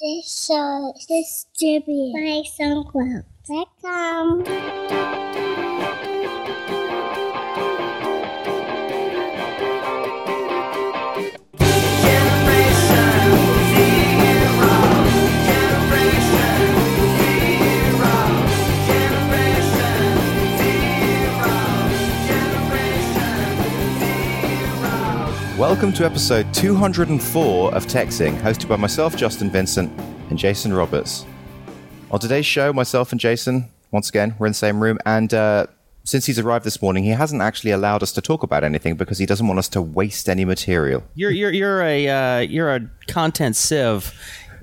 This show is distributed by SoundCloud.com. Welcome to episode 204 of TechZing, hosted by myself, Justin Vincent, and Jason Roberts. On today's show, myself and Jason, once again, we're in the same room, and uh, since he's arrived this morning, he hasn't actually allowed us to talk about anything because he doesn't want us to waste any material. You're you're you're a uh, you're a content sieve.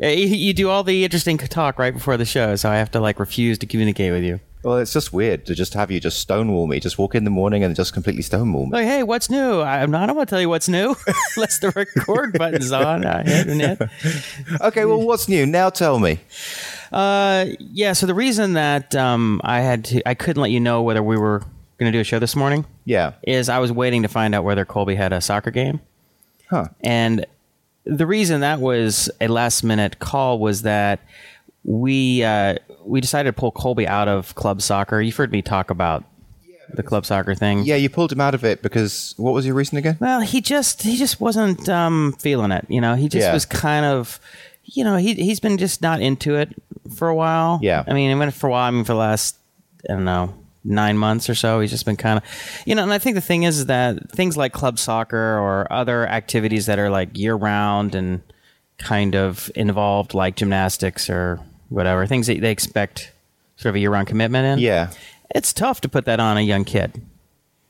Uh, You, you do all the interesting talk right before the show, so I have to like refuse to communicate with you. Well, it's just weird to just have you just stonewall me, just walk in the morning and just completely stonewall me. Like, hey, what's new? I'm not. I don't want to tell you what's new unless the record button's on. I. Okay, well, what's new? Now tell me. Uh, yeah. So the reason that um, I had to, I couldn't let you know whether we were going to do a show this morning Yeah. is I was waiting to find out whether Colby had a soccer game. Huh. And the reason that was a last minute call was that we uh, we decided to pull Colby out of club soccer. You've heard me talk about the club soccer thing. Yeah, you pulled him out of it because what was your reason again? Well, he just he just wasn't um, feeling it. You know, he just Yeah. was kind of, you know, he he's been just not into it for a while. Yeah. I mean, I mean for a while. I mean, for the last I don't know nine months or so, he's just been kind of, you know. And I think the thing is, is that things like club soccer or other activities that are like year round and kind of involved, like gymnastics or whatever things that they expect sort of a year round commitment in Yeah. it's tough to put that on a young kid.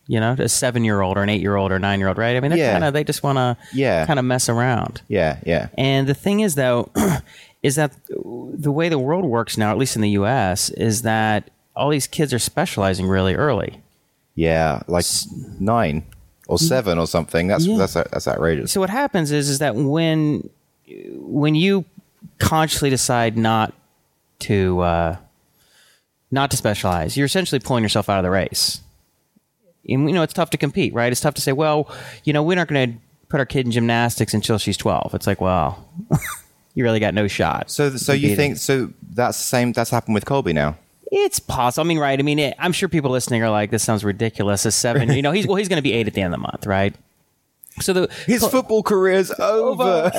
You know, a seven year old or an eight year old or nine year old, right? I mean, Yeah. kind of they just want to Yeah. kind of mess around. Yeah, yeah. And the thing is, though, is that the way the world works now, at least in the U.S., is that all these kids are specializing really early. Yeah, like nine or mm. seven or something. That's Yeah. that's that's outrageous. So what happens is, is that when when you consciously decide not to uh, not to specialize, you're essentially pulling yourself out of the race. And you know it's tough to compete, right? It's tough to say, well, you know, we're not going to put our kid in gymnastics until she's 12. It's like, well, you really got no shot. So so you think so that's the same that's happened with Colby now. It's possible. I mean, right? I mean, it, I'm sure people listening are like, "This sounds ridiculous." A seven, you know, he's well, he's going to be eight at the end of the month, right? So the His football career is over.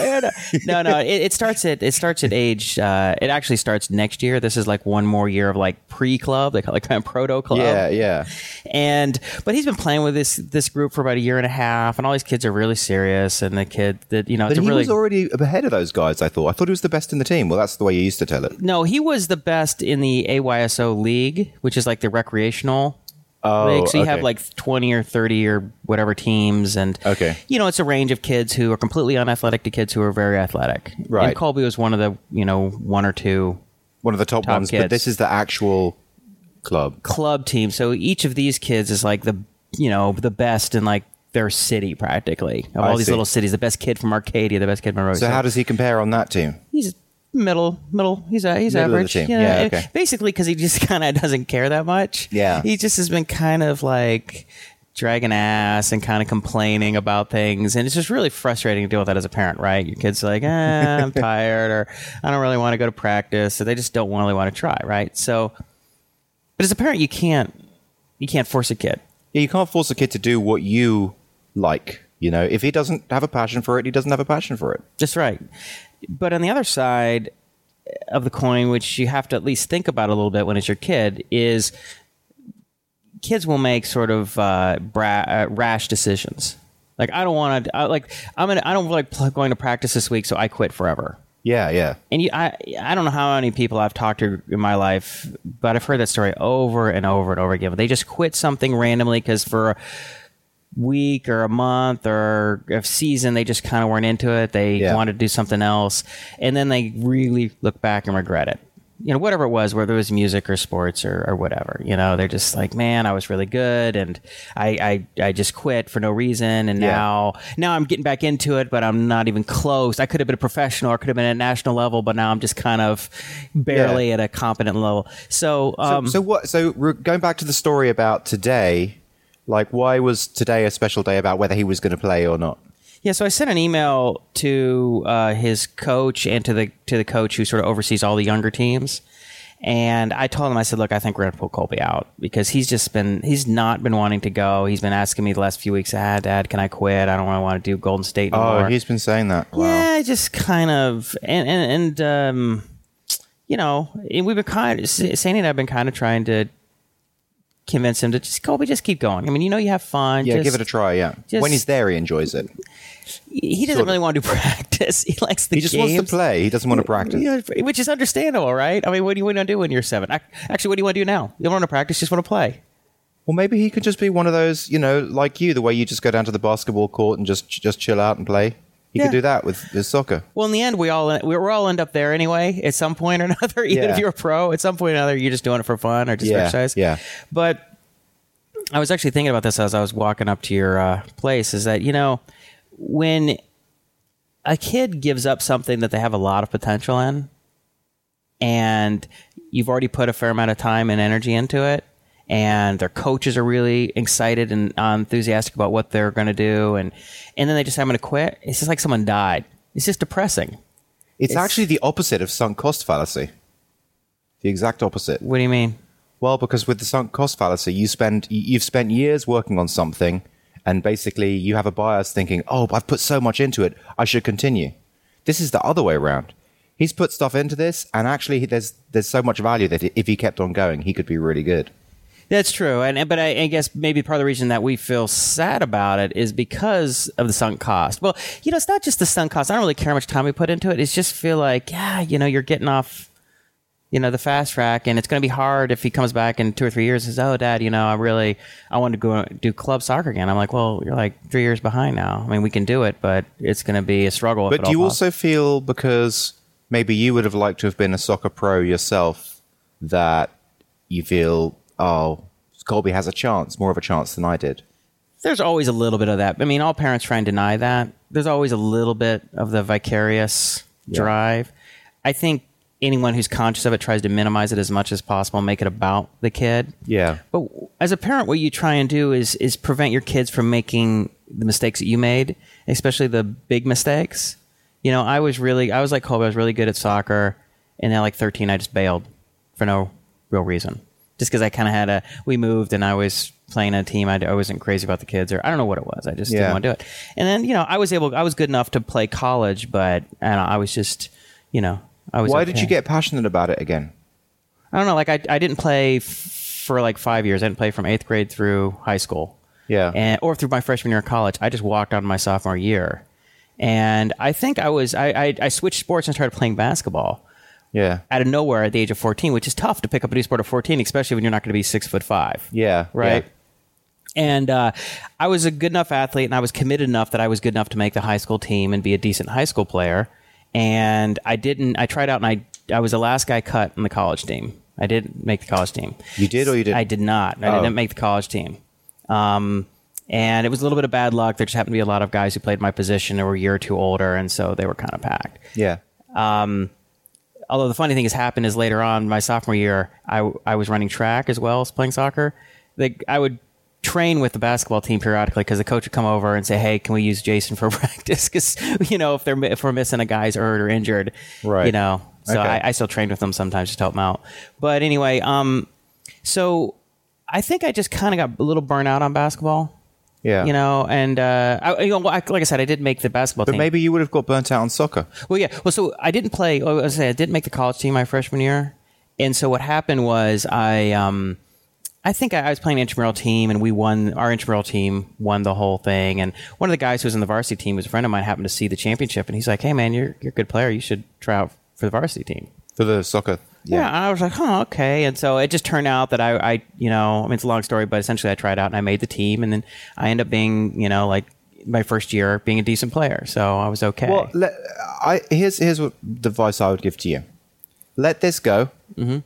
no, no. It, it starts at it starts at age. Uh, it actually starts next year. This is like one more year of like pre club. They call it kind of proto club. Yeah, yeah. And but he's been playing with this this group for about a year and a half, and all these kids are really serious. And the kid that you know, But he really was already ahead of those guys, I thought. I thought he was the best in the team. Well, that's the way you used to tell it. no, he was the best in the AYSO league, which is like the recreational. Oh, league. So you okay. have like 20 or 30 or whatever teams. And, Okay. you know, it's a range of kids who are completely unathletic to kids who are very athletic. Right. And Colby was one of the, you know, one or two one of the top, top ones, but kids. this is the actual club. club team. So each of these kids is like the, you know, the best in like their city practically. Of I all these see. little cities, the best kid from Arcadia, the best kid from Monroe. So how does he compare on that team? he's middle, middle. He's a, he's Middle average. You know, Yeah, okay. Basically, because he just kind of doesn't care that much. Yeah. he just has been kind of like dragging ass and kind of complaining about things, and it's just really frustrating to deal with that as a parent, right? Your kid's like, eh, I'm tired, or I don't really want to go to practice, so they just don't really want to try, right? So, but as a parent, you can't you can't force a kid. Yeah, you can't force a kid to do what you like. You know, if he doesn't have a passion for it, he doesn't have a passion for it. That's right. But on the other side of the coin, which you have to at least think about a little bit when it's your kid, is kids will make sort of uh, bra- uh, rash decisions. Like I don't want to. Like I'm gonna. I don't like going to practice this week, so I quit forever. Yeah, yeah. And you, I, I don't know how many people I've talked to in my life, but I've heard that story over and over and over again. But They just quit something randomly because for week or a month or a season, they just kind of weren't into it. They Yeah. wanted to do something else, and then they really look back and regret it. You know, whatever it was, whether it was music or sports or, or whatever. You know, they're just like, man, I was really good, and I, I, I just quit for no reason, and Yeah. now now I'm getting back into it, but I'm not even close. I could have been a professional, or could have been at a national level, but now I'm just kind of barely Yeah. at a competent level. So, um, so, so what? So we're going back to the story about today. Like, why was today a special day about whether he was going to play or not? Yeah, so I sent an email to uh, his coach and to the to the coach who sort of oversees all the younger teams, and I told him I said, "Look, I think we're going to pull Colby out because he's just been he's not been wanting to go. He's been asking me the last few weeks, ah, Dad, can I quit? I don't really want to do Golden State anymore." Oh, he's been saying that. Wow. Yeah, just kind of, and and, and um, you know, we've been kind of, Sandy and I've been kind of trying to convince him to just Colby, just keep going. I mean, you know, you have fun. Yeah, just- give it a try. Yeah, just- when he's there, he enjoys it. He doesn't sort of. really want to do practice. He likes the He just games. wants to play. He doesn't want to practice. Which is understandable, right? I mean, what do you want to do when you're seven? Actually, what do you want to do now? You don't want to practice, just want to play. Well, maybe he could just be one of those, you know, like you, the way you just go down to the basketball court and just just chill out and play. He Yeah. could do that with his soccer. Well, in the end, we all we we're all end up there anyway at some point or another. Even Yeah. if you're a pro, at some point or another, you're just doing it for fun or just Yeah, exercise. yeah. But I was actually thinking about this as I was walking up to your uh, place. Is that you know when a kid gives up something that they have a lot of potential in, and you've already put a fair amount of time and energy into it, and their coaches are really excited and uh, enthusiastic about what they're going to do, and and then they just I'm going to quit. It's just like someone died. It's just depressing. It's, It's- actually the opposite of sunk cost fallacy. The exact opposite. What do you mean? Well, because with the sunk cost fallacy, you spend you've spent years working on something, and basically you have a bias thinking, "Oh, I've put so much into it, I should continue." This is the other way around. He's put stuff into this, and actually, there's there's so much value that if he kept on going, he could be really good. That's true, and but I, I guess maybe part of the reason that we feel sad about it is because of the sunk cost. Well, you know, it's not just the sunk cost. I don't really care how much time we put into it. It's just feel like, yeah, you know, you're getting off, you know, the fast track, and it's going to be hard if he comes back in two or three years and says, "Oh, Dad, you know, I really, I want to go do club soccer again." I'm like, "Well, you're like three years behind now. I mean, we can do it, but it's going to be a struggle." But do you also feel because maybe you would have liked to have been a soccer pro yourself that you feel, oh, Colby has a chance, more of a chance than I did? There's always a little bit of that. I mean, all parents try and deny that. There's always a little bit of the vicarious drive. I think anyone who's conscious of it tries to minimize it as much as possible, make it about the kid. Yeah. But as a parent, what you try and do is is prevent your kids from making the mistakes that you made, especially the big mistakes. You know, I was really, I was like Colby, I was really good at soccer, and then like 13, I just bailed for no real reason, just because I kind of had a. We moved, and I was playing a team. I, I wasn't crazy about the kids, or I don't know what it was. I just Yeah. didn't want to do it. And then you know, I was able, I was good enough to play college, but I, don't know, I was just, you know, I was. Why did okay. you get passionate about it again? I don't know. Like I, I didn't play f- for like five years. I didn't play from eighth grade through high school. Yeah. And or through my freshman year of college. I just walked on my sophomore year, and I think I was I, I I switched sports and started playing basketball Yeah. out of nowhere at the age of fourteen, which is tough to pick up a new sport at fourteen, especially when you're not going to be six foot five. Yeah. Right. yeah. And uh, I was a good enough athlete, and I was committed enough that I was good enough to make the high school team and be a decent high school player. And I didn't. I tried out, and I I was the last guy cut in the college team. I didn't make the college team. You did or you didn't? I did not. I Oh. didn't make the college team. Um, and it was a little bit of bad luck. There just happened to be a lot of guys who played my position who were a year or two older, and so they were kind of packed. Yeah. Although the funny thing has happened is later on, my sophomore year, I, I was running track as well as playing soccer. They, I would train with the basketball team periodically because the coach would come over and say, "Hey, can we use Jason for practice? Because you know if they're if we're missing a guy's hurt or injured, Right. You know, so Okay. I, I still trained with them sometimes just to help them out. But anyway, um, so I think I just kind of got a little burnt out on basketball. Yeah. You know, and uh, I, you know, like I said, I did make the basketball But team. maybe you would have got burnt out on soccer. Well, yeah. Well, so I didn't play. I was say I didn't make the college team my freshman year, and so what happened was I, um, I think I, I was playing an intramural team, and we won. Our intramural team won the whole thing, and one of the guys who was in the varsity team was a friend of mine. Happened to see the championship, and he's like, "Hey, man, you're you're a good player. You should try out for the varsity team." For the soccer. Yeah. and I was like, huh, okay. And so it just turned out that I, I, you know, I mean, it's a long story, but essentially I tried out and I made the team, and then I ended up being, you know, like my first year being a decent player. So I was okay. Well, let, I, here's here's what the advice I would give to you. Let this go. Mm-hmm.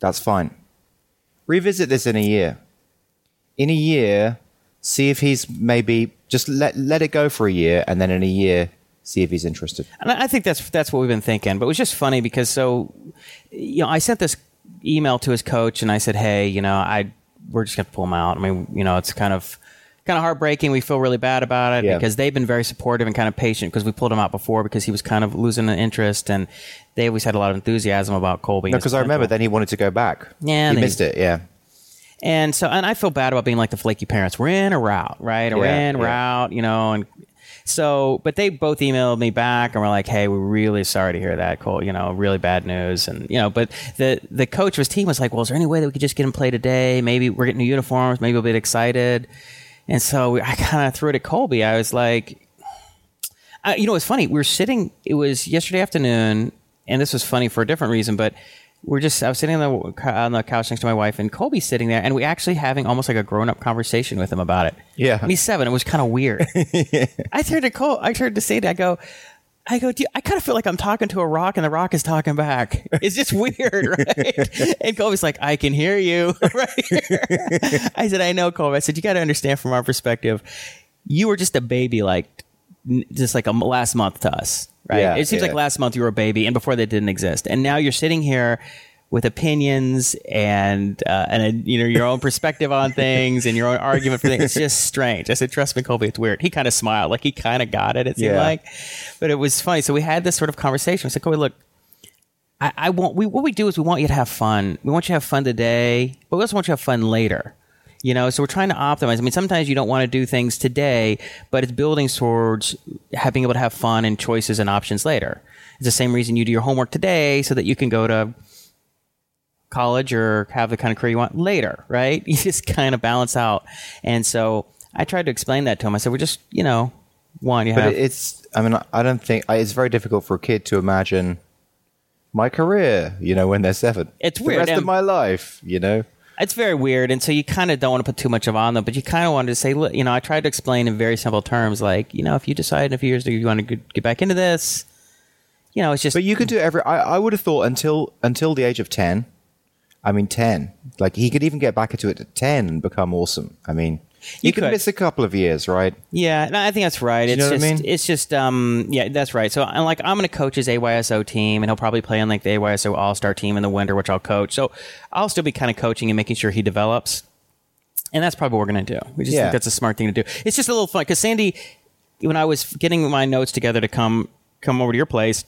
That's fine. Revisit this in a year. In a year, see if he's maybe just let let it go for a year, and then in a year, see if he's interested. And I think that's that's what we've been thinking. But it was just funny because so, you know, I sent this email to his coach and I said, hey, you know, I we're just gonna pull him out. I mean, you know, it's kind of kind of heartbreaking. We feel really bad about it Yeah. because they've been very supportive and kind of patient because we pulled him out before because he was kind of losing an interest and they always had a lot of enthusiasm about Colby. No, because I remember then he wanted to go back. Yeah, he missed it. Yeah, And so, and I feel bad about being like the flaky parents. We're in or out, right? Or we're Yeah, in, we're yeah. out, you know. And so, but they both emailed me back and were like, "Hey, we're really sorry to hear that, Cole. You know, really bad news." And you know, but the the coach of his team was like, "Well, is there any way that we could just get him play today? Maybe we're getting new uniforms. Maybe we'll be excited." And so I kind of threw it at Colby. I was like, uh, you know, it's funny. We were sitting. It was yesterday afternoon, and this was funny for a different reason. But we're just. I was sitting on the on the couch next to my wife, and Colby's sitting there, and we actually having almost like a grown up conversation with him about it. Yeah. and he's seven. It was kind of weird. I turned to Cole. I turned to Sandy. I go. I go, "Do you- I kind of feel like I'm talking to a rock and the rock is talking back. It's just weird, right? and Colby's like, I can hear you. right? I said, I know, Colby. I said, you got to understand from our perspective, you were just a baby, like just like a last month to us, right? Yeah, it seems yeah. like last month you were a baby, and before that didn't exist, and now you're sitting here with opinions and uh, and a, you know your own perspective on things and your own argument for things. It's just strange. I said, trust me, Colby, it's weird. He kind of smiled, like he kind of got it. It seemed Yeah. like, but it was funny. So we had this sort of conversation. I said, Colby, look. I, I want we what we do is we want you to have fun. We want you to have fun today, but we also want you to have fun later. You know, so we're trying to optimize. I mean, sometimes you don't want to do things today, but it's building towards having able to have fun and choices and options later. It's the same reason you do your homework today so that you can go to college or have the kind of career you want later, right? You just kind of balance out. And so I tried to explain that to him. I said, we're just, you know, one, you but have. it's. I mean, I don't think it's very difficult for a kid to imagine my career. You know, when they're seven, It's the weird, rest of my life. You know, it's very weird, and so you kind of don't want to put too much of on them, but you kind of wanted to say, look, you know, I tried to explain in very simple terms, like, you know, if you decide in a few years that you want to get back into this, you know, it's just. but you could do every. I, I would have thought until until the age of ten. I mean, ten. Like he could even get back into it at ten and become awesome. I mean, you, You could could. miss a couple of years, right? Yeah, no, I think that's right. you It's know what I just, mean? it's just, um, yeah, that's right. So, I'm like, I'm going to coach his AYSO team, and he'll probably play on like the AYSO All Star team in the winter, which I'll coach. So, I'll still be kind of coaching and making sure he develops, and that's probably what we're going to do. We just Yeah. think that's a smart thing to do. It's just a little fun because Sandy, when I was getting my notes together to come come over to your place,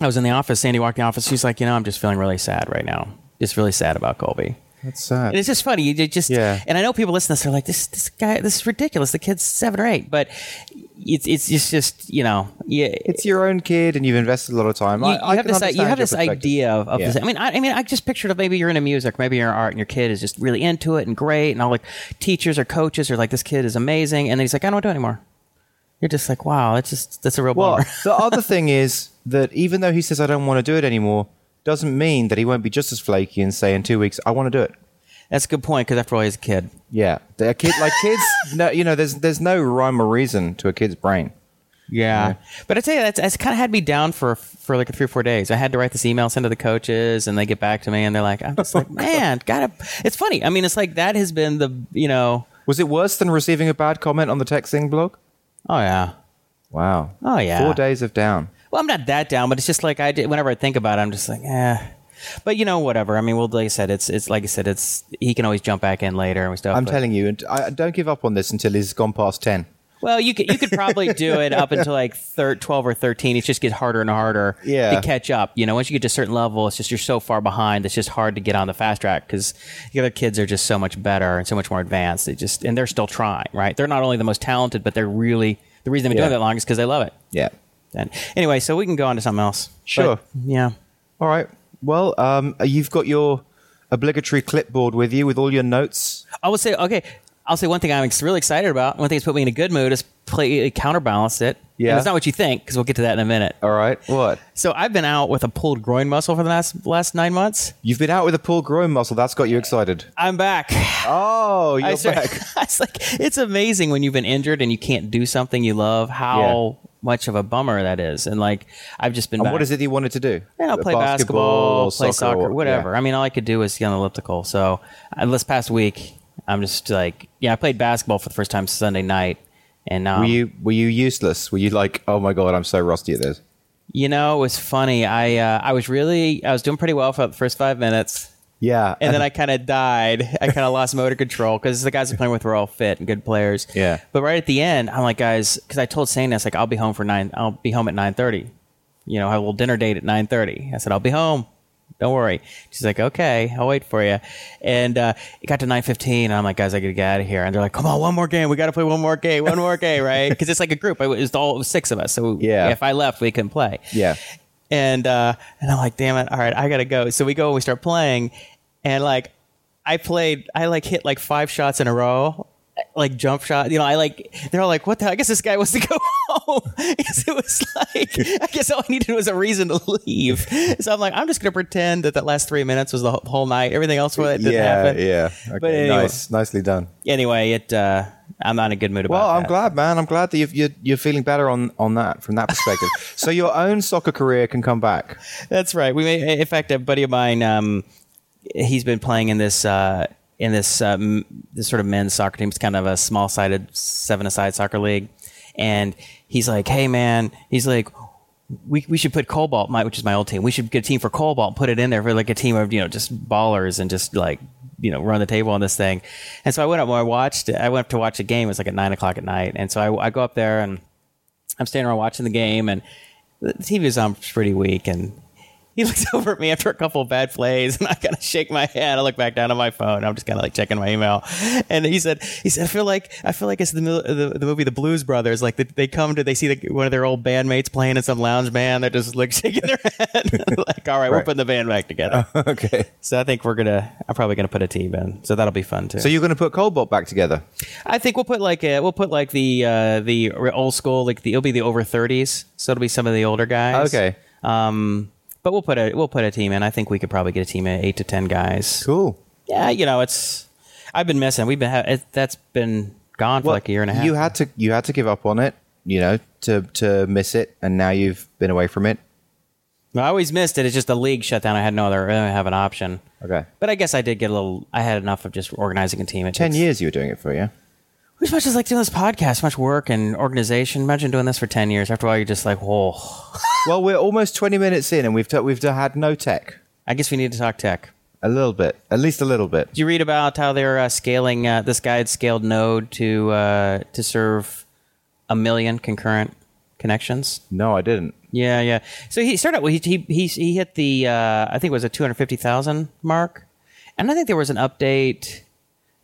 I was in the office. Sandy walked in the office. She's like, you know, I'm just feeling really sad right now. Just really sad about Colby. That's sad. And it's just funny. You just Yeah. And I know people listen to this. They're like, "This this guy, this is ridiculous." The kid's seven or eight, but it's it's just just you know, yeah. it's your own kid, and you've invested a lot of time. You, I, you I have this you have this idea of, of Yeah. this. I mean, I, I mean, I just pictured if maybe you're into music, maybe you're in art, and your kid is just really into it and great, and all like teachers or coaches are like, "This kid is amazing," and then he's like, "I don't want to do it anymore." You're just like, "Wow, that's just that's a real Well, bummer." the other thing is that even though he says I don't want to do it anymore, doesn't mean that he won't be just as flaky and say in two weeks I want to do it. that's a good point because after all, he's a kid. Yeah, a kid like kids. no, you know, there's there's no rhyme or reason to a kid's brain. Yeah. But I tell you, that's, that's kind of had me down for for like three or four days. I had to write this email, send to the coaches, and they get back to me, and they're like, "I'm just like, man, gotta." It's funny. I mean, it's like that has been the you know. Was it worse than receiving a bad comment on the TechZing blog? Oh yeah. Wow. Oh, yeah. Four days of down. Well, I'm not that down, but it's just like I did. Whenever I think about it, I'm just like, eh. But you know, whatever. I mean, well, like I said, it's it's like I said, it's he can always jump back in later and stuff. I'm but- telling you, and I don't give up on this until he's gone past ten. Well, you could you could probably do it up until like thir- twelve or thirteen. It just gets harder and harder Yeah. to catch up. You know, once you get to a certain level, it's just you're so far behind. It's just hard to get on the fast track because the other kids are just so much better and so much more advanced. They just and they're still trying. Right? They're not only the most talented, but they're really the reason they've been Yeah. doing that long is because they love it. Yeah. And anyway, so we can go on to something else. Sure. But, yeah. All right. Well, um, you've got your obligatory clipboard with you with all your notes. I will say, okay, I'll say one thing I'm really excited about. One thing that's put me in a good mood is play counterbalanced it. Yeah. And it's not what you think because we'll get to that in a minute. All right. What? So I've been out with a pulled groin muscle for the last last nine months. You've been out with a pulled groin muscle. That's got you excited. I'm back. Oh, you're I back. it's like it's amazing when you've been injured and you can't do something you love. How much of a bummer that is. And like I've just been. What is it you wanted to do? You know, Uh, play basketball, or play soccer, or- whatever. yeah. I mean, all I could do was get on the elliptical. So uh, this past week, I'm just like, yeah, I played basketball for the first time Sunday night, and now Were you were you useless? Were you like, oh my god, I'm so rusty at this? You know, it was funny. I uh, I was really I was doing pretty well for the first five minutes, Yeah. and then I kind of died. I kind of lost motor control because the guys I'm playing with were all fit and good players. Yeah. But right at the end, I'm like, guys, because I told Sandy this, like, I'll be home for nine. I'll be home at nine thirty. You know, I little dinner date at nine thirty. I said, I'll be home. Don't worry. She's like, okay, I'll wait for you. And uh, it got to nine fifteen, and I'm like, guys, I gotta get out of here. And they're like, come on, one more game. We got to play one more game. One more game, right? Because it's like a group. It was all it was six of us. So Yeah. if I left, we couldn't play. Yeah. And uh, and I'm like, damn it, all right, I gotta go. So we go and we start playing, and like I played, I like hit like five shots in a row, like jump shot. You know, I like they're all like, what the? hell? I guess this guy wants to go home. It was like, I guess all I needed was a reason to leave. So I'm like, I'm just gonna pretend that that last three minutes was the whole- whole night. Everything else was didn't yeah. happen. Yeah. Okay. But anyway. nice. Nicely done. Anyway, it. Uh, I'm not in a good mood about Well, I'm that. glad, man. I'm glad that you've, you're you're feeling better on on that from that perspective. so your own soccer career can come back. That's right. We may, in fact, a buddy of mine, um, he's been playing in this uh, in this um, this sort of men's soccer team. It's kind of a small sided seven aside soccer league, and he's like, "Hey, man," he's like. We, we should put Cobalt, my, which is my old team. We should get a team for Cobalt, and put it in there for like a team of you know just ballers and just like you know run the table on this thing. And so I went up, I watched. I went up to watch the game. It was like at nine o'clock at night, and so I, I go up there and I'm standing around watching the game, and the TV is on pretty weak, and he looks over at me after a couple of bad plays, and I kind of shake my head. I look back down at my phone. I'm just kind of like checking my email, and he said, "He said I feel like I feel like it's the the, the movie The Blues Brothers. Like the, they come to they see the, one of their old bandmates playing in some lounge band. They're just like shaking their head, like, all right, we're putting the band back together. okay. so I think we're gonna. I'm probably gonna put a team in. So that'll be fun too. So you're going to put Cobalt back together. I think we'll put like a, we'll put like the uh, the old school like the it'll be the over thirties, so it'll be some of the older guys. Okay. Um, but we'll put a we'll put a team in. I think we could probably get a team of eight to ten guys. Cool. Yeah, you know it's I've been missing. We've been ha- it, that's been gone for Well, like a year and a half. You had to you had to give up on it, you know, to to miss it, and now you've been away from it. No, I always missed it. It's just the league shut down. I had no other. I didn't have an option. Okay. But I guess I did get a little. I had enough of just organizing a team. It Ten takes- years you were doing it for, yeah. As much as like doing this podcast, much work and organization. Imagine doing this for ten years. After a while, you're just like, whoa. Well, we're almost twenty minutes in, and we've t- we've had no tech. I guess we need to talk tech. A little bit, at least a little bit. Did you read about how they're uh, scaling? Uh, this guy had scaled Node to uh, to serve a million concurrent connections. No, I didn't. Yeah, yeah. So he started. Well, he he he, he hit the uh, I think it was a two hundred fifty thousand mark, and I think there was an update.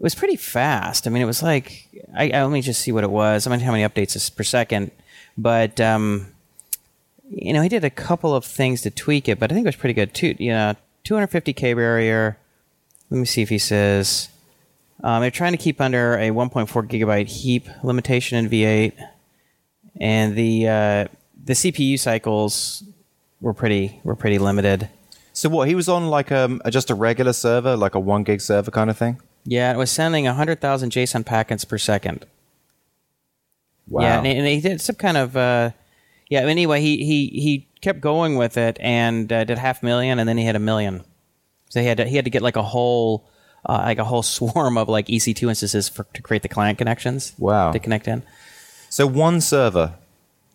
It was pretty fast. I mean, it was like I, I let me just see what it was. I mean, how many updates is per second, but um, you know, he did a couple of things to tweak it, but I think it was pretty good. You know, two hundred fifty k barrier. Let me see if he says. Um, they're trying to keep under a 1.4 gigabyte heap limitation in V8, and the uh, the CPU cycles were pretty were pretty limited. So what? He was on like um just a regular server, like a one gig server kind of thing. Yeah, it was sending 100,000 JSON packets per second. Wow. Yeah, and, and he did some kind of uh, yeah. Anyway, he he he kept going with it and uh, did half million, and then he hit a million. So he had to, he had to get like a whole uh, like a whole swarm of like EC2 instances for to create the client connections. Wow. to connect in. so one server.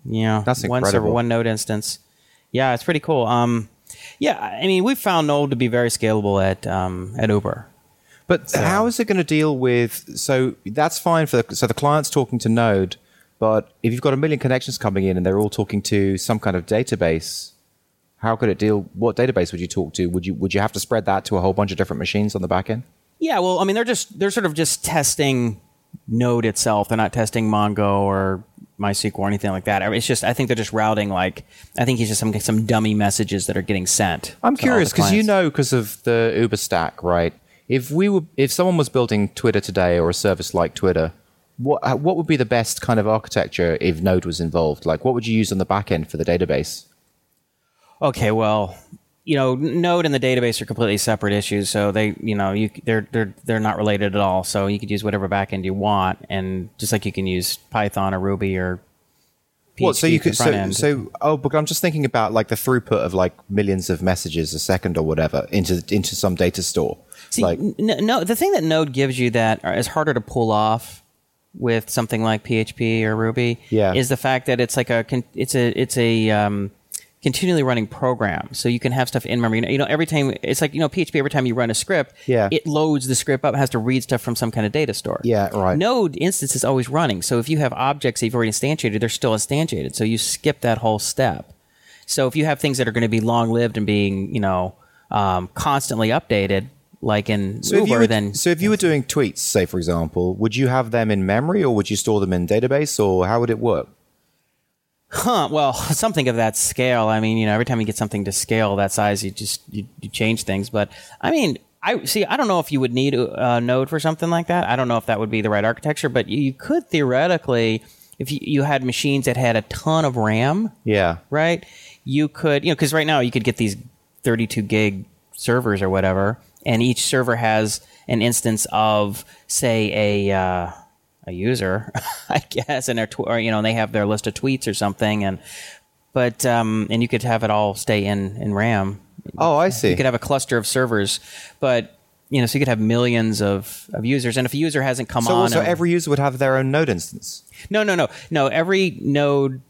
Yeah, That's incredible. one server, one node instance. Yeah, it's pretty cool. Um, yeah, I mean, we found Node to be very scalable at um, at Uber. But how is it going to deal with? So that's fine for the, so the client's talking to Node, but if you've got a million connections coming in and they're all talking to some kind of database, how could it deal? What database would you talk to? Would you would you have to spread that to a whole bunch of different machines on the back end? Yeah, well, I mean, they're just they're sort of just testing Node itself. They're not testing Mongo or MySQL or anything like that. It's just I think they're just routing like I think it's just some some dummy messages that are getting sent. I'm curious because you know because of the Uber stack, right? If we were, if someone was building Twitter today or a service like Twitter, what uh, what would be the best kind of architecture if Node was involved? Like, what would you use on the back end for the database? Okay, well, you know, Node and the database are completely separate issues, so they, you know, you they're they're they're not related at all. So you could use whatever backend you want, and just like you can use Python or Ruby or PHP What? So you could so end. so oh, but I'm just thinking about like the throughput of like millions of messages a second or whatever into into some data store. See, like, n- no, the thing that Node gives you that is harder to pull off with something like PHP or Ruby Yeah. is the fact that it's like a it's a it's a um, continually running program. So you can have stuff in memory. You know, you know, every time it's like, you know, PHP, every time you run a script, Yeah. it loads the script up, has to read stuff from some kind of data store. Yeah, right. Node instance is always running. So if you have objects that you've already instantiated, they're still instantiated. So you skip that whole step. So if you have things that are going to be long lived and being, you know, um, constantly updated, like in So if, you Uber, were, then so if you were doing tweets, say for example, would you have them in memory or would you store them in database or how would it work? Huh. Well, something of that scale. I mean, you know, every time you get something to scale that size, you just you, you change things. But I mean, I see. I don't know if you would need a, a node for something like that. I don't know if that would be the right architecture. But you, you could theoretically, if you, you had machines that had a ton of RAM, Yeah. right? You could, you know, because right now you could get these 32 gig servers or whatever, and each server has an instance of, say, a uh, a user, I guess, and their tw- or, you know, they have their list of tweets or something, and but um, and you could have it all stay in in RAM. Oh, I see. You could have a cluster of servers, but you know, so you could have millions of, of users, and if a user hasn't come so on, and- every user would have their own node instance. no, no, no, no. Every node,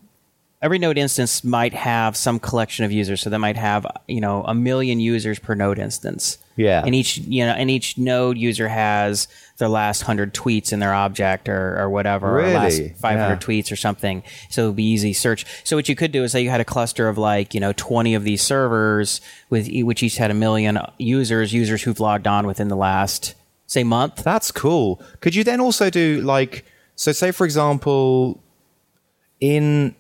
every node instance might have some collection of users. So they might have, you know, a million users per node instance. Yeah. And each, you know, and each node user has their last hundred tweets in their object or, or whatever, or last 500 Yeah. tweets or something. So it'll be easy search. So what you could do is say you had a cluster of like, you know, 20 of these servers with which each had a million users, users who've logged on within the last, say, month. That's cool. Could you then also do like so say for example in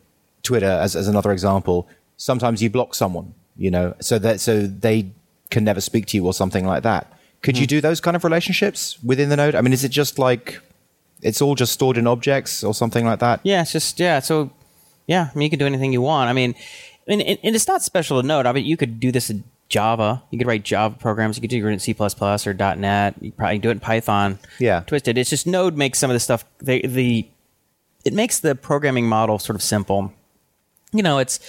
Twitter as as another example, sometimes you block someone, you know, so that so they can never speak to you or something like that. Could you hmm. do those kind of relationships within the node? I mean, is it just like it's all just stored in objects or something like that? Yeah, it's just yeah. So yeah, I mean, you can do anything you want. I mean, and, and and it's not special to Node. I mean, you could do this in Java. You could write Java programs. You could do it in C plus or .NET. You probably do it in Python. Yeah. twisted. It's just Node makes some of the stuff. They, the it makes the programming model sort of simple. You know, it's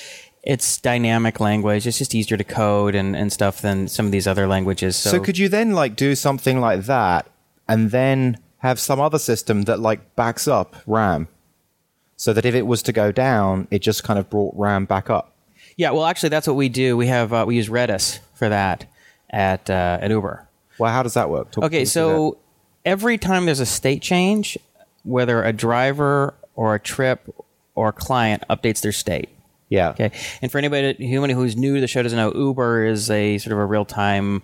it's dynamic language. It's just easier to code and, and stuff than some of these other languages. So, So could you then like do something like that and then have some other system that like backs up RAM? So that if it was to go down, it just kind of brought RAM back up. yeah, well, actually, that's what we do. We have uh, we use Redis for that at uh, at Uber. Well, how does that work? Talk- Okay, talk through that. so every time there's a state change, whether a driver or a trip or client updates their state. yeah, Okay, and for anybody human who's new to the show doesn't know, Uber is a sort of a real time.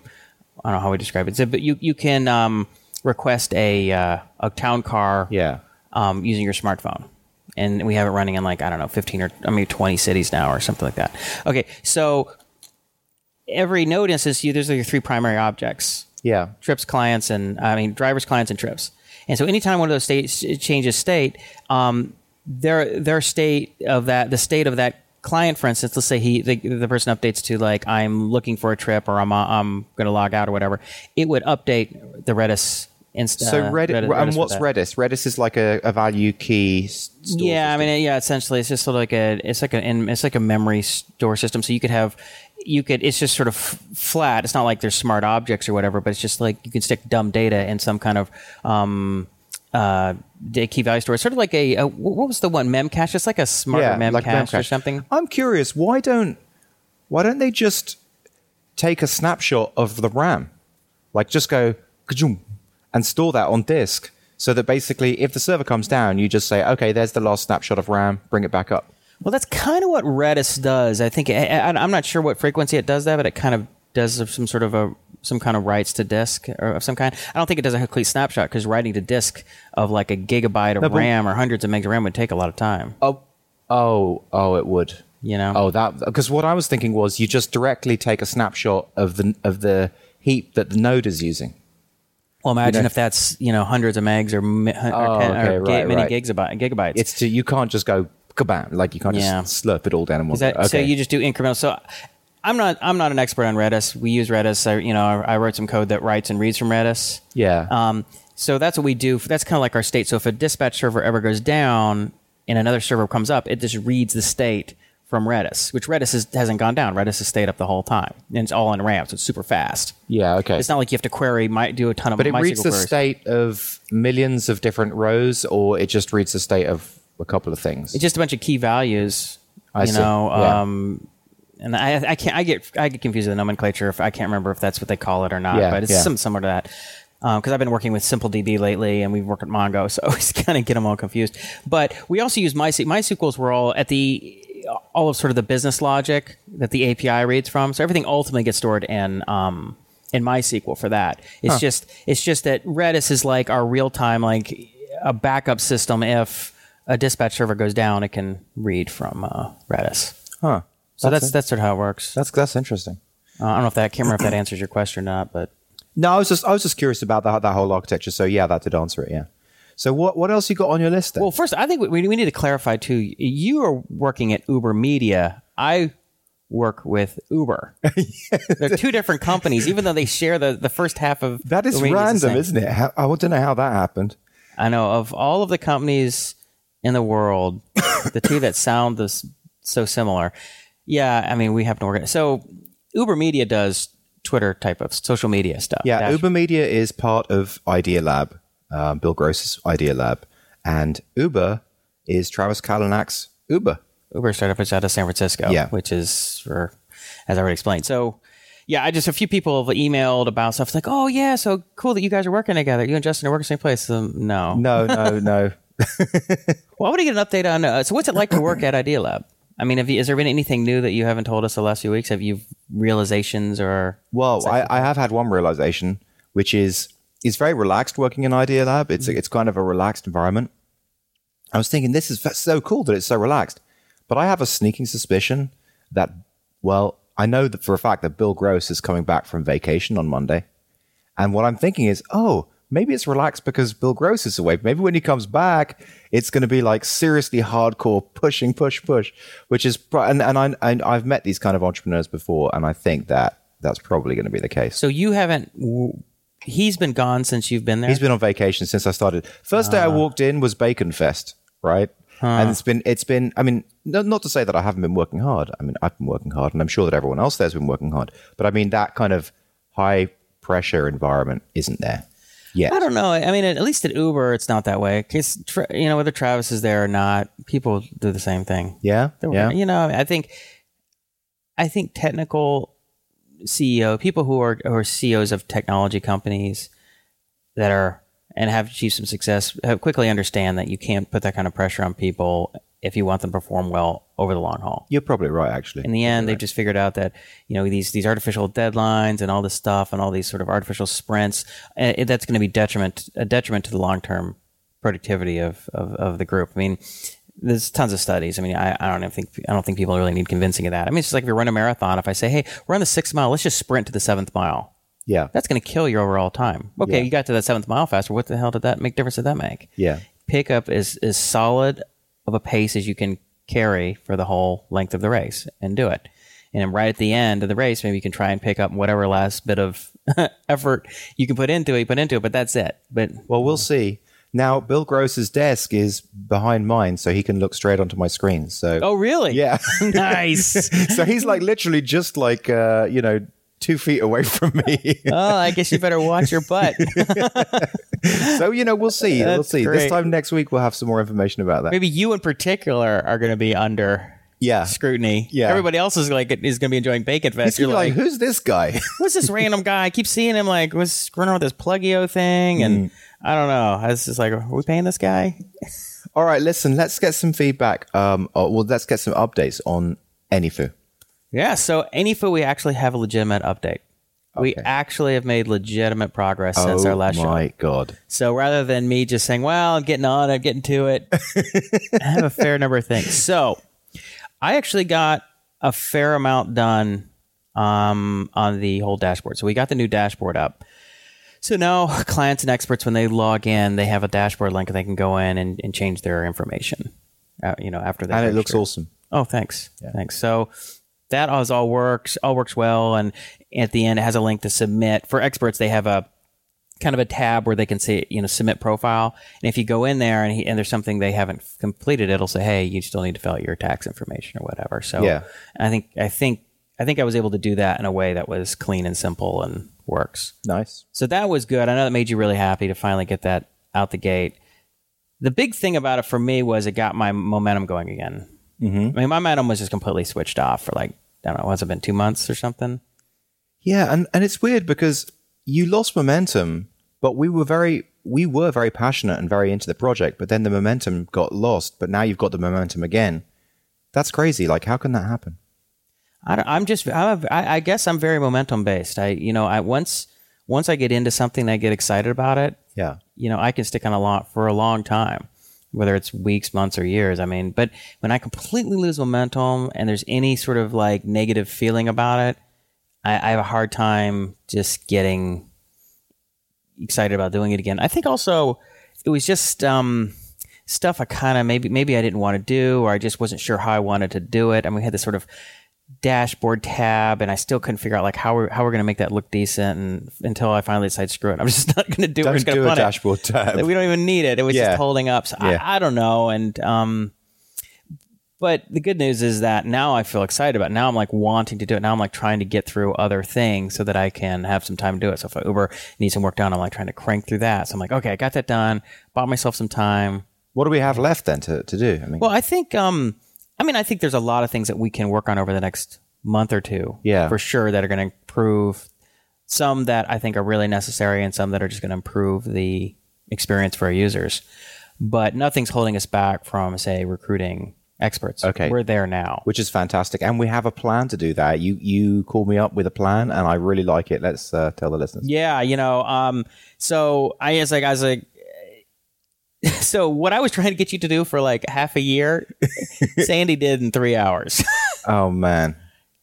I don't know how we describe it, but you you can um, request a uh, a town car yeah, um, using your smartphone. And we have it running in like, I don't know, 15 or I mean 20 cities now or something like that. Okay, so every node instance, you, there's like your three primary objects yeah. trips clients and I mean drivers clients and trips. And so anytime one of those states changes state, um, their their state of that the state of that client, for instance, let's say he the, the person updates to like I'm looking for a trip or I'm I'm going to log out or whatever, it would update the Redis instance. So Reddit, and what's. Redis? Redis is like a, a value key. Yeah, I mean, yeah. Essentially, it's just sort of like a, it's like a, it's like a memory store system. So you could have, you could, it's just sort of f- flat. It's not like there's smart objects or whatever, but it's just like you can stick dumb data in some kind of um, uh, key value store. It's sort of like a, a what was the one memcache? It's like a smarter yeah, memcache like or something. I'm curious. Why don't why don't they just take a snapshot of the RAM, like just go and store that on disk, so that basically, if the server comes down, you just say, okay, there's the last snapshot of RAM, bring it back up. Well, that's kind of what Redis does. I think I, I'm not sure what frequency it does that, but it kind of does some sort of a some kind of writes to disk or of some kind. I don't think it does a complete snapshot because writing to disk of like a gigabyte of but- RAM or hundreds of megs of RAM would take a lot of time. Oh, oh, oh, it would. You know? Oh, that because what I was thinking was you just directly take a snapshot of the of the heap that the node is using. Well, imagine know- if that's you know hundreds of megs or, mi- or, Oh, 10, okay, or ga- right, many right. gigabyte, gigabytes. It's to you can't just go kabam like you can't Yeah. just slurp it all down in one. That. Okay. So you just do incremental. So I'm not I'm not an expert on Redis. We use Redis. I, you know, I, I wrote some code that writes and reads from Redis. yeah. Um, so that's what we do. That's kind of like our state. So if a dispatch server ever goes down and another server comes up, it just reads the state from Redis, which Redis is, hasn't gone down. Redis has stayed up the whole time, and it's all in RAM, so it's super fast. yeah. Okay. It's not like you have to query, might do a ton of. But it MySQL reads the queries. state of millions of different rows, or it just reads the state of a couple of things. It's just a bunch of key values. I you see. know, Yeah. um, and I, I can't. I get I get confused with the nomenclature. If I can't remember if that's what they call it or not, Yeah, but it's yeah. something similar to that. Because I've been working with SimpleDB lately, and we've worked at Mongo, so I always kind of get them all confused. But we also use MySQL. MySQLs were all at the all of sort of the business logic that the API reads from. So everything ultimately gets stored in um, in MySQL for that. It's just it's just that Redis is like our real time like a backup system. If a dispatch server goes down, it can read from uh, Redis. Huh. So that's That's that's, sort of how it works. That's that's interesting. Uh, I don't know if that can't remember if that answers your question or not, but No, I was just I was just curious about that that whole architecture. So yeah, that did answer it. Yeah. So what what else you got on your list then? well, first I think we, we need to clarify too. You are working at UberMedia. I work with Uber. They're two different companies, even though they share the, the first half of that is the wages the random, isn't it? How, I want to know how that happened. I know of all of the companies in the world, the two that sound this so similar. Yeah, I mean we have to work. So UberMedia does Twitter type of social media stuff. Yeah, Dash- UberMedia is part of Idealab, um, Bill Gross's Idealab, and Uber is Travis Kalanick's Uber. Uber startup is out of San Francisco. Yeah. which is for as I already explained. So. Yeah, I just a few people have emailed about stuff like, "Oh yeah, so cool that you guys are working together. You and Justin are working the same place." Um, no, No, no, no. Well, I want to get an update on. Uh, so, what's it like to work at Idealab? I mean, have you, has there been anything new that you haven't told us the last few weeks? Have you realizations or? Well, I, I have had one realization, which is it's very relaxed working in Idealab. It's mm-hmm. it's kind of a relaxed environment. I was thinking this is so cool that it's so relaxed, but I have a sneaking suspicion that well, I know that for a fact that Bill Gross is coming back from vacation on Monday, and what I'm thinking is, oh, maybe it's relaxed because Bill Gross is away. Maybe when he comes back, it's going to be like seriously hardcore pushing, push, push, which is and and I and I've met these kind of entrepreneurs before, and I think that that's probably going to be the case. So you haven't. w- He's been gone since you've been there. He's been on vacation since I started. First day I ah. walked in was Bacon Fest, right? And it's been it's been. I mean, no, not to say that I haven't been working hard. I mean, I've been working hard, and I'm sure that everyone else there's been working hard. But I mean, that kind of high pressure environment isn't there yet. I don't know. I mean, at least at Uber, it's not that way. Because you know, whether Travis is there or not, people do the same thing. Yeah, They're yeah. You know, I think, I think technical CEO, people who are who are CEOs of technology companies that are and have achieved some success, have quickly understand that you can't put that kind of pressure on people if you want them to perform well over the long haul. You're probably right, actually. In the end, they've just figured out that you know these these artificial deadlines and all this stuff and all these sort of artificial sprints uh, that's going to be detriment a detriment to the long term productivity of, of of the group. I mean, there's tons of studies. I mean, I, I don't even think I don't think people really need convincing of that. I mean, it's just like if you run a marathon. If I say, hey, we're on the sixth mile, let's just sprint to the seventh mile. yeah, That's going to kill your overall time. Okay, Yeah. you got to that seventh mile faster. What the hell did that make difference? Did that make? yeah, pickup is as solid of a pace as you can carry for the whole length of the race and do it. And then right at the end of the race, maybe you can try and pick up whatever last bit of effort you can put into it, you put into it, but that's it. But Well, we'll see. Now, Bill Gross's desk is behind mine, so he can look straight onto my screen. So, oh, really? yeah. nice. so he's like literally just like uh, you know two feet away from me. oh, I guess you better watch your butt. so you know we'll see. we'll That's see. This time next week we'll have some more information about that. maybe you in particular are going to be under Yeah. scrutiny. Yeah. Everybody else is like is going to be enjoying Bacon Fest. He's You're like, like, who's this guy? what's this random guy? I keep seeing him like was around with this Pluggio thing, and I don't know. I was just like, are we paying this guy? All right, listen. Let's get some feedback. Um, oh, well, let's get some updates on AnyFu. Yeah, so AnyFu, we actually have a legitimate update. We actually have made legitimate progress since oh our last show. Oh my god! So rather than me just saying, well, I'm getting on, I'm getting to it, I have a fair number of things. So I actually got a fair amount done um, on the whole dashboard. So we got the new dashboard up. So now clients and experts, when they log in, they have a dashboard link and they can go in and, and change their information. Uh, you know, after that, And it looks awesome. Oh, thanks. Thanks. So that all, all works, all works well. And at the end, it has a link to submit. For experts, they have a kind of a tab where they can say, you know, submit profile. And if you go in there and, he, and there's something they haven't completed, it'll say, hey, you still need to fill out your tax information or whatever. So Yeah. I think, I think, I think I was able to do that in a way that was clean and simple and works. Nice. So that was good. I know that made you really happy to finally get that out the gate. The big thing about it for me was it got my momentum going again. Mm-hmm. I mean, my momentum was just completely switched off for like I don't know, what's it been two months or something? Yeah, and, and it's weird because you lost momentum, but we were very we were very passionate and very into the project, but then the momentum got lost, but now you've got the momentum again. That's crazy. Like how can that happen? I am just I'm a, I, I guess I'm very momentum based. I you know I once once I get into something, I get excited about it. Yeah. You know, I can stick on a lot for a long time, whether it's weeks, months, or years. I mean, but when I completely lose momentum and there's any sort of like negative feeling about it, I, I have a hard time just getting excited about doing it again. I think also it was just um, stuff I kind of maybe maybe I didn't want to do, or I just wasn't sure how I wanted to do it. Mean, we had this sort of dashboard tab and I still couldn't figure out like how we're how we're gonna make that look decent and until I finally decided screw it I'm just not gonna do it. Don't just gonna do a punt it. dashboard tab. We don't even need it. It was Yeah. just holding up. So Yeah. I, I don't know. And um but the good news is that now I feel excited about it. Now I'm like wanting to do it. Now I'm like trying to get through other things so that I can have some time to do it. So if Uber needs some work done, I'm like trying to crank through that. So I'm like, okay, I got that done, bought myself some time. What do we have left then to, to do? I mean Well, I think, um, I mean, I think there's a lot of things that we can work on over the next month or two. Yeah. For sure that are going to improve some that I think are really necessary and some that are just going to improve the experience for our users. But nothing's holding us back from, say, recruiting experts. Okay. We're there now. which is fantastic. And we have a plan to do that. You you called me up with a plan and I really like it. Let's uh, tell the listeners. Yeah, you know, um, so I was like, I was like, so what I was trying to get you to do for like half a year, Sandy did in three hours. Oh man.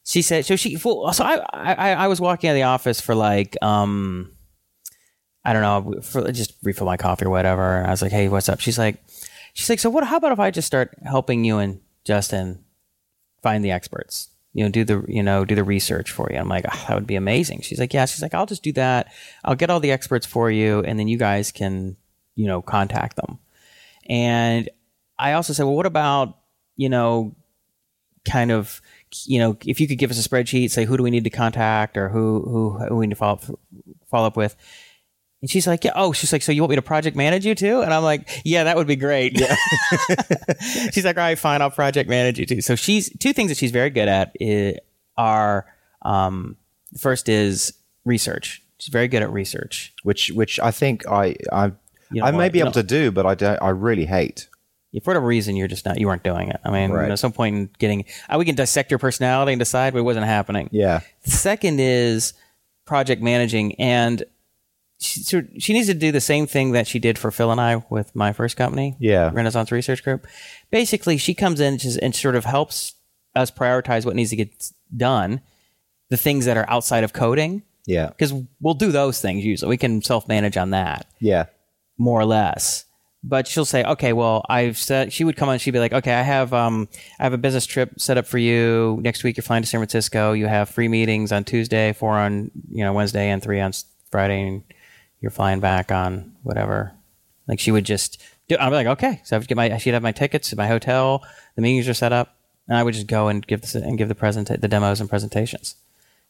she said so she well, so I, I I was walking out of the office for like um I don't know for just refill my coffee or whatever. I was like, hey, what's up? She's like, she's like, so what? How about if I just start helping you and Justin find the experts? You know, do the you know do the research for you. I'm like, "Ah, that would be amazing. She's like, yeah. She's like, I'll just do that. I'll get all the experts for you, and then you guys can you know contact them. And I also said, well, what about you know kind of you know if you could give us a spreadsheet say who do we need to contact or who who, who we need to follow up, follow up with? And she's like yeah oh she's like so you want me to project manage you too? And i'm like yeah that would be great. Yeah. She's like all right fine i'll project manage you too. So she's two things that she's very good at are um first is research. She's very good at research. Which which I think I I You don't I may be you able to don't- but I don't I really hate. for whatever reason you're just not you weren't doing it i mean Right. at some point in getting uh, we can dissect your personality and decide but it wasn't happening Yeah. The second is project managing, and she, so she needs to do the same thing that she did for Phil and I with my first company, Yeah. Renaissance Research Group. Basically, she comes in and, and sort of helps us prioritize what needs to get done, the things that are outside of coding, Yeah. because we'll do those things usually. We can self manage on that Yeah. More or less. But she'll say, okay, well, I've said she would come on. She'd be like, okay, I have um, I have a business trip set up for you next week. You're flying to San Francisco. You have free meetings on Tuesday, four on you know Wednesday, and three on Friday, and you're flying back on whatever. Like she would just do. I'd be like, okay, so I would get my she'd have my tickets my hotel. The meetings are set up, and I would just go and give this and give the present the demos and presentations.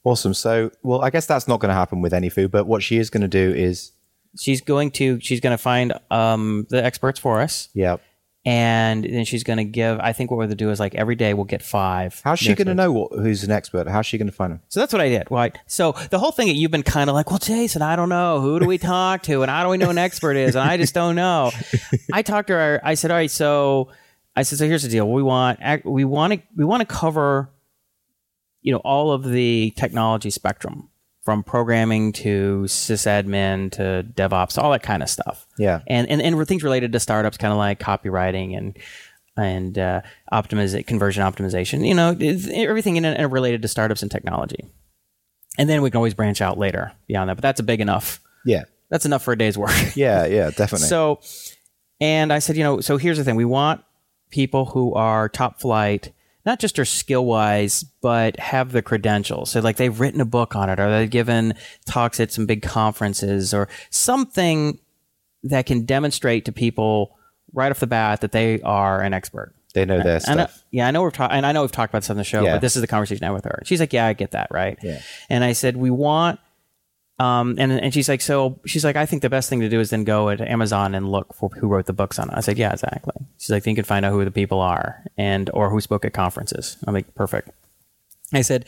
Awesome. So well I guess that's not going to happen with AnyFu, but what she is going to do is She's going to she's going to find um, the experts for us. Yep. and then she's going to give. I think what we're going to do is like every day we'll get five. How's she going to know what, who's an expert? How's she going to find them? So that's what I did. Right. So the whole thing that you've been kind of like, well, Jason, I don't know. Who do we talk to, and how do we know an expert is, and I just don't know. I talked to her. I said, all right, so I said, so here's the deal. We want we want to we want to cover, you know, all of the technology spectrum from programming to sysadmin to DevOps, all that kind of stuff Yeah. and and, and things related to startups, kind of like copywriting and and uh, optimize conversion optimization. You know, everything in it related to startups and technology. And then we can always branch out later beyond that, but that's a big enough. Yeah. That's enough for a day's work. Yeah, yeah, definitely. So, and I said, you know, so here's the thing: we want people who are top flight, not just are skill wise, but have the credentials. So, like they've written a book on it, or they've given talks at some big conferences, or something that can demonstrate to people right off the bat that they are an expert. they know their I know, stuff. yeah, I know we've talked, and I know we've talked about this on the show, Yeah. but this is the conversation I had with her. She's like, "Yeah, I get that, right?" Yeah. And I said, "We want," um, and and she's like, "So she's like, I think the best thing to do is then go to Amazon and look for who wrote the books on it." I said, "Yeah, exactly." She's like, "Then you can find out who the people are and or who spoke at conferences." I'm like, "Perfect." I said,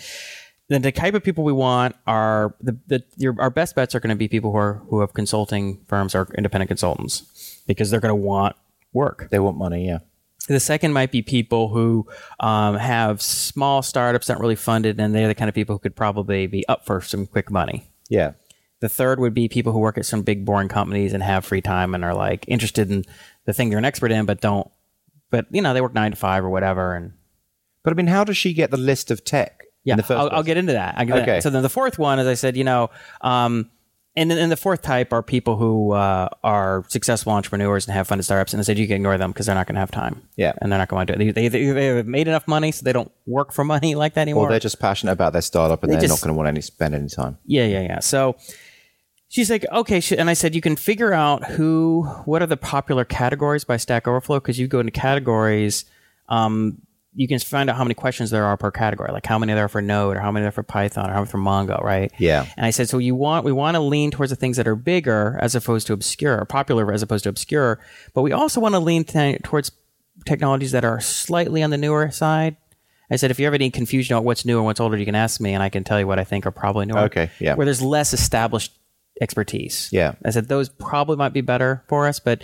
then the type of people we want are the, the your, our best bets are going to be people who are who have consulting firms or independent consultants because they're going to want work. They want money, yeah. The second might be people who um, have small startups not really funded, and they're the kind of people who could probably be up for some quick money. Yeah. The third would be people who work at some big boring companies and have free time and are like interested in the thing they're an expert in, but don't. But you know, they work nine to five or whatever, and But I mean, how does she get the list of tech yeah, in the 1st I'll, I'll get into that. Get Okay. So then the fourth one, as I said, you know, um, and then and the fourth type are people who uh, are successful entrepreneurs and have funded startups, and I said you can ignore them because they're not going to have time. Yeah. and they're not going to do it. They, they, they have made enough money, so they don't work for money like that anymore. Or they're just passionate about their startup and They are not going to want any spend any time. Yeah, yeah, yeah. So she's like, okay. She, and I said, you can figure out who, what are the popular categories by Stack Overflow because you go into categories. Um, you can find out how many questions there are per category, like how many there are for Node, or how many there are for Python, or how many for Mongo, right? Yeah. And I said, so you want we want to lean towards the things that are bigger as opposed to obscure, or popular as opposed to obscure, but we also want to lean t- towards technologies that are slightly on the newer side. I said, if you ever need confusion about what's new and what's older, you can ask me, and I can tell you what I think are probably newer. Okay, yeah. Where there's less established expertise. Yeah. I said those probably might be better for us, but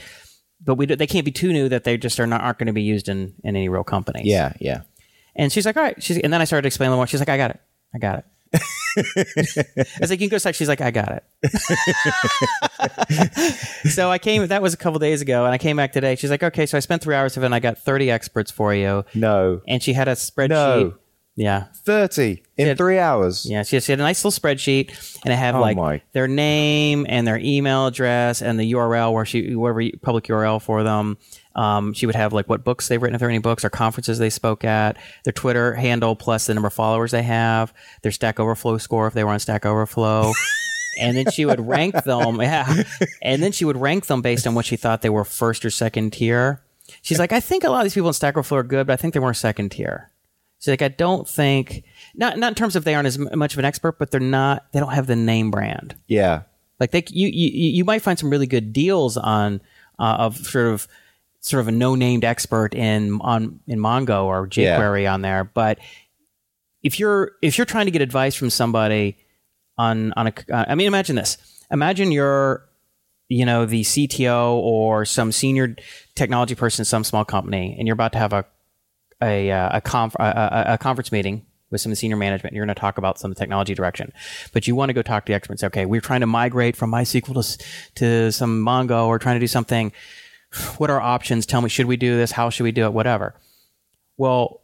but we do, they can't be too new that they just are not aren't going to be used in in any real companies. Yeah, yeah. And she's like, all right. She's, and then I started explaining more. She's like, I got it. I got it. I was like, you can go sec. She's like, I got it. so I came, that was a couple days ago, and I came back today. She's like, okay, so I spent three hours of it, and I got 30 experts for you. No. And she had a spreadsheet. No. Yeah. 30 in Yeah. three hours. Yeah, she, she had a nice little spreadsheet, and it had Oh like my. their name and their email address and the URL where she, whoever public URL for them. Um, she would have like what books they've written, if there are any books or conferences they spoke at, their Twitter handle plus the number of followers they have, their Stack Overflow score if they were on Stack Overflow. and then she would rank them. Yeah. And then she would rank them based on what she thought they were first or second tier. She's like, I think a lot of these people in Stack Overflow are good, but I think they weren't second tier. She's like, I don't think not not in terms of they aren't as much of an expert, but they're not. They don't have the name brand. Yeah. Like they, you you you might find some really good deals on uh, of sort of sort of a no named expert in on in Mongo or jQuery on there, but if you're if you're trying to get advice from somebody on on a uh, I mean imagine this imagine you're you know the CTO or some senior technology person in some small company and you're about to have a a uh, a, conf- a, a, a conference meeting with some senior management. You're going to talk about some technology direction, but you want to go talk to the experts. Okay, we're trying to migrate from MySQL to to some Mongo. Or trying to do something. What are options? Tell me, should we do this? How should we do it? Whatever. Well,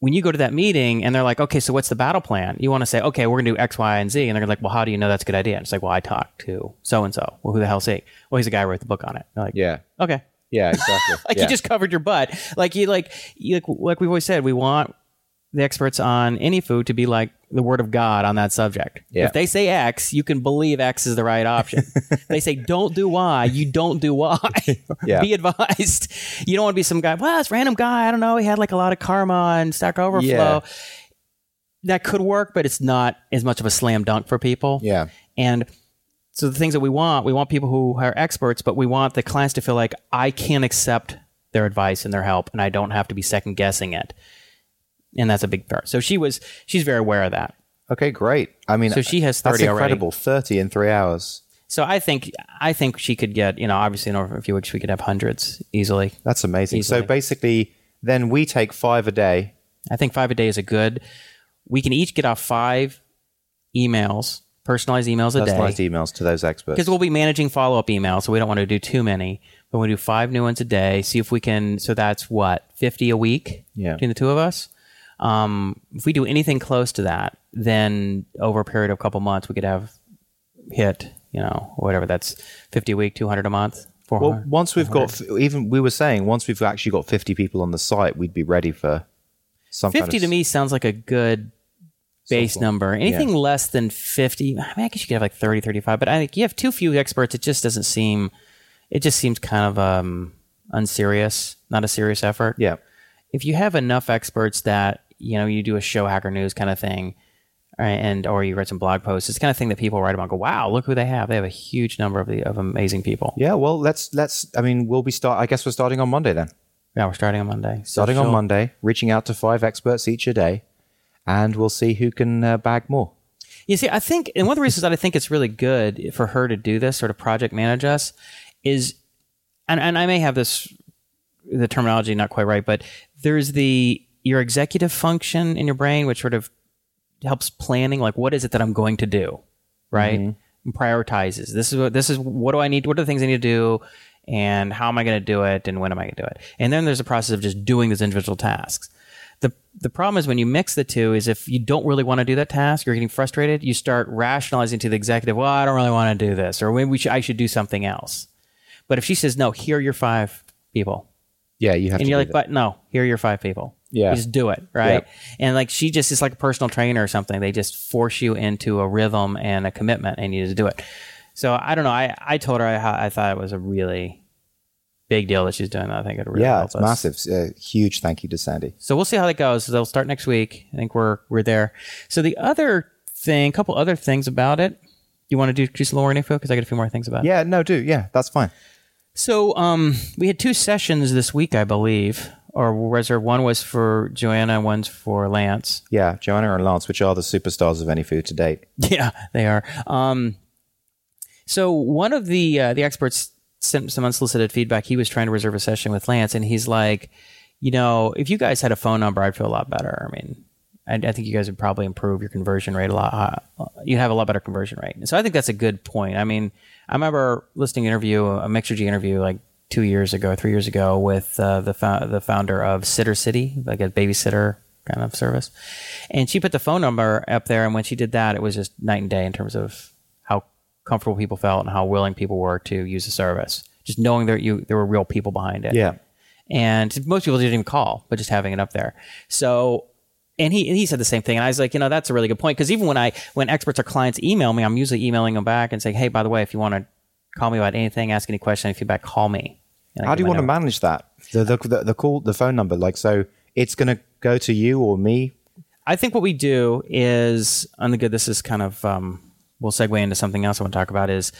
when you go to that meeting and they're like, okay, so what's the battle plan? You want to say, okay, we're going to do X, Y, and Z. And they're like, well, how do you know that's a good idea? And it's like, well, I talked to so and so. Well, who the hell's he? Well, he's the guy who wrote the book on it. They're like, Yeah. okay. Yeah, exactly. Like yeah. you just covered your butt. Like you like you like like we've always said, we want the experts on AnyFu to be like the word of God on that subject. Yeah. If they say X, you can believe X is the right option. they say don't do Y, you don't do Y. Yeah. be advised. You don't want to be some guy, well, it's random guy, I don't know, he had like a lot of karma and Stack Overflow. Yeah. That could work, but it's not as much of a slam dunk for people. Yeah. And so the things that we want, we want people who are experts, but we want the clients to feel like I can accept their advice and their help, and I don't have to be second guessing it. And that's a big part. So she was, she's very aware of that. Okay, great. I mean, So she has that's 30 already. incredible. 30 in three hours. So I think, I think she could get, you know, obviously in over a few weeks we could have hundreds easily. That's amazing. So basically, then we take five a day. I think five a day is a good. We can each get off five emails, personalized emails a day. Personalized emails to those experts. because we'll be managing follow up emails, so we don't want to do too many. But we do five new ones a day. See if we can. So that's what fifty a week Yeah. between the two of us. Um, if we do anything close to that, then over a period of a couple months, we could have hit you know whatever that's fifty a week, two hundred a month, four Well, once we've got, even we were saying, once we've actually got 50 people on the site, we'd be ready for some kind fifty of to me sounds like a good base Something. number. Anything less than 50, I mean, I guess you could have like 30, 35, but I think you have too few experts. It just doesn't seem, it just seems kind of um, unserious, not a serious effort. Yeah. If you have enough experts that, you know, you do a show hacker news kind of thing, right, and or you write some blog posts, it's kind of thing that people write about go, wow, look who they have. They have a huge number of the of amazing people. Yeah. Well, let's, let's, I mean, we'll be start, I guess we're starting on Monday then. Yeah, we're starting on Monday. So Starting on she'll- Monday, reaching out to five experts each a day. And we'll see who can uh, bag more. You see, I think, and one of the reasons that I think it's really good for her to do this, sort of project manage us, is, and, and I may have this, the terminology not quite right, but there's the, your executive function in your brain, which sort of helps planning, like what is it that I'm going to do, right? And prioritizes. This is what, this is, what do I need, what are the things I need to do? And how am I going to do it? And when am I going to do it? And then there's a process of just doing those individual tasks the the problem is when you mix the two is if you don't really want to do that task, you're getting frustrated. You start rationalizing to the executive, well, I don't really want to do this, or maybe we should, I should do something else. But if she says no, here are your five people, Yeah, you have and you're like, that. but no, here are your five people. Yeah. you just do it, right? Yep. And like she just is like a personal trainer or something. They just force you into a rhythm and a commitment, and you just do it. So I don't know. I I told her I I thought it was a really big deal that she's doing that. I think it really yeah, help it's us. massive. Uh, huge thank you to Sandy. So we'll see how that goes. They'll start next week. I think we're we're there. So the other thing, a couple other things about it. You want to do just a little more info because I got a few more things about it. Yeah, no, do yeah, that's fine. So um, we had two sessions this week, I believe, or was there one was for Joanna, and one's for Lance. Yeah, Joanna and Lance, which are the superstars of AnyFu to date. Yeah, they are. Um, so one of the uh, the experts sent some unsolicited feedback. He was trying to reserve a session with Lance, and he's like, you know, if you guys had a phone number, I'd feel a lot better. I mean, I, I think you guys would probably improve your conversion rate a lot. Uh, you'd have a lot better conversion rate. And so I think that's a good point. I mean, I remember listening to an interview, a Mixergy interview, like two years ago, three years ago, with uh, the fou- the founder of Sitter City, like a babysitter kind of service, and she put the phone number up there. And when she did that, it was just night and day in terms of comfortable people felt and how willing people were to use the service. Just knowing that you there were real people behind it Yeah. and most people didn't even call, but just having it up there. So, and he and he said the same thing, and I was like, you know, that's a really good point because even when I when experts or clients email me, I'm usually emailing them back and saying, hey, by the way, if you want to call me about anything, ask any question, any feedback, call me. How do you want to manage that? The the the, the call the phone number like so it's going to go to you or me. I think what we do is, on the good, this is kind of, um, we'll segue into something else I want to talk about is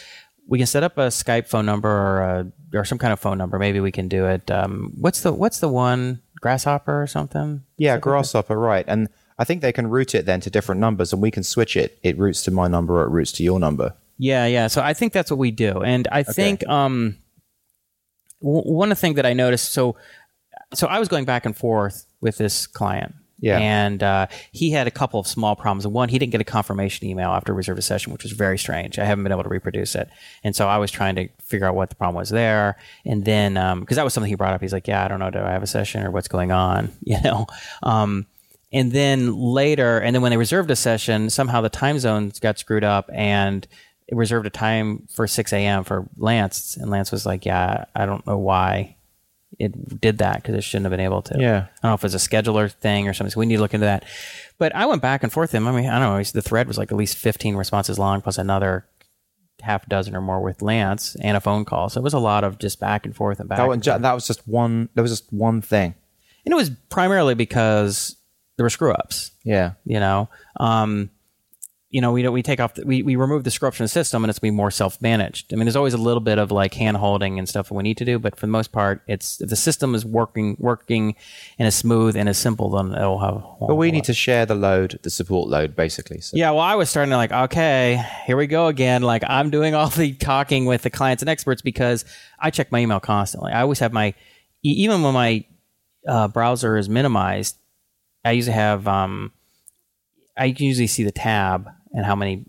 we can set up a Skype phone number or, a, or some kind of phone number. Maybe we can do it. Um, what's the, what's the one grasshopper or something? Yeah, Grasshopper, right? And I think they can route it then to different numbers, and we can switch it. It routes to my number, or it routes to your number. Yeah, yeah. So I think that's what we do, and I think um, w- one of the things that I noticed. So, so I was going back and forth with this client. Yeah. And uh, he had a couple of small problems. One, he didn't get a confirmation email after reserve a session, which was very strange. I haven't been able to reproduce it. And so I was trying to figure out what the problem was there. And then, because that was something he brought up, he's like, yeah, I don't know, do I have a session or what's going on? You know? Um, and then later, and then when they reserved a session, somehow the time zones got screwed up and reserved a time for 6 a.m. for Lance. And Lance was like, yeah, I don't know why it did that because it shouldn't have been able to. Yeah. I don't know if it's a scheduler thing or something. So we need to look into that. But I went back and forth with him. I mean, I don't know. The thread was like at least 15 responses long, plus another half dozen or more with Lance and a phone call. So it was a lot of just back and forth and back. That, and one, ju- that was just one. There was just one thing. and it was primarily because there were screw ups. Yeah. You know, um, you know, we don't, we take off, the, we, we remove the screw ups from the system and it's be more self managed. I mean, there's always a little bit of like hand holding and stuff that we need to do, but for the most part, it's if the system is working, working and is smooth and is simple, then it'll have. But we need to share the load, the support load, basically. So. Yeah, well, I was starting to like, okay, here we go again. Like, I'm doing all the talking with the clients and experts because I check my email constantly. I always have my, even when my uh, browser is minimized, I usually have, um, I can usually see the tab and how many,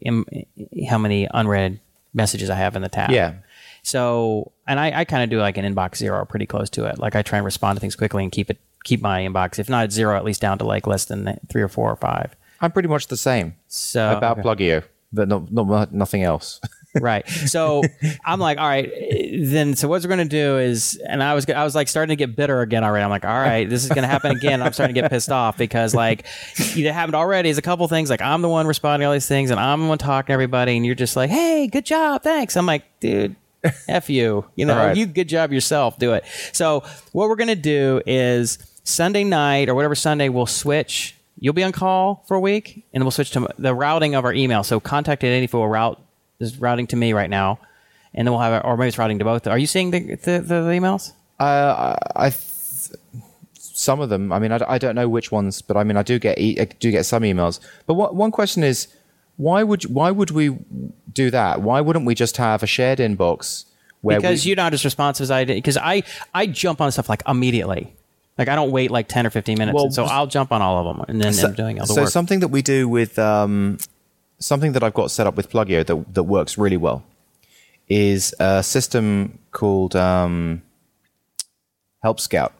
how many unread messages I have in the tab. Yeah. So, and I, I kind of do like an inbox zero, pretty close to it. Like I try and respond to things quickly and keep it, keep my inbox, if not at zero, at least down to like less than three or four or five. I'm pretty much the same So about okay. Pluggio, but not, not nothing else. right. So I'm like, all right, then. So what we're gonna do is, and I was, I was like starting to get bitter again already. I'm like, all right, this is gonna happen again. I'm starting to get pissed off because like it happened already. Is a couple things like I'm the one responding to all these things, and I'm the one talking to everybody, and you're just like, hey, good job, thanks. I'm like, dude. F you, you know, right. you good job yourself. Do it. So what we're gonna do is Sunday night or whatever Sunday we'll switch. You'll be on call for a week, and we'll switch to the routing of our email. So contact at any will route is routing to me right now, and then we'll have, or maybe it's routing to both. Are you seeing the the, the, the emails? Uh, I, I th- some of them. I mean, I, I don't know which ones, but I mean, I do get e- I do get some emails. But what, one question is, why would why would we do that? Why wouldn't we just have a shared inbox where because we, you're not as responsive as I did. Because I I jump on stuff like immediately. Like I don't wait like ten or fifteen minutes, Well, so I'll jump on all of them, and then I'm doing all the so work. something that we do with um, something that I've got set up with Pluggio that that works really well is a system called um, Help Scout.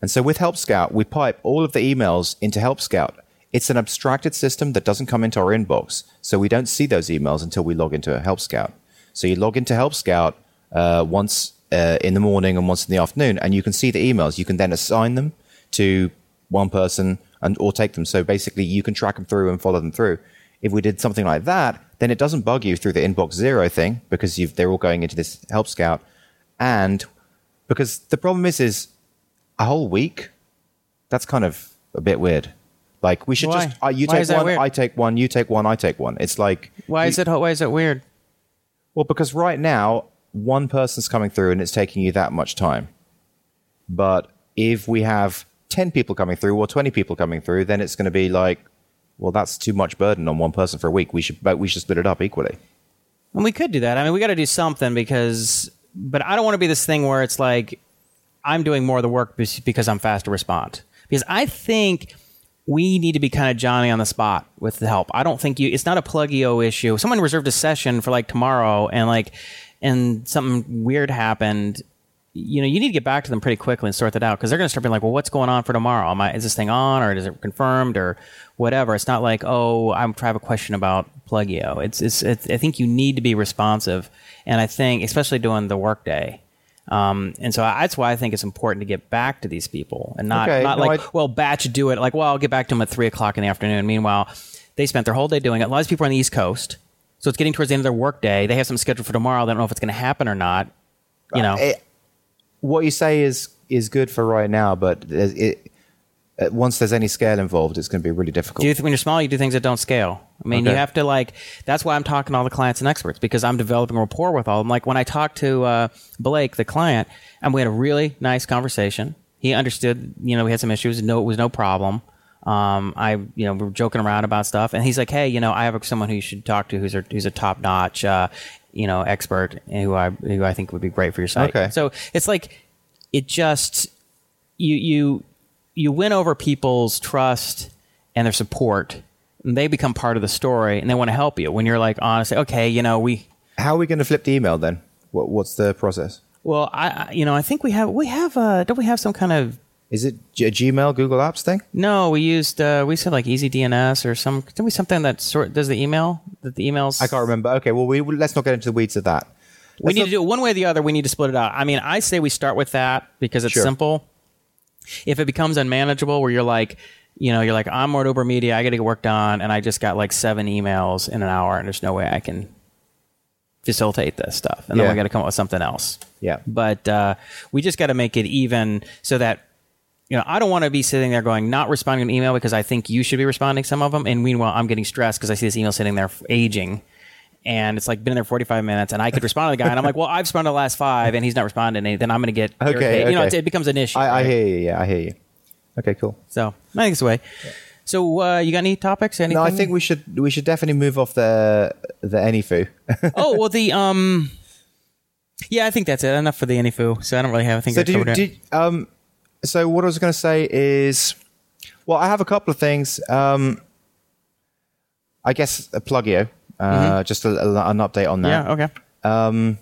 And so with Help Scout, we pipe all of the emails into Help Scout. It's an abstracted system that doesn't come into our inbox, so we don't see those emails until we log into Help Scout. So you log into Help Scout uh, once uh, in the morning and once in the afternoon, and you can see the emails. You can then assign them to one person and or take them. So basically, you can track them through and follow them through. If we did something like that, then it doesn't bug you through the inbox zero thing because you've, they're all going into this Help Scout, and because the problem is, is a whole week. That's kind of a bit weird. Like we should Why? just uh, you Why take one? I take one, you take one, I take one. It's like why is it why is it weird? well, because right now, one person's coming through and it's taking you that much time. But if we have 10 people coming through or 20 people coming through, then it's going to be like, well, that's too much burden on one person for a week. We should, but we should split it up equally. And we could do that. I mean, we got to do something because, but I don't want to be this thing where it's like I'm doing more of the work because I'm fast to respond. Because I think we need to be kind of Johnny on the spot with the help. I don't think you. It's not a pluggio issue. Someone reserved a session for like tomorrow, and like, and something weird happened. You know, you need to get back to them pretty quickly and sort that out because they're going to start being like, "Well, what's going on for tomorrow? Am I is this thing on or is it confirmed or whatever?" It's not like, "Oh, I'm I have a question about pluggio." It's, it's it's I think you need to be responsive, and I think especially during the workday. Um, and so I, that's why I think it's important to get back to these people and not Okay, not no, like I- well batch do it like well I'll get back to them at three o'clock in the afternoon. Meanwhile, they spent their whole day doing it. A lot of people are on the East Coast, so it's getting towards the end of their workday. They have some scheduled for tomorrow. They don't know if it's going to happen or not. You know, It, what you say is is good for right now, but it, it, once there's any scale involved, it's going to be really difficult. do you, when you're small, you do things that don't scale. I mean, you have to like. That's why I'm talking to all the clients and experts because I'm developing rapport with all of them. Like when I talked to uh, Blake, the client, and we had a really nice conversation. He understood. You know, we had some issues. No, it was no problem. Um, I, you know, we were joking around about stuff, and he's like, "Hey, you know, I have someone who you should talk to who's a who's a top notch, uh, you know, expert, who I who I think would be great for your site." Okay. So it's like, it just you you you win over people's trust and their support and they become part of the story and they want to help you when you're like honestly okay you know we How are we going to flip the email then? What, what's the process? well i I- you know i think we have we have uh don't we have some kind of Is it a Gmail, Google Apps thing? no we used uh we said like easy dns or some did we something that sort does the email that the emails I can't remember. Okay, well, we let's not get into the weeds of that. we Let's need not- to do it one way or the other we need to split it out i mean i say we start with that because it's Sure. simple if it becomes unmanageable where you're like you know you're like i'm more uber media i gotta get work done and i just got like seven emails in an hour and there's no way i can facilitate this stuff and then Yeah. we gotta come up with something else Yeah. but uh, we just got to make it even so that you know i don't want to be sitting there going not responding to an email because i think you should be responding to some of them and meanwhile i'm getting stressed because i see this email sitting there aging and it's like been in there 45 minutes and i could respond to the guy and i'm like well i've responded to the last five and he's not responding and then i'm going to get Okay, irritated. you know okay. it's, it becomes an issue I, I hear you. Yeah, I hear you. Okay, cool. so i think it's the way so uh, you got any topics anything No, I think we should we should definitely move off the the anyfu. oh well the um yeah i think that's it enough for the anyfu so i don't really have i think so do you, covered it. um so what I was going to say is well I have a couple of things um I guess a pluggio uh just a, a- an update on that Mm-hmm. yeah okay Um,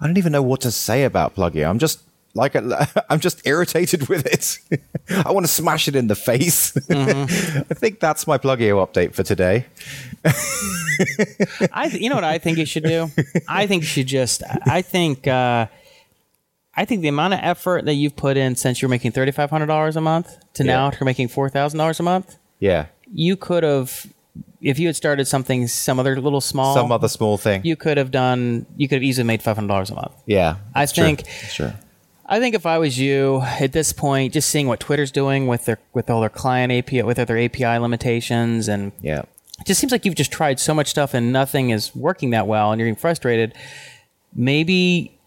I don't even know what to say about pluggio I'm just like I'm just irritated with it I want to smash it in the face Mm-hmm. I think that's my pluggio update for today I, th- you know what I think you should do? I think you should just. I think. Uh, I think the amount of effort that you've put in since you're making thirty five hundred dollars a month to Yeah. now you're making four thousand dollars a month, yeah you could have, if you had started something, some other little small, some other small thing you could have done. You could have easily made five hundred dollars a month. yeah I think- true. I think if I was you at this point, just seeing what Twitter's doing with their with all their client API with their API limitations and yeah it just seems like you've just tried so much stuff and nothing is working that well and you're getting frustrated maybe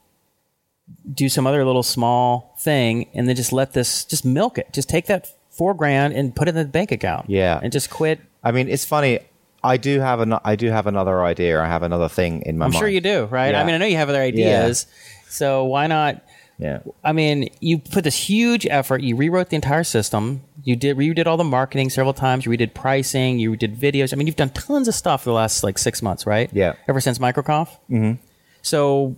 do some other little small thing and then just let this just milk it. Just take that four grand and put it in the bank account. Yeah. and just quit. I mean, it's funny. I do have an I do have another idea. I have another thing in my I'm mind. sure you do, right? Yeah. I mean, I know you have other ideas. So why not? Yeah. I mean, you put this huge effort. You rewrote the entire system. You did redid all the marketing several times. You redid pricing. You did videos. I mean, you've done tons of stuff for the last like six months, right? Yeah. Ever since MicroConf. Mm-hmm. So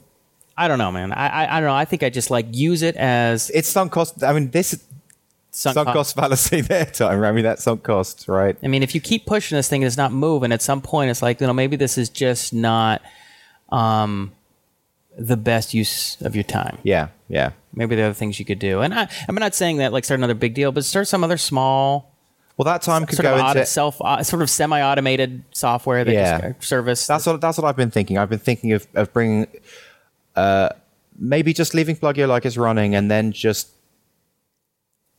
I don't know, man. I, I I don't know. I think I just like use it as It's sunk cost. I mean, this sunk sunk cost. fallacy there, time. I mean, that sunk cost, right? I mean, if you keep pushing this thing and it's not moving, at some point it's like, you know, maybe this is just not um, the best use of your time. Yeah, yeah. Maybe there are other things you could do. And I, I'm not saying that like start another big deal, but start some other small Well, that time could sort go of into auto, self, uh, sort of semi-automated software that Yeah. just uh, service. That's what that's what I've been thinking. I've been thinking of of bringing, uh, maybe just leaving Pluggio like it's running, and then just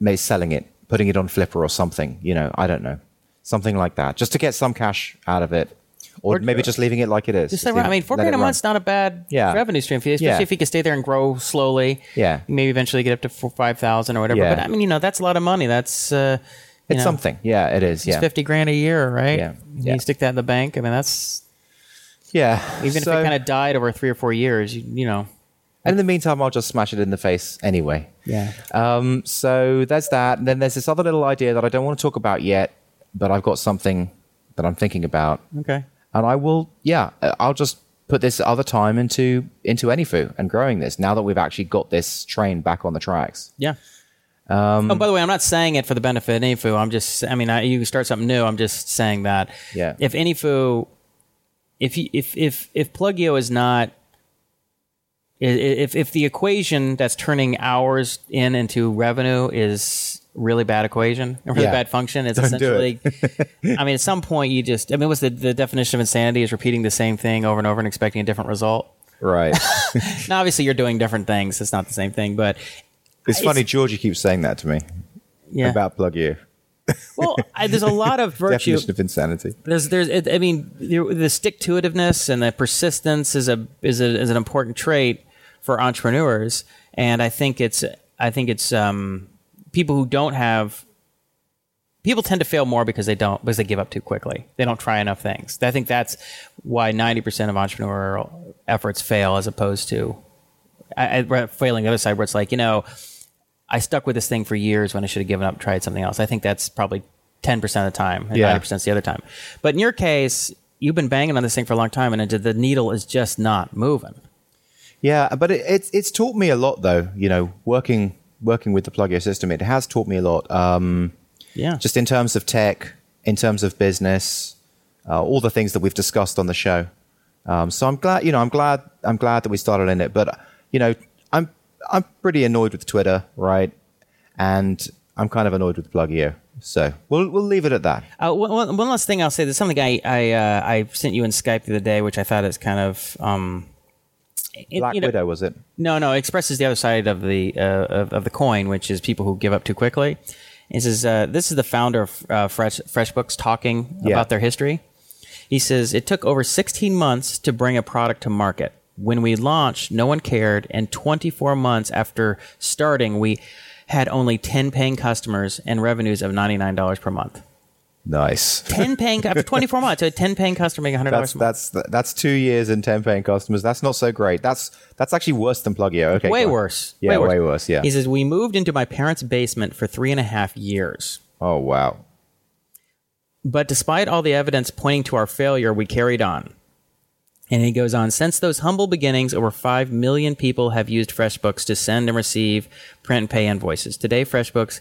maybe selling it, putting it on Flippa or something. You know, I don't know, something like that, just to get some cash out of it, or, Or- maybe just leaving it like it is. Just I mean, four grand a month's not a bad Yeah. revenue stream for you, especially Yeah. if you can stay there and grow slowly. Yeah. maybe eventually get up to four, five thousand or whatever. Yeah. But I mean, you know, that's a lot of money. That's uh, It's know, something. Yeah, it is. It's Yeah, fifty grand a year, right? Yeah. You Yeah. stick that in the bank. I mean, that's yeah. even So- if it kind of died over three or four years. You, you know. and in the meantime, I'll just smash it in the face anyway. Yeah. Um, so there's that. And then there's this other little idea that I don't want to talk about yet, but I've got something that I'm thinking about. Okay. And I will, yeah, I'll just put this other time into into AnyFu and growing this now that we've actually got this train back on the tracks. Yeah. oh, by the way, I'm not saying it for the benefit of AnyFu. I'm just, I mean, I, you can start something new. I'm just saying that Yeah. if AnyFu, if you, if if if Pluggio is not, if if the equation that's turning hours in into revenue is really bad equation and really Yeah. bad function, it's Don't do essentially. I mean, at some point, you just, I mean, what's the the definition of insanity is repeating the same thing over and over and expecting a different result. Right. Now, obviously, you're doing different things. It's not the same thing, but it's funny, Georgie keeps saying that to me yeah. about Pluggio. Well, I, there's a lot of virtue. Definition of insanity. There's, there's, it, I mean, the, the stick to itiveness and the persistence is a is a, is an important trait for entrepreneurs, and I think it's I think it's um, people who don't have people tend to fail more because they don't because they give up too quickly. They don't try enough things. I think that's why ninety percent of entrepreneurial efforts fail, as opposed to I, I, failing the other side, where it's like you know. I stuck with this thing for years when I should have given up tried something else. I think that's probably 10% of the time and Yeah. 90% is the other time. But in your case, you've been banging on this thing for a long time and the needle is just not moving. Yeah, but it, it's it's taught me a lot though. You know, working working with the Pluggio system, it has taught me a lot. Um, Yeah. just in terms of tech, in terms of business, uh, all the things that we've discussed on the show. Um, so I'm glad, you know, I'm glad, I'm glad that we started in it. But you know, I'm pretty annoyed with Twitter, right? And I'm kind of annoyed with Pluggio. So we'll we'll leave it at that. Uh, one, one one last thing I'll say. There's something I I, uh, I sent you in Skype the other day, which I thought is kind of um, it- Black you know- Widow was it? No, no, it expresses the other side of the uh, of, of the coin, which is people who give up too quickly. It says uh, this is the founder of uh, Fresh FreshBooks talking Yeah. about their history. He says it took over 16 months to bring a product to market. When we launched, no one cared, and 24 months after starting, we had only 10 paying customers and revenues of $99 per month. Nice. 10 paying after 24 months, so 10 paying customer making $100 That's that's that's two years and ten paying customers. That's not so great. That's that's actually worse than Pluggio. Okay, way worse. Yeah, way worse. Yeah. He says we moved into my parents' basement for three and a half years. Oh wow. But despite all the evidence pointing to our failure, we carried on. And he goes on, since those humble beginnings, over 5 million people have used FreshBooks to send and receive print and pay invoices. Today, FreshBooks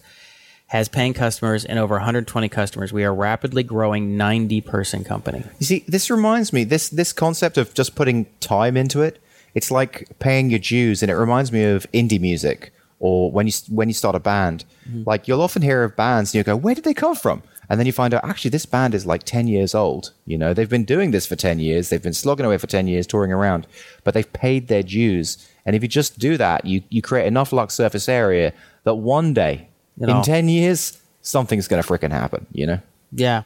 has paying customers and over 120 customers. We are rapidly growing 90 person company. You see, this reminds me this this concept of just putting time into it. It's like paying your dues, and it reminds me of indie music or when you when you start a band. Mm-hmm. Like you'll often hear of bands, and you go, "Where did they come from?" And then you find out actually this band is like ten years old. You know, they've been doing this for ten years. They've been slogging away for ten years, touring around, but they've paid their dues. And if you just do that, you you create enough luck surface area that one day You know. in ten years something's going to frickin' happen. You know. Yeah.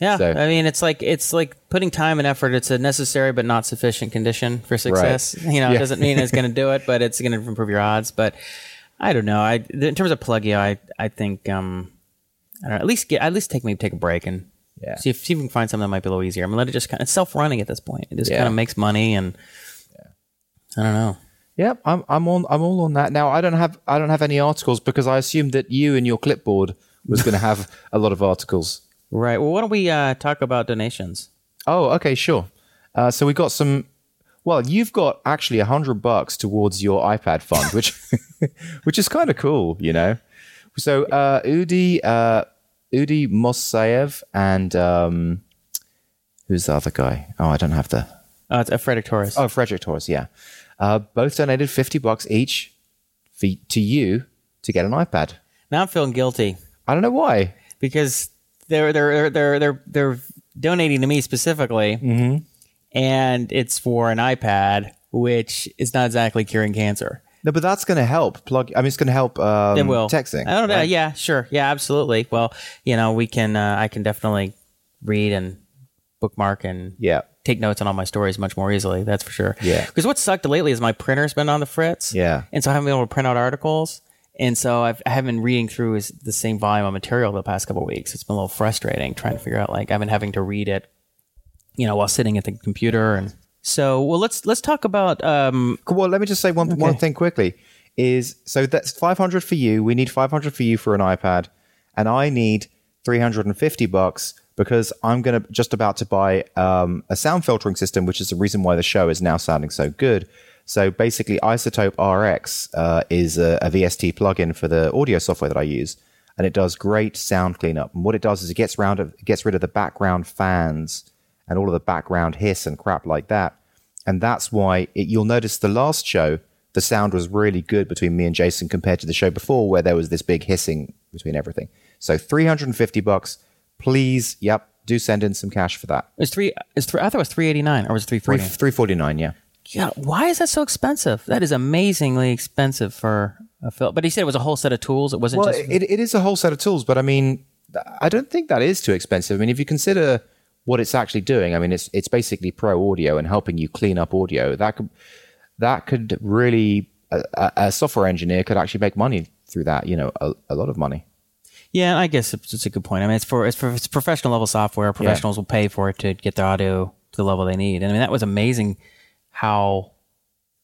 Yeah, So- I mean, it's like it's like putting time and effort. It's a necessary but not sufficient condition for success. You know, it doesn't mean it's going to do it, but it's going to improve your odds. But I don't know. I in terms of pluggio, I I think um, I don't know. At least get at least take maybe take a break and Yeah. see if see if we can find something that might be a little easier. I mean, let it just kind of it's self running at this point. It just Yeah. kind of makes money and I don't know. Yep, I'm I'm on I'm all on that now. I don't have I don't have any articles because I assumed that you and your clipboard was going to have a lot of articles. Right. Well, why don't we uh, talk about donations? Oh, okay, sure. Uh, so we got some. Well, you've got actually a hundred bucks towards your iPad fund, which which is kind of cool, you know. So uh, Udi uh, Udi Mosayev and um, who's the other guy? Oh, I don't have the. Uh, it's uh, Frederick Torres. Oh, Frederick Torres, yeah. Uh, both donated fifty bucks each for, to you to get an iPad. Now I'm feeling guilty. I don't know why. because they're they're they're they're they're donating to me specifically, Mm-hmm. and it's for an iPad, which is not exactly curing cancer. No, but that's going to help plug. I mean, it's going to help um, It will texting. I don't know. right? Yeah, sure. Yeah, absolutely. Well, you know, we can. Uh, I can definitely read and bookmark and Yeah. take notes on all my stories much more easily. That's for sure. Yeah. Because what sucked lately is my printer's been on the fritz. Yeah. And so I haven't been able to print out articles. And so I've, I haven't been reading through is the same volume of material the past couple of weeks. It's been a little frustrating trying to figure out like I've been having to read it, you know, while sitting at the computer. And so, well, let's let's talk about um, Well, let me just say one one thing quickly. Is so that's five hundred for you. We need five hundred for you for an iPad, and I need three hundred and fifty bucks because I'm gonna just about to buy um, a sound filtering system, which is the reason why the show is now sounding so good. So basically, iZotope RX uh, is a, a VST plugin for the audio software that I use, and it does great sound cleanup. And what it does is it gets round it gets rid of the background fans and all of the background hiss and crap like that. And that's why it, you'll notice the last show, the sound was really good between me and Jason compared to the show before, where there was this big hissing between everything. So 350 bucks, please. Yep, do send in some cash for that. it's three. It's three. I thought it was three eighty nine or was it three Three, forty? 349, yeah. Yeah. Why is that so expensive? That is amazingly expensive for a film. But he said it was a whole set of tools. It wasn't Well, just. it, it is a whole set of tools, but I mean, I don't think that is too expensive. I mean, if you consider what it's actually doing, I mean, it's it's basically pro audio and helping you clean up audio. That could that could really a, a- software engineer could actually make money through that. You know, a, a lot of money. Yeah, I guess it's, it's a good point. I mean, it's for it's for it's professional level software. Professionals will pay for it to get their audio to the level they need. And I mean, that was amazing how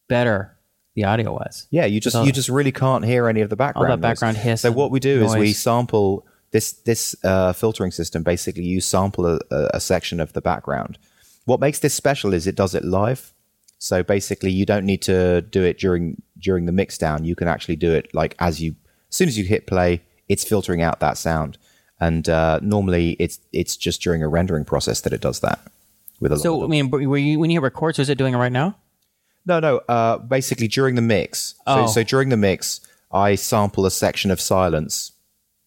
better the audio was. Yeah, you just So- you just really can't hear any of the background. All that noise. background hiss So what we do is we sample this this uh, filtering system. Basically, you sample a, a, section of the background. What makes this special is it does it live. So basically, you don't need to do it during during the mix down. You can actually do it like as you as soon as you hit play, it's filtering out that sound. And uh, normally, it's it's just during a rendering process that it does that. With a So I mean, you, when you record, so is it doing it right now? no, no. Uh, basically, during the mix. So, Oh. so during the mix, I sample a section of silence.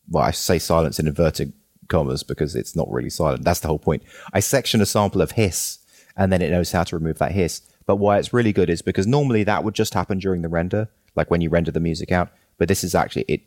Well, I say silence in inverted commas because it's not really silent. That's the whole point. I section a sample of hiss, and then it knows how to remove that hiss. But why it's really good is because normally that would just happen during the render, like when you render the music out. But this is actually it.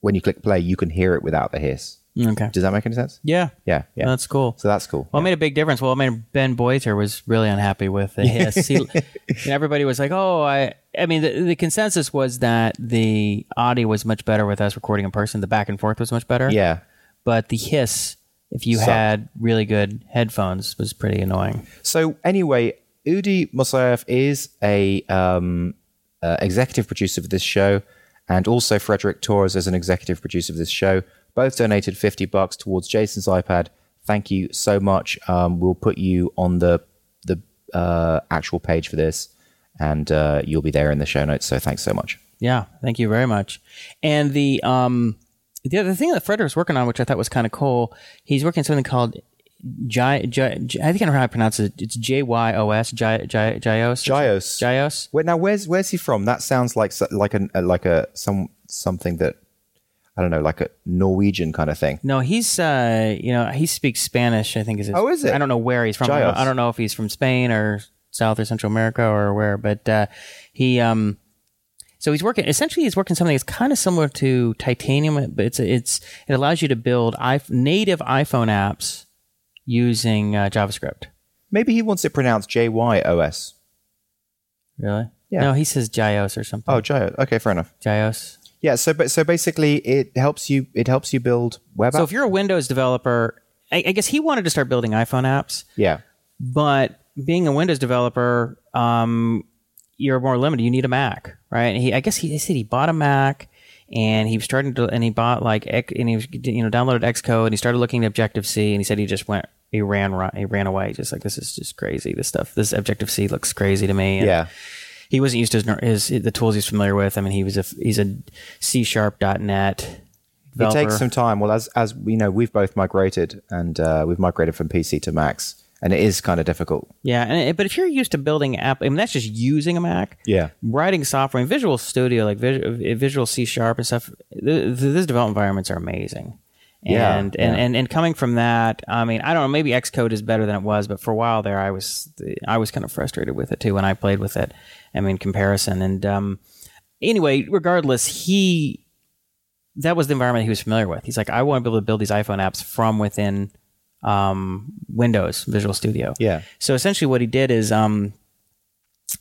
When you click play, you can hear it without the hiss. Okay. Does that make any sense? Yeah. Yeah, yeah. That's cool. So that's cool. Well, it made a big difference. Well, I mean, Ben Boyter was really unhappy with the hiss. He, and everybody was like, "Oh, I." I mean, the, the consensus was that the audio was much better with us recording in person. The back and forth was much better. yeah. But the hiss, if you Sucked. had really good headphones, was pretty annoying. So anyway, Udi Mosayev is a um, uh, executive producer of this show, and also Frederick Torres is an executive producer of this show. Both donated fifty bucks towards Jason's iPad. Thank you so much. Um, we'll put you on the the uh, actual page for this, and uh, you'll be there in the show notes. So thanks so much. Yeah, thank you very much. And the um, the other thing that Frederick's working on, which I thought was kind of cool, he's working on something called. I think I know how to pronounce it. It's J Y O S. Gy, Gy, Gyos. Gyos. Gyos. Wait, now where's where's he from? That sounds like like a like a some something that I don't know, like a Norwegian kind of thing. No, he's uh, you know, he speaks Spanish. I think is. His, Oh, is it? I don't know where he's from. I don't, Giles. I don't know if he's from Spain or South or Central America or where, but uh, he um, so he's working. Essentially, he's working something that's kind of similar to Titanium, but it's it's it allows you to build I, native iPhone apps using uh, JavaScript. Maybe he wants it pronounced J Y O S. Really? Yeah. No, he says Gios or something. Oh, J. Okay, fair enough. Gios. Yeah. So, but so basically, it helps you. It helps you build web. Apps. So apps. if you're a Windows developer, I, I guess he wanted to start building iPhone apps, yeah. but being a Windows developer, um, you're more limited. You need a Mac, right? And he, I guess he, he said he bought a Mac, and he was starting to, and he bought like, and he was, you know, downloaded Xcode, and he started looking at Objective C, and he said he just went, he ran, he ran away, just like this is just crazy. This stuff, this Objective C looks crazy to me. And Yeah. He wasn't used to his, his the tools he's familiar with. I mean, he was a he's a C sharp .NET. It takes some time. Well, as as we know, we've both migrated, and uh, we've migrated from PC to Macs, and it is kind of difficult. Yeah, and, but if you're used to building app, I mean that's just using a Mac. Yeah. writing software in Visual Studio, like Visual, Visual C Sharp and stuff. Th- these development environments are amazing. Yeah, And, yeah. and, and and coming from that, I mean, I don't know. Maybe Xcode is better than it was, but for a while there, I was I was kind of frustrated with it too when I played with it. I mean, comparison. And um, anyway, regardless, he that was the environment he was familiar with. He's like, I want to be able to build these iPhone apps from within um, Windows Visual Studio. Yeah. So essentially, what he did is um,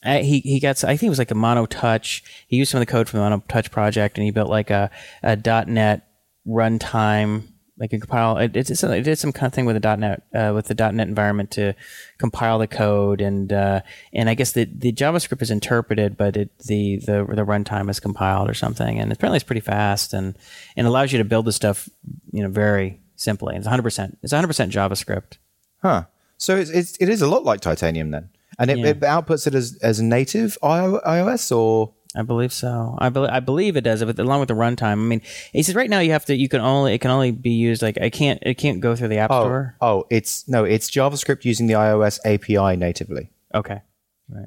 he he got I think it was like a MonoTouch. He used some of the code from the MonoTouch project, and he built like a a .NET runtime. Like a compile, it, it's, it did some kind of thing with the .NET uh, with the .NET environment to compile the code, and uh, and I guess the, the JavaScript is interpreted, but it, the the the runtime is compiled or something, and apparently it's pretty fast, and and allows you to build the stuff you know very simply. It's 100 percent it's 100 percent JavaScript. Huh. So it's, it's it is a lot like Titanium then, and it, Yeah. it outputs it as as native iOS or I believe so. I believe I believe it does, but along with the runtime. I mean, he says right now you have to. You can only it can only be used like I can't. It can't go through the app oh store. oh it's no it's JavaScript using the iOS API natively. Okay.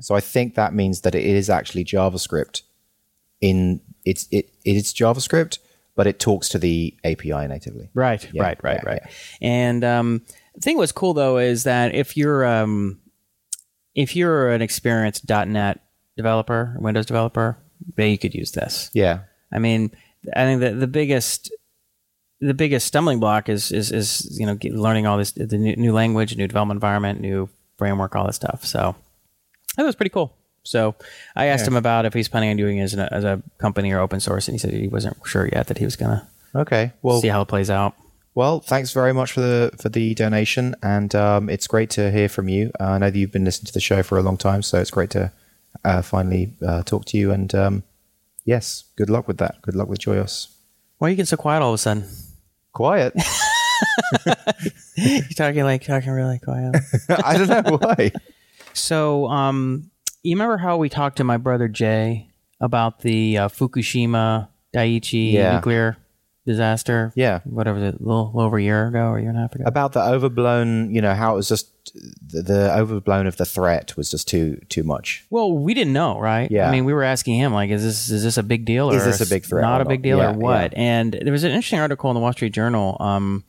So I think that means that it is actually JavaScript in it's it it is JavaScript, but it talks to the API natively. Right. Yeah, right. Right. yeah, right. And um, the thing what's cool though is that if you're um, if you're an experienced .NET developer, Windows developer, then you could use this. Yeah. I mean, I think the the biggest the biggest stumbling block is is is you know learning all this the new, new language, new development environment, new framework, all this stuff. So that was pretty cool. So I asked him about if he's planning on doing it as, an, as a company or open source, and he said he wasn't sure yet that he was gonna Okay. Well, see how it plays out. Well, thanks very much for the for the donation, and um, it's great to hear from you. Uh, I know that you've been listening to the show for a long time, so it's great to uh, finally uh, talk to you. And um, yes, good luck with that. Good luck with JyOS. Why are you getting so quiet all of a sudden? Quiet. You're talking like talking really quiet. I don't know why. so, um, you remember how we talked to my brother Jay about the uh, Fukushima Daiichi Yeah. nuclear disaster? Yeah. whatever, a little, over a year ago or a year and a half ago. About the overblown, you know, how it was just the, the overblown of the threat was just too too much. Well, we didn't know, right? Yeah. I mean, we were asking him, like, is this is this a big deal, or Is this a big threat Not a big deal, Yeah, or what? And there was an interesting article in the Wall Street Journal um,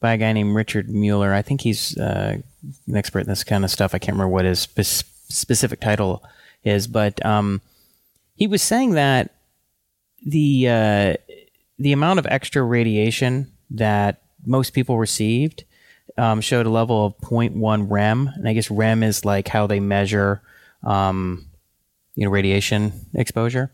by a guy named Richard Muller. I think he's uh, an expert in this kind of stuff. I can't remember what his spe- specific title is, but um, he was saying that the uh, the amount of extra radiation that most people received um, showed a level of 0.1 rem, and I guess rem is like how they measure, um, you know, radiation exposure.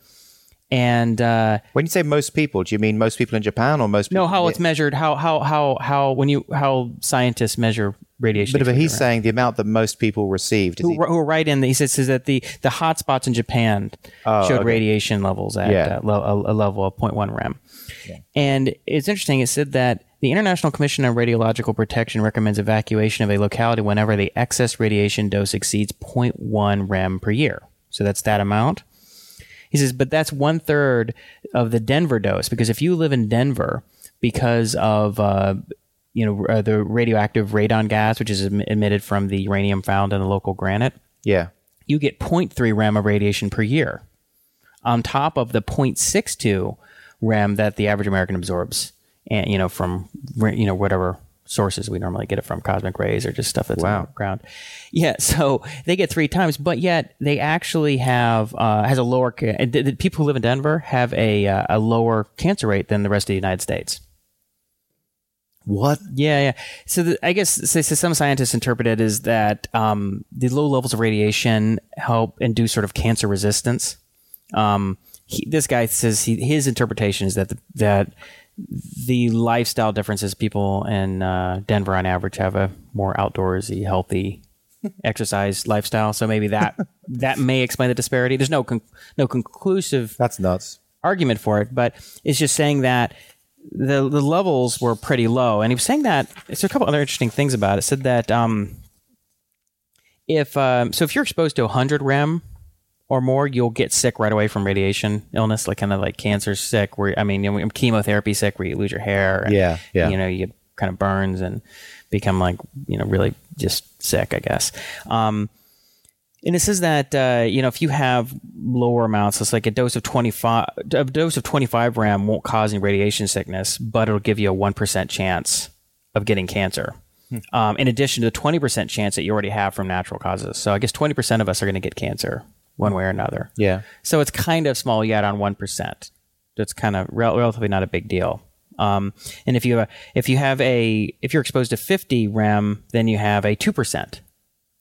And uh, When you say most people, do you mean most people in Japan or most people? no, how it's measured, how how how how when you how scientists measure radiation. But, but he's saying the amount that most people received. Who, he- who are right in the, he says, says that the the hot spots in Japan showed okay. radiation levels at Yeah. uh, lo- a, a level of 0.1 rem. And it's interesting. It said that the International Commission on Radiological Protection recommends evacuation of a locality whenever the excess radiation dose exceeds 0.1 rem per year. So that's that amount. He says, but that's one third of the Denver dose because if you live in Denver, because of uh, you know uh, the radioactive radon gas, which is em- emitted from the uranium found in the local granite, yeah. you get 0.3 rem of radiation per year, on top of the 0.62 rem that the average American absorbs, and you know from you know whatever sources we normally get it from, cosmic rays or just stuff that's Wow. on the ground. Yeah, so they get three times, but yet they actually have uh, has a lower. The, the people who live in Denver have a uh, a lower cancer rate than the rest of the United States. What? Yeah, yeah. So the, I guess so, so some scientists interpret it as that um, the low levels of radiation help induce sort of cancer resistance. Um, he, this guy says he, his interpretation is that the, that the lifestyle differences people in uh, Denver on average have a more outdoorsy, healthy exercise lifestyle. So maybe that that may explain the disparity. There's no con- no conclusive That's nuts. argument for it, but it's just saying that the the levels were pretty low. And he was saying that it's a couple other interesting things about it. it said that um, if um, so, if you're exposed to 100 rem or more, you'll get sick right away from radiation illness, like kind of like cancer sick. Where I mean, you know, chemotherapy sick, where you lose your hair. And, Yeah, yeah. You know, you get kind of burns and become like you know really just sick, I guess. Um, and it says that uh, you know if you have lower amounts, it's like a dose of twenty five, a dose of twenty five rem won't cause any radiation sickness, but it'll give you a one percent chance of getting cancer. Um, in addition to the twenty percent chance that you already have from natural causes. So I guess twenty percent of us are going to get cancer one way or another. Yeah. So it's kind of small yet on one percent. That's kind of rel- relatively not a big deal. Um, and if you uh, if you have a if you're exposed to 50 rem, then you have a two percent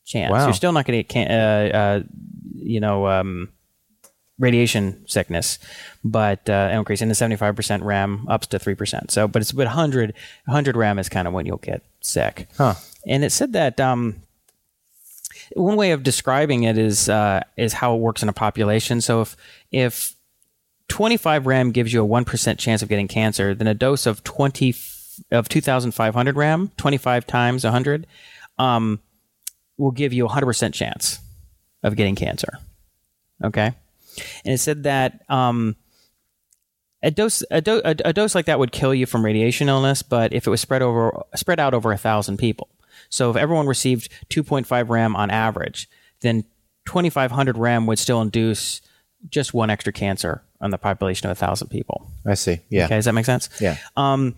chance. Wow. You're still not going to get uh, uh, you know um, radiation sickness, but uh, increase in the 75 percent rem ups to three percent. So, but it's but 100 100 rem is kind of when you'll get sick. Huh. And it said that um, one way of describing it is uh, is how it works in a population. So if if 25 rem gives you a 1% chance of getting cancer, then a dose of 20 of 2500 rem, 25 times 100, um, will give you a 100% chance of getting cancer. Okay? And it said that um, a dose a, do, a, dose like that would kill you from radiation illness, but if it was spread over spread out over a thousand people, so if everyone received 2.5 rem on average, then 2,500 rem would still induce just one extra cancer on the population of a thousand people. I see. Yeah. Okay, does that make sense? Yeah. Um,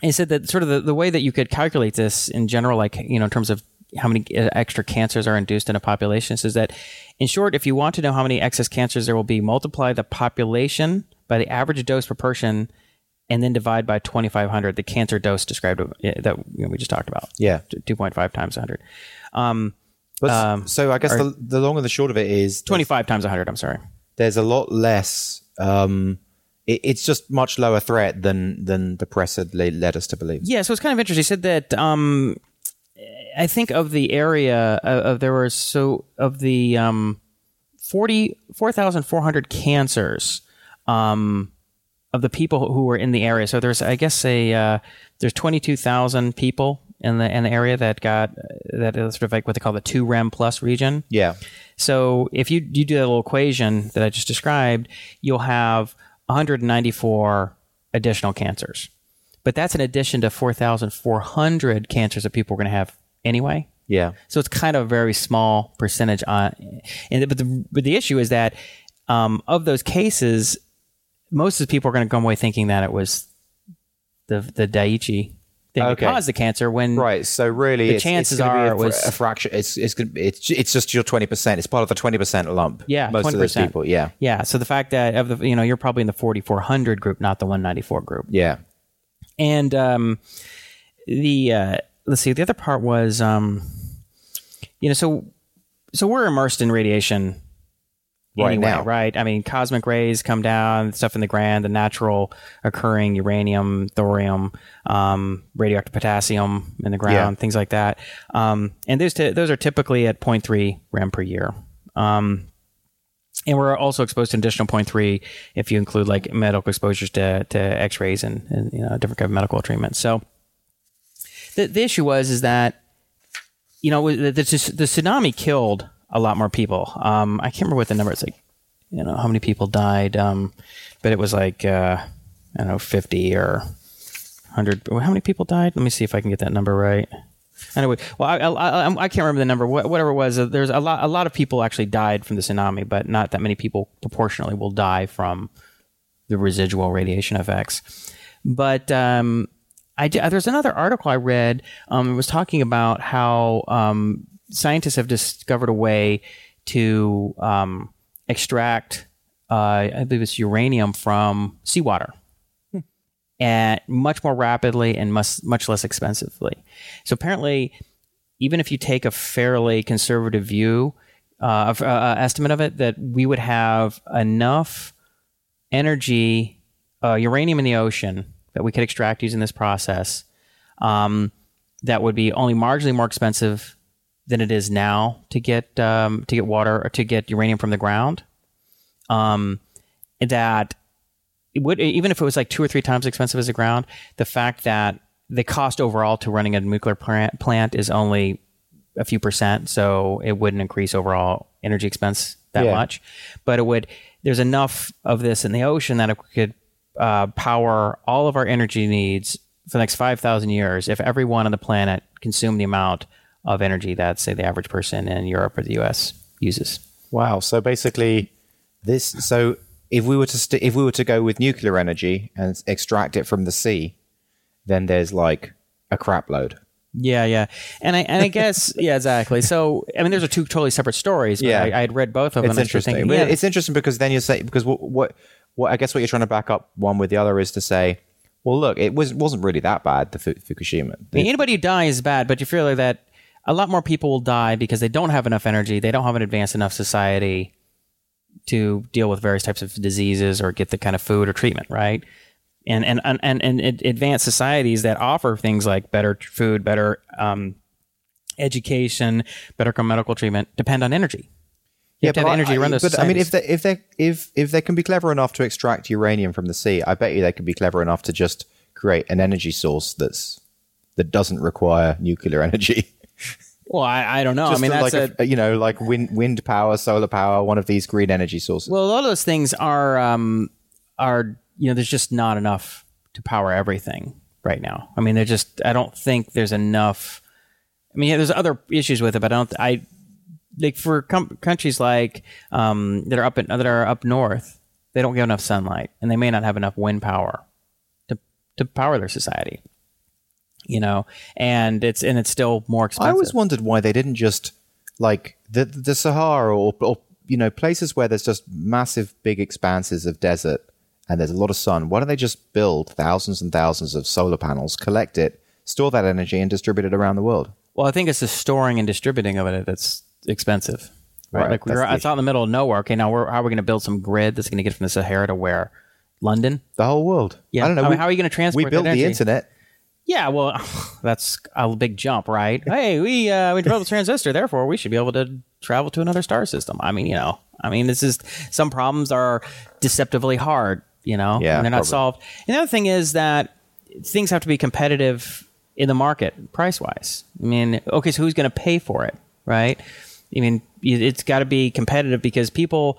he said that sort of the, the way that you could calculate this in general, like, you know, in terms of how many uh, extra cancers are induced in a population, is that, in short, if you want to know how many excess cancers there will be, multiply the population by the average dose per person and then divide by 2,500, the cancer dose described uh, that you know, we just talked about. Yeah. 2.5 times 100. Um, Um, so I guess the, the long and the short of it is 25 times 100, I'm sorry. there's a lot less. Um, it, it's just much lower threat than than the press had led, us to believe. Yeah, so it's kind of interesting. He said that um, I think of the area of, of there were so of the um, 40 4,400 cancers um, of the people who were in the area. So there's I guess a uh, there's 22,000 people in the in the area that got that is sort of like what they call the 2 rem plus region. Yeah. So if you you do that little equation that I just described, you'll have 194 additional cancers. But that's in addition to 4,400 cancers that people are going to have anyway. Yeah. So it's kind of a very small percentage on. And but the but the issue is that um, of those cases, most of the people are going to come away thinking that it was the the Daiichi thing Okay. that caused the cancer. When Right. So really, The it's, chances it's are it was- a fraction. It's it's it's it's just your twenty percent. It's part of the twenty percent lump. Yeah, Most of those people. Yeah. yeah, so the fact that of the you know you're probably in the 4,400 group, not the 194 group. Yeah. And um, the uh, let's see, the other part was, um, you know, so so we're immersed in radiation Right anyway, now. right? I mean, cosmic rays come down, stuff in the ground, the natural occurring uranium, thorium, um, radioactive potassium in the ground, Yeah. things like that. Um, and those t- those are typically at 0.3 rem per year. Um, and we're also exposed to an additional 0.3 if you include like medical exposures to, to x-rays and, and you know different kind of medical treatments. so the, the issue was is that you know the, the, the tsunami killed a lot more people um, i can't remember what the number it's like you know how many people died um, but it was like uh, i don't know 50 or 100 how many people died let me see if i can get that number right Anyway, well, I, I, I, can't remember the number. Whatever it was, uh, there's a lot. A lot of people actually died from the tsunami, but not that many people proportionally will die from the residual radiation effects. But um, I there's another article I read. Um, it was talking about how um, scientists have discovered a way to um, extract, uh, I believe it's uranium from seawater and much more rapidly and much much less expensively. So apparently, even if you take a fairly conservative view uh, of, uh, estimate of it, that we would have enough energy, uh, uranium in the ocean that we could extract using this process. Um, that would be only marginally more expensive than it is now to get um, to get water or to get uranium from the ground. Um, that it would even if it was like two or three times expensive as the ground, the fact that the cost overall to running a nuclear plant, plant is only a few percent, so it wouldn't increase overall energy expense that Yeah. much. But it would. There's enough of this in the ocean that it could uh, power all of our energy needs for the next five thousand years if everyone on the planet consumed the amount of energy that, say, the average person in Europe or the U.S. uses. Wow. So basically, this. So if we were to st- if we were to go with nuclear energy and extract it from the sea, then there's like a crap load. Yeah, yeah, and I and I guess yeah, exactly. So I mean, those are two totally separate stories. Yeah. I, I had read both of them. It's and I was interesting. thinking, yeah, It's interesting because then you say because what, what what I guess what you're trying to back up one with the other is to say, well, look, it was wasn't really that bad the Fu- Fukushima. I mean, anybody who dies is bad, but you feel like that a lot more people will die because they don't have enough energy, they don't have an advanced enough society to deal with various types of diseases or get the kind of food or treatment, right? And and and and, and advanced societies that offer things like better food, better um, education, better medical treatment depend on energy. You have but I- energy to run I, those But I mean, if they if they if if they can be clever enough to extract uranium from the sea, I bet you they could be clever enough to just create an energy source that's that doesn't require nuclear energy. Well, I, I don't know. I Just mean, like that's a, a, you know, like wind wind power, solar power, one of these green energy sources. Well, a lot of those things are um, are you know there's just not enough to power everything right now. I mean, they're just I don't think there's enough. I mean, yeah, there's other issues with it, but I don't. I like for com- countries like um, that are up in, that are up north, they don't get enough sunlight, and they may not have enough wind power to to power their society. You know, and it's and it's still more expensive. I always wondered why they didn't just like the the Sahara or, or you know places where there's just massive big expanses of desert and there's a lot of sun. Why don't they just build thousands and thousands of solar panels, collect it, store that energy, and distribute it around the world? Well, I think it's the storing and distributing of it that's expensive. Right. Right, Like we're, that's the it's out in the middle of nowhere. Okay, now we're, how are we going to build some grid that's going to get from the Sahara to where? London? The whole world. Yeah. I don't know. I mean, we- how are you gonna transport We built the internet. Yeah, well, that's a big jump, right? hey, we uh, we developed a transistor, therefore we should be able to travel to another star system. I mean, you know, I mean, this is some problems are deceptively hard, you know, Yeah, and they're not probably. solved. And the other thing is that things have to be competitive in the market, price wise. I mean, okay, so who's going to pay for it, right? I mean, it's got to be competitive because people,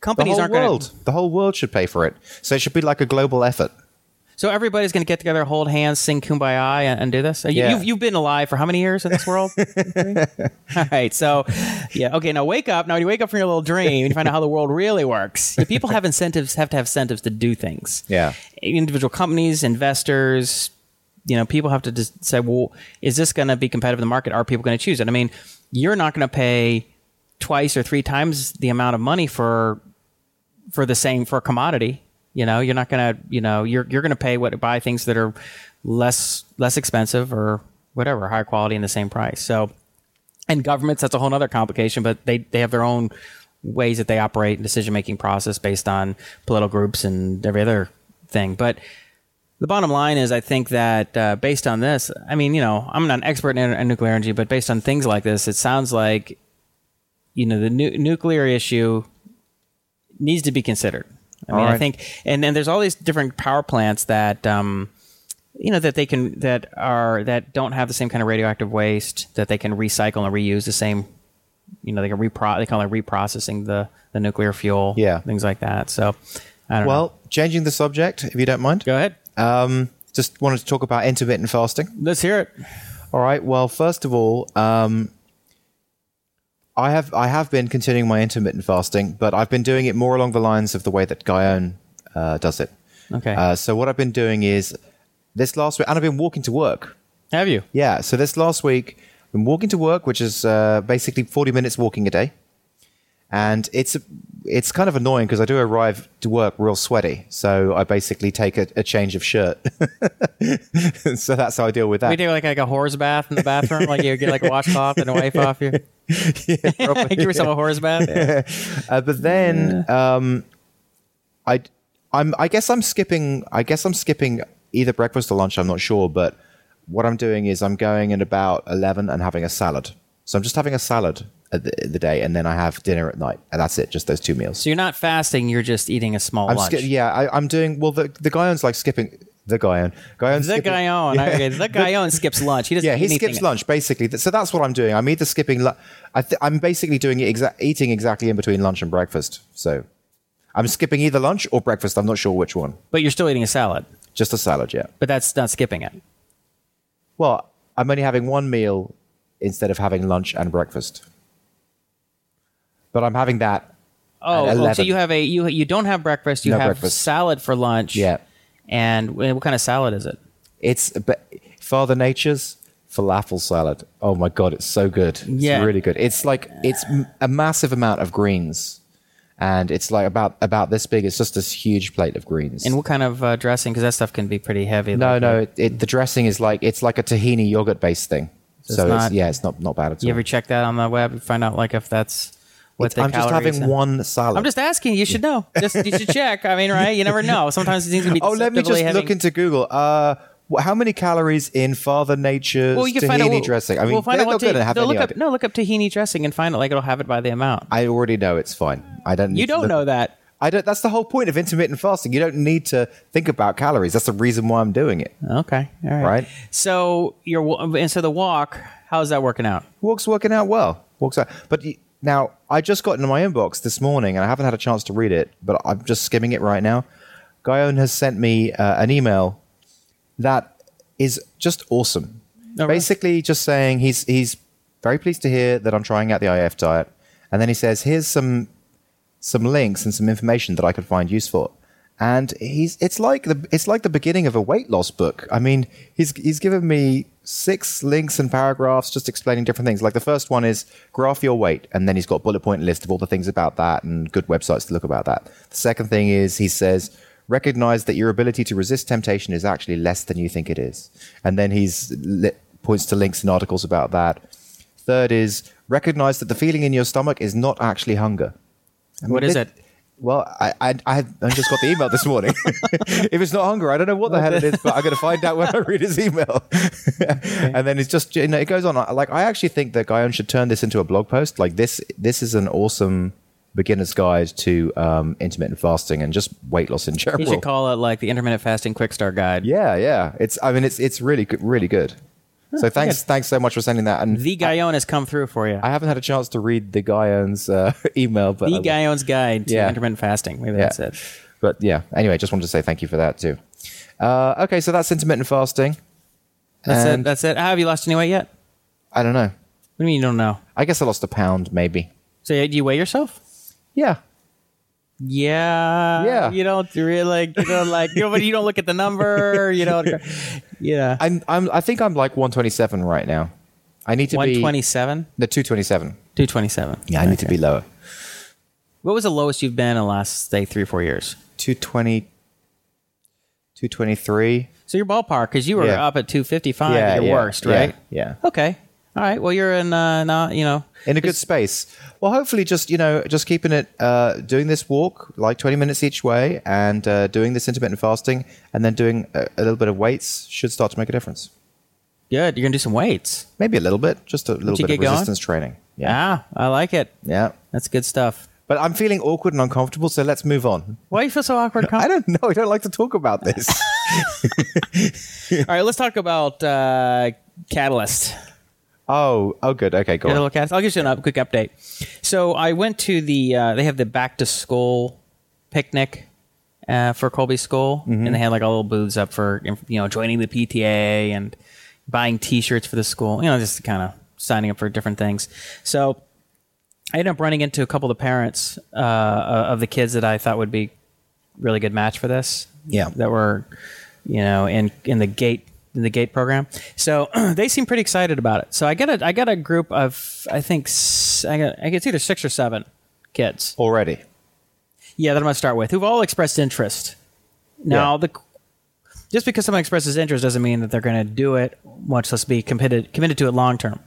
companies aren't going world. to. The whole world should pay for it. So it should be like a global effort. So everybody's going to get together, hold hands, sing "Kumbaya" and, and do this. Uh, you, Yeah. You've, you've been alive for how many years in this world? All right. So, yeah. Okay. Now wake up. Now when you wake up from your little dream and you find out how the world really works. Yeah, people have incentives. Have to have incentives to do things. Yeah. Individual companies, investors. You know, people have to just say, well, is this going to be competitive in the market? Are people going to choose it? I mean, you're not going to pay twice or three times the amount of money for for the same for a commodity. You know, you're not gonna, you know, you're you're gonna pay what to buy things that are less less expensive or whatever, higher quality in the same price. So, and governments, that's a whole other complication, but they they have their own ways that they operate and decision making process based on political groups and every other thing. But the bottom line is, I think that uh, based on this, I mean, you know, I'm not an expert in, in nuclear energy, but based on things like this, it sounds like, you know, the nu- nuclear issue needs to be considered. I mean, All I think, and then there's all these different power plants that, um, you know, that they can that are that don't have the same kind of radioactive waste that they can recycle and reuse the same. You know, they can repro they call it reprocessing the the nuclear fuel. Yeah. things like that. So, I don't know. Well, changing the subject, if you don't mind. Go ahead. Um, just wanted to talk about intermittent fasting. Let's hear it. All right. Well, first of all, um, I have I have been continuing my intermittent fasting, but I've been doing it more along the lines of the way that Guyon uh, does it. Okay. Uh, so what I've been doing is this last week, and I've been walking to work. have you? Yeah. So this last week, I've been walking to work, which is uh, basically forty minutes walking a day, and it's it's kind of annoying because I do arrive to work real sweaty, so I basically take a, a change of shirt. so that's how I deal with that. We do like like a horse bath in the bathroom, like you get like a washcloth and a wipe off you. Give yourself a horse bath. Yeah. Uh, but then um, I, I'm I guess I'm skipping. I guess I'm skipping either breakfast or lunch. I'm not sure, but what I'm doing is I'm going at about eleven and having a salad. So I'm just having a salad at the, the day, and then I have dinner at night, and that's it. Just those two meals. So you're not fasting; you're just eating a small I'm lunch. ski- yeah, I, I'm doing well. The the Guyon's like skipping. The Guyon guy on The Guyon, okay, the Guyon skips lunch. He doesn't. Yeah, he skips lunch basically. So that's what I'm doing. I'm either skipping. Lu- I th- I'm basically doing it exa- eating exactly in between lunch and breakfast. So I'm skipping either lunch or breakfast. I'm not sure which one. but you're still eating a salad. Just a salad, yeah. But that's not skipping it. Well, I'm only having one meal instead of having lunch and breakfast. But I'm having that. Oh, At oh, so you have a you you don't have breakfast. You No have breakfast. salad for lunch. Yeah. And what kind of salad is it? It's Father Nature's falafel salad. Oh my god, it's so good. It's Yeah. really good. It's like it's a massive amount of greens, and it's like about about this big. It's just this huge plate of greens. And what kind of uh, dressing? Because that stuff can be pretty heavy. no, like, no, uh, it, it, the dressing is like it's like a tahini yogurt based thing. So So, it's it's not- yeah, it's not not bad at all. You ever check that on the web? and Find out like if that's what I'm just having one salad. I'm just asking. You should know. Just you should check. I mean, right? You never know. Sometimes these things can be. Oh, let me just heavy. look into Google. Uh, how many calories in Father Nature's Well, you can tahini find out. dressing? I mean, we'll find they're out not what going to have any look up, idea. no, look up tahini dressing and find it. Like it'll have it by the amount. I already know it's fine. I don't. You don't look- know that. I don't. That's the whole point of intermittent fasting. You don't need to think about calories. That's the reason why I'm doing it. Okay, all right. Right. So you're wa- and so the walk. How's that working out? Walk's working out well. Walks out. But now I just got into my inbox this morning, and I haven't had a chance to read it. But I'm just skimming it right now. Guyon has sent me uh, an email that is just awesome. Oh? Basically, just saying he's he's very pleased to hear that I'm trying out the IF diet, and then he says, "Here's some some links and some information that I could find useful." And he's it's like the it's like the beginning of a weight loss book. I mean, he's he's given me six links and paragraphs just explaining different things. Like the first one is graph your weight, and then he's got bullet point list of all the things about that and good websites to look about that. The second thing is he says recognize that your ability to resist temptation is actually less than you think it is, and then he's li- points to links and articles about that. Third is recognize that the feeling in your stomach is not actually hunger. What is it? Well, I I, I, just got the email this morning. if it's not hunger, I don't know what the hell it is, but I'm going to find out when I read his email. and then it's just you know it goes on. Like I actually think that Guyon should turn this into a blog post. Like this, this is an awesome beginner's guide to um, intermittent fasting and just weight loss in general. You should call it like the intermittent fasting quick start guide. yeah, yeah. It's I mean it's it's really good, really good. So thanks thanks so much for sending that. And The Guyon has come through for you. I haven't had a chance to read the Guyon's uh, email, but I the will. Guyon's guide to Yeah. intermittent fasting. Maybe Yeah. that's it. But yeah, anyway, just wanted to say thank you for that too. Uh, okay, so that's intermittent fasting. That's And- it. That's it. Have you lost any weight yet? I don't know. What do you mean you don't know? I guess I lost a pound, maybe. So do you weigh yourself? Yeah. Yeah. Yeah. You don't really like. You don't like. You don't, you don't look at the number. You don't. Yeah. I'm, I'm, I think I'm like 127 right now. I need to One be 127. the 227. Two twenty-seven. Yeah, I need to be lower. What was the lowest you've been in the last say three or four years? 220, 223. So your ballpark, because you were Yeah. up at two fifty-five Yeah, at your yeah, worst, yeah, right? yeah. Okay. All right. Well, you're in. Uh, not you know. In a good space. Well, hopefully, just you know, just keeping it, uh, doing this walk like 20 minutes each way, and uh, doing this intermittent fasting, and then doing a, a little bit of weights should start to make a difference. Good. You're gonna do some weights. Maybe a little bit, just a little bit of get going? resistance training. Yeah. I like it. Yeah. That's good stuff. But I'm feeling awkward and uncomfortable, so let's move on. Why do you feel so awkward? I don't know. I don't like to talk about this. All right. Let's talk about uh, Catalyst. Oh, oh, good. Okay, Get little cast. I'll give you an up, quick update. So I went to the. Uh, they have the back to school picnic uh, for Colby School, Mm-hmm. and they had like all little booths up for you know joining the PTA and buying T-shirts for the school. You know, just kind of signing up for different things. So I ended up running into a couple of the parents uh, of the kids that I thought would be really good match for this. Yeah. that were you know in in the GATE in the GATE program. So they seem pretty excited about it. So I got a I got a group of I think I got I guess either six or seven kids. Already. yeah, that I'm going to start with, who've all expressed interest. Now, Yeah. the just because someone expresses interest doesn't mean that they're going to do it, much less be committed committed to it long term.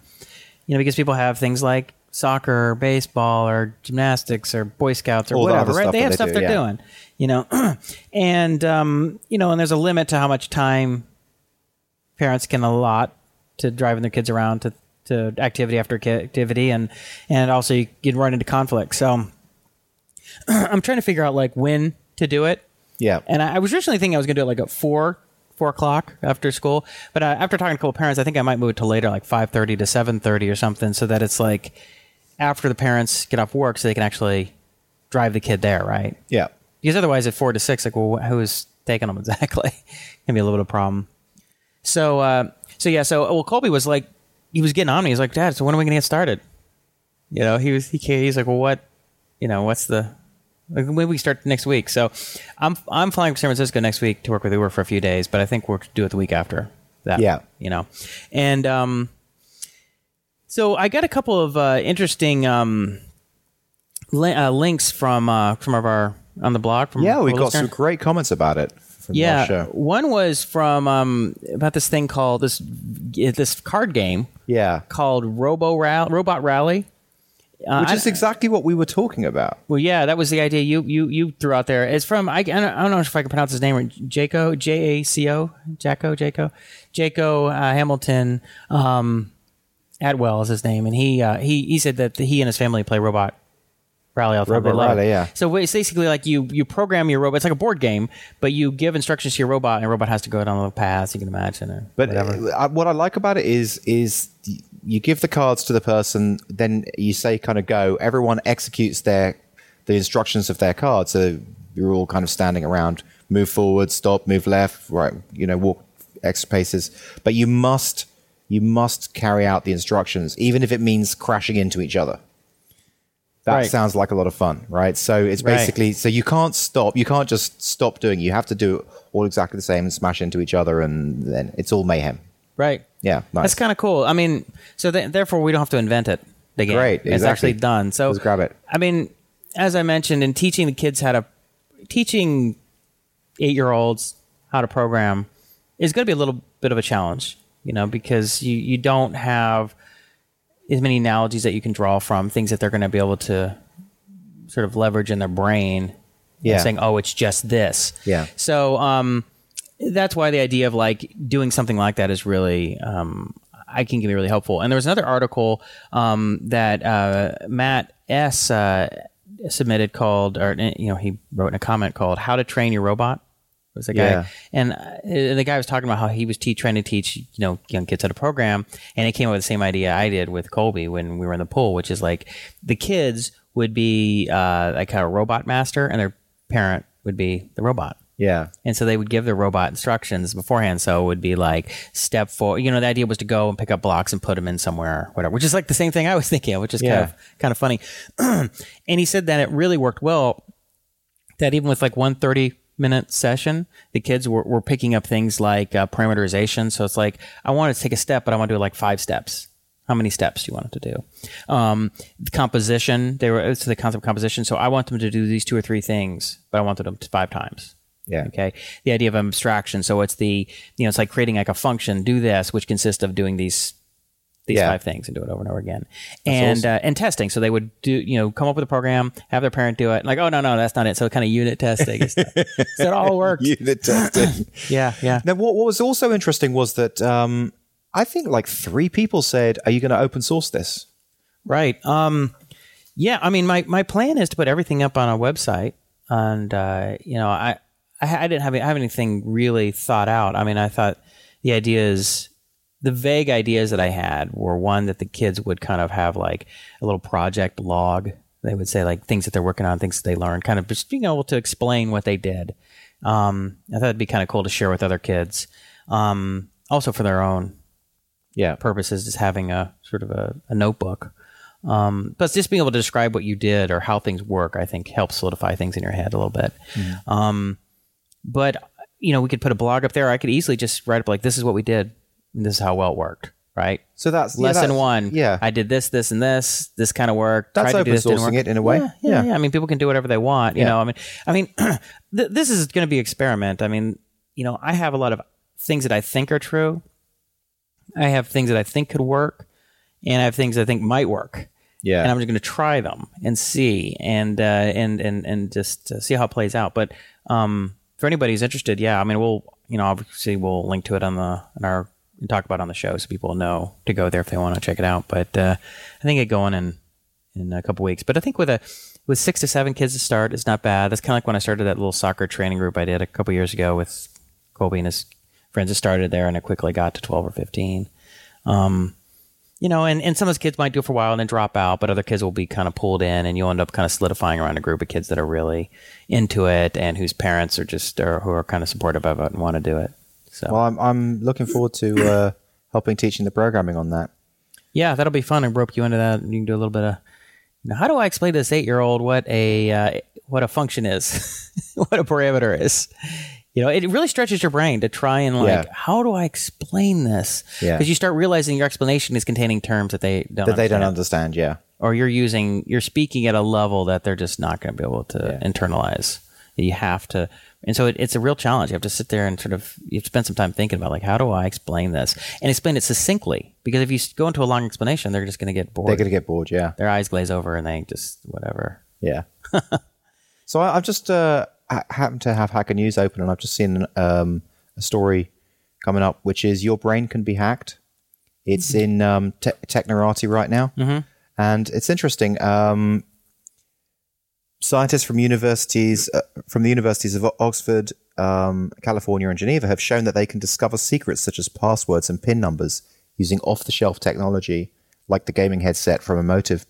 You know, because people have things like soccer, or baseball, or gymnastics, or Boy Scouts, or All whatever. Right? They have they stuff do, they're yeah. doing. You know, and um, you know, and there's a limit to how much time parents can allot to driving their kids around to, to activity after activity and and also you can run into conflict so i'm trying to figure out like when to do it Yeah. and i, I was originally thinking i was going to do it like at four four o'clock after school but uh, after talking to a couple parents i think i might move it to later like 5.30 to 7.30 or something so that it's like after the parents get off work so they can actually drive the kid there right yeah. because otherwise at four to six, like, well, who's taking them exactly? Can be a little bit of a problem. So, uh, so yeah, so well, Colby was like, he was getting on me. He's like, Dad, so when are we gonna get started? You know, he was he came, he's like, well, what, you know, what's the like, when we start next week? So, I'm I'm flying to San Francisco next week to work with Uber for a few days, but I think we'll do it the week after that. Yeah. you know, and um, so I got a couple of uh, interesting um li- uh, links from uh, from our on the blog. From Yeah, we got some great comments about it from Yeah, last show. one was from um, about this thing called this this card game Yeah. called RoboRally, Robot Rally. Uh, Which I- is exactly what we were talking about. well, yeah, that was the idea you you you threw out there. It's from I, I, don't, I don't know if I can pronounce his name right. Jaco J A C O Jaco Jaco Jaco uh, Hamilton um, Atwell is his name, and he uh, he he said that he and his family play robot rally all the. Robot Rally, yeah. So it's basically like you you program your robot. It's like a board game, but you give instructions to your robot, and your robot has to go down the paths you can imagine. Or But uh, what I like about it is is you give the cards to the person, then you say kind of go. Everyone executes their the instructions of their card. So you're all kind of standing around, move forward, stop, move left, right. You know, walk X paces. But you must you must carry out the instructions, even if it means crashing into each other. That Right. sounds like a lot of fun, right? So it's Right. basically so you can't stop. You can't just stop doing. it. You have to do it all exactly the same and smash into each other, and then it's all mayhem. right. Yeah, nice. That's kind of cool. I mean, so th- therefore we don't have to invent it. The game. Great, It's actually done. So Just grab it. I mean, as I mentioned, in teaching the kids how to teaching eight year olds how to program is going to be a little bit of a challenge, you know, because you you don't have as many analogies that you can draw from things that they're going to be able to sort of leverage in their brain. Yeah. Saying, "Oh, it's just this." Yeah. So, um, that's why the idea of like doing something like that is really um, I think can be really helpful. And there was another article um, that uh, Matt S uh, submitted called, or you know, he wrote in a comment called "How to Train Your Robot." Was a guy, Yeah. and uh, the guy was talking about how he was te- trying to teach you know young kids how to program, and it came up with the same idea I did with Colby when we were in the pool, which is like the kids would be uh, like a robot master, and their parent would be the robot. Yeah. And so they would give the robot instructions beforehand. So it would be like step four. You know, the idea was to go and pick up blocks and put them in somewhere, whatever. Which is like the same thing I was thinking of, which is kind of kind of funny. and he said that it really worked well. That even with like one 30 minute session, the kids were, were picking up things like uh, parameterization. So it's like I want to take a step, but I want to do like five steps. How many steps do you want it to do? Um, the composition, they were it's the concept of composition. So I want them to do these two or three things, but I wanted them to five times. Yeah. Okay. The idea of abstraction. So it's the, you know, it's like creating like a function, do this, which consists of doing these, these Yeah. five things and do it over and over again. and, awesome. uh, and testing. So they would do, you know, come up with a program, have their parent do it. and Like, oh, no, no, that's not it. So kind of unit testing. so it all worked. Unit testing. Yeah. Yeah. now, what, what was also interesting was that um, I think like three people said, "Are you going to open source this?" Right. Um, yeah. I mean, my, my plan is to put everything up on a website, and uh, you know, I, I I didn't have, I have anything really thought out. I mean, I thought the ideas, the vague ideas that I had were one that the kids would kind of have like a little project log. They would say like things that they're working on, things that they learned, kind of just being able to explain what they did. Um, I thought it'd be kind of cool to share with other kids, um, also for their own Yeah. purposes just having a sort of a, a notebook. Um, but just being able to describe what you did or how things work, I think helps solidify things in your head a little bit. Um, but you know, we could put a blog up there. I could easily just write up like, "This is what we did. This is how well it worked." right? So that's yeah, Lesson that's- one. Yeah, I did this, this, and this. This kind of worked. That's open this, sourcing work. it in a way. Yeah, yeah, Yeah. yeah. I mean, people can do whatever they want. You Yeah. know, I mean, I mean, th- this is going to be experiment. I mean, you know, I have a lot of things that I think are true. I have things that I think could work, and I have things I think might work. yeah. And I'm just going to try them and see, and uh, and and and just uh, see how it plays out. But um, for anybody who's interested, yeah, I mean, we'll you know obviously we'll link to it on the in our and talk about on the show so people know to go there if they want to check it out. But uh, I think it going in in a couple weeks. But I think with a with six to seven kids to start is not bad. That's kind of like when I started that little soccer training group I did a couple years ago with Colby and his friends. That started there, and it quickly got to twelve or fifteen. Um, you know, and, and some of those kids might do it for a while and then drop out, but other kids will be kind of pulled in, and you'll end up kind of solidifying around a group of kids that are really into it and whose parents are just or who are kind of supportive of it and want to do it. So well, I'm I'm looking forward to uh, helping teaching the programming on that. yeah, that'll be fun and rope you into that. You can do a little bit of. Know, how do I explain to this eight year old what a uh, what a function is, what a parameter is? You know, it really stretches your brain to try and like, Yeah. how do I explain this? Yeah. Because you start realizing your explanation is containing terms that they don't That they don't understand. understand. Yeah. or you're using you're speaking at a level that they're just not going to be able to internalize you have to and so it, it's a real challenge you have to sit there and sort of you have to spend some time thinking about like how do i explain this and explain it succinctly because if you go into a long explanation they're just going to get bored They're going to get bored. Yeah. their eyes glaze over and they just whatever Yeah. so I, I've just uh, ha- happened to have Hacker News open, and I've just seen um, a story coming up, which is your brain can be hacked. It's in um, te- Technorati right now, mm-hmm. and it's interesting. Um, scientists from universities, uh, from the universities of Oxford, um, California, and Geneva, have shown that they can discover secrets such as passwords and PIN numbers using off-the-shelf technology, like the gaming headset from Emotiv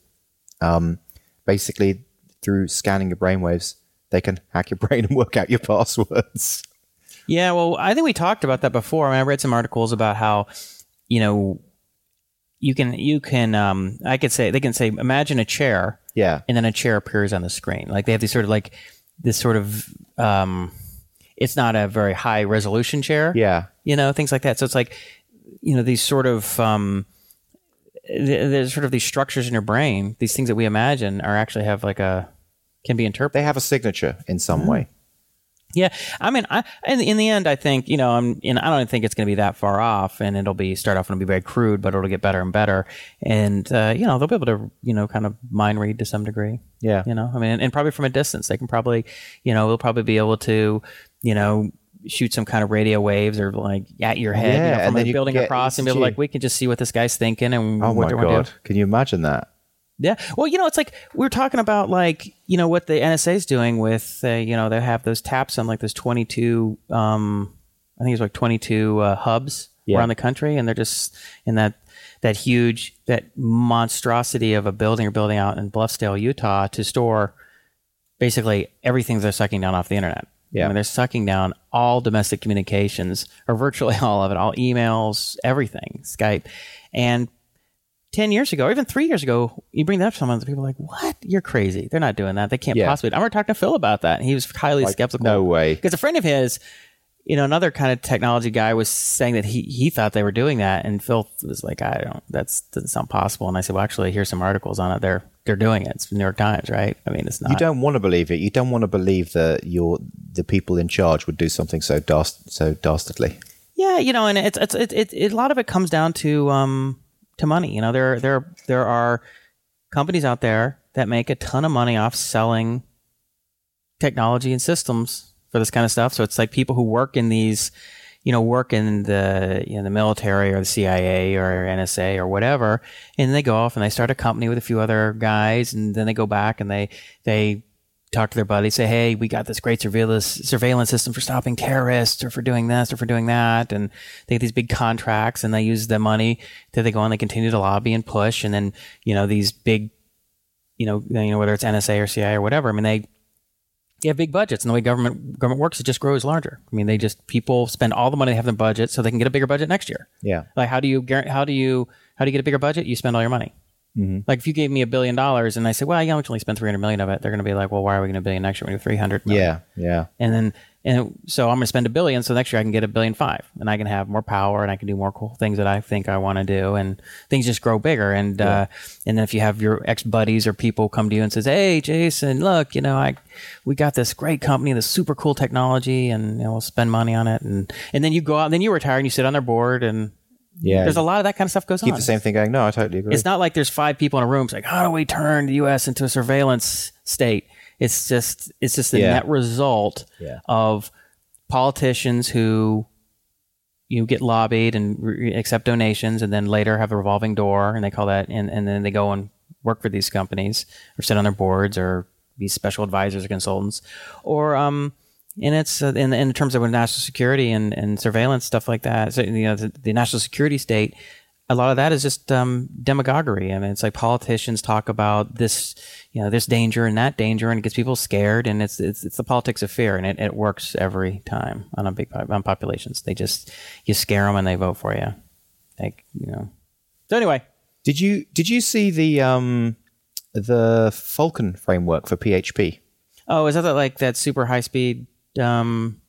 basically through scanning your brainwaves, they can hack your brain and work out your passwords. yeah well i think we talked about that before I, mean, I read some articles about how you know you can you can um i could say they can say imagine a chair Yeah. and then a chair appears on the screen. Like they have these sort of like this sort of um, it's not a very high resolution chair. Yeah. you know things like that. So it's like you know these sort of um, there's sort of these structures in your brain. These things that we imagine are actually have like a can be interpreted. They have a signature in some way. Yeah, I mean, I in, in the end, I think you know, I'm, and I don't think it's going to be that far off, and it'll be start off and it'll be very crude, but it'll get better and better, and uh, you know, they'll be able to you know kind of mind read to some degree. Yeah. you know, I mean, and probably from a distance, they can probably you know, they'll probably be able to you know shoot some kind of radio waves or like at your head, you Yeah, know, and from a building across, and be able to, like we can just see what this guy's thinking and Oh what my god! Can you imagine that? Yeah. Well, you know, it's like we are talking about, like you know, what the NSA is doing with, uh, you know, they have those taps on like those twenty-two, um, I think it's like twenty-two uh, hubs Yeah. around the country, and they're just in that that huge that monstrosity of a building or building out in Bluffdale, Utah, to store basically everything they're sucking down off the internet. Yeah. I mean, they're sucking down all domestic communications, or virtually all of it, all emails, everything, Skype, and 10 years ago, or even three years ago, you bring that up to someone, people are like, what? You're crazy. They're not doing that. They can't Yeah. possibly. I remember talking to Phil about that, and he was highly skeptical. no way. Because a friend of his, you know, another kind of technology guy was saying that he, he thought they were doing that, and Phil was like, I don't, that's doesn't sound possible. And I said, well, actually, here's some articles on it. They're they're doing it. It's the New York Times, right? I mean, it's not. You don't want to believe it. You don't want to believe that your the people in charge would do something so dast so dastardly. Yeah, you know, and it's it's it, it, it a lot of it comes down to um to money. You know, there there there are companies out there that make a ton of money off selling technology and systems for this kind of stuff. So it's like people who work in these, you know, work in the you know, the military or the CIA or NSA or whatever, and they go off and they start a company with a few other guys, and then they go back and they they talk to their buddies, say, "Hey, we got this great surveillance surveillance system for stopping terrorists, or for doing this, or for doing that," and they get these big contracts, and they use the money that they go on, they continue to lobby and push, and then you know these big, you know, you know whether it's NSA or CIA or whatever. I mean, they they have big budgets, and the way government government works, it just grows larger. I mean, they just people spend all the money they have in the budget so they can get a bigger budget next year. Yeah. Like, how do you how do you how do you get a bigger budget? You spend all your money. Like, if you gave me a billion dollars and I said, "Well, you only spend three hundred million of it," they're going to be like, "Well, why are we going to billion next year? We do three hundred. Yeah. Yeah. And then And so I'm going to spend a billion. So next year I can get a billion five and I can have more power and I can do more cool things that I think I want to do. And things just grow bigger. And, uh, and then if you have your ex buddies or people come to you and says, Hey, Jason, look, you know, I, we got this great company, this super cool technology and you know, we'll spend money on it. And, and then you go out and then you retire and you sit on their board and Yeah. there's a lot of that kind of stuff goes keep on. the same thing going. No, I totally agree. It's not like there's five people in a room. It's like, how do we turn the U.S. into a surveillance state? It's just, it's just the Yeah. net result Yeah. of politicians who you get lobbied and re- accept donations, and then later have a revolving door, and they call that, and, and then they go and work for these companies or sit on their boards or be special advisors or consultants, or um, and it's uh, in in terms of national security and, and surveillance stuff like that. So you know, the, the national security state a lot of that is just um, demagoguery. I mean, it's like politicians talk about this, you know, this danger and that danger, and it gets people scared. And it's it's, it's the politics of fear, and it, it works every time on a big on populations. They just you scare them and they vote for you, like you know. So anyway, Did you did you see the um the Phalcon framework for PHP? oh, is that that, like that super high speed um,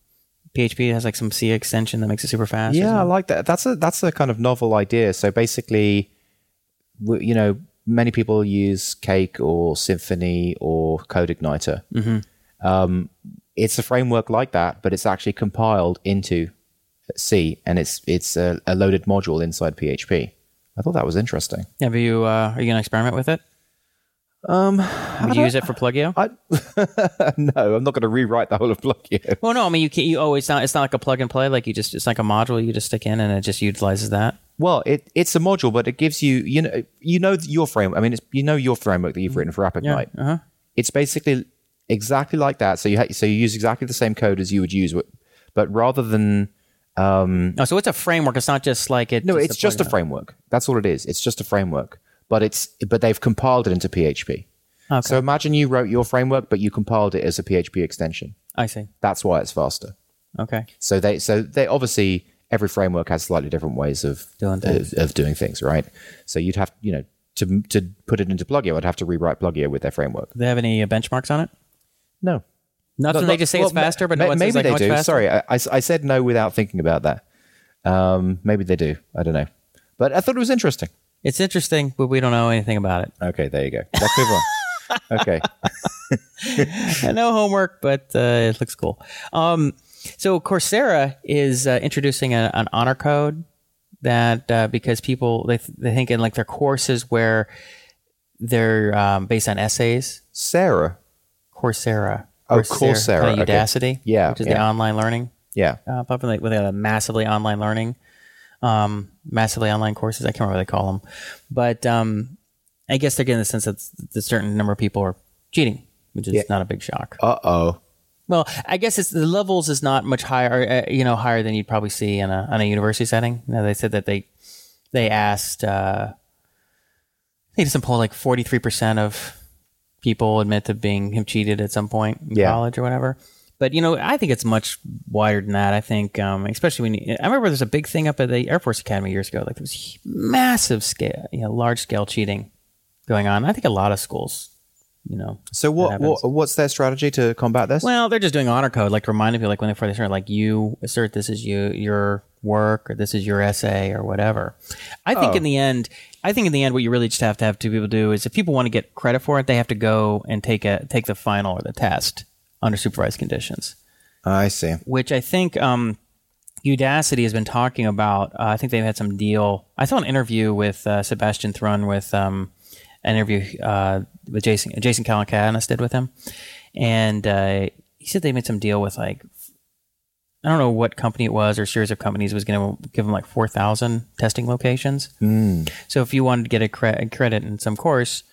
PHP has like some C extension that makes it super fast? Yeah, I like that. That's a that's a kind of novel idea. So basically, you know, many people use Cake or Symfony or CodeIgniter. Mm-hmm. Um, it's a framework like that, but it's actually compiled into C, and it's it's a, a loaded module inside PHP. I thought that was interesting. Have you? Uh, are you gonna experiment with it? Um, would you use it for Pluggio? I, no, I'm not going to rewrite the whole of Pluggio. Well, no, I mean you can, you always not. It's not like a plug and play. Like you just it's like a module you just stick in and it just utilizes that. Well, it, it's a module, but it gives you you know you know your framework. I mean, it's, you know your framework that you've written for AppIgnite. Uh huh. It's basically exactly like that. So you ha- so you use exactly the same code as you would use, but rather than No, so it's a framework. It's not just like it. no, it's just a framework. That's all it is. It's just a framework, but it's but they've compiled it into PHP. Okay. So imagine you wrote your framework, but you compiled it as a PHP extension. I see. That's why it's faster. Okay. So they so they obviously every framework has slightly different ways of Doing things. of, of doing things, right? So you'd have you know to to put it into Pluggio, I'd have to rewrite Pluggio with their framework. Do they have any uh, benchmarks on it? No, Nothing. Not- they not- just say well, it's faster, but ma- no one maybe like they do. faster. Sorry, I, I, I said no without thinking about that. Um, maybe they do. I don't know, but I thought it was interesting. It's interesting, but we don't know anything about it. Okay, there you go. Let's move on. Okay, no homework, but uh, it looks cool. Um, so Coursera is uh, introducing a, an honor code that uh, because people they th- they think in like their courses where they're um, based on essays. Sarah. Coursera. Oh, Coursera, Kind of okay. Udacity. Yeah, Which is the online learning. Yeah, Uh, probably like with a massively online learning, um, massively online courses. I can't remember what they call them, but um, I guess they're getting the sense that a certain number of people are cheating, which is Yeah. not a big shock. uh oh. Well, I guess it's the levels is not much higher, uh, you know, higher than you'd probably see in a on a university setting. You know, they said that they they asked, uh, I think some poll like forty three percent of people admit to being have cheated at some point in Yeah. college or whatever. But you know, I think it's much wider than that. I think, um, especially when you, I remember there's a big thing up at the Air Force Academy years ago. Like there was massive scale, you know, large scale cheating going on. I think a lot of schools, you know, So what, what what's their strategy to combat this? Well, they're just doing honor code, like reminding people, like when they first start, like you assert this is you your work or this is your essay or whatever. I think Oh. in the end, I think in the end, what you really just have to have two people do is if people want to get credit for it, they have to go and take a take the final or the test under supervised conditions, I see. which I think um, Udacity has been talking about. Uh, I think they've had some deal. I saw an interview with uh, Sebastian Thrun with um, an interview uh, with Jason Jason Calacanis did with him, and uh, he said they made some deal with like I don't know what company it was or series of companies was going to give them like four thousand testing locations. So if you wanted to get a, cre- a credit in some course,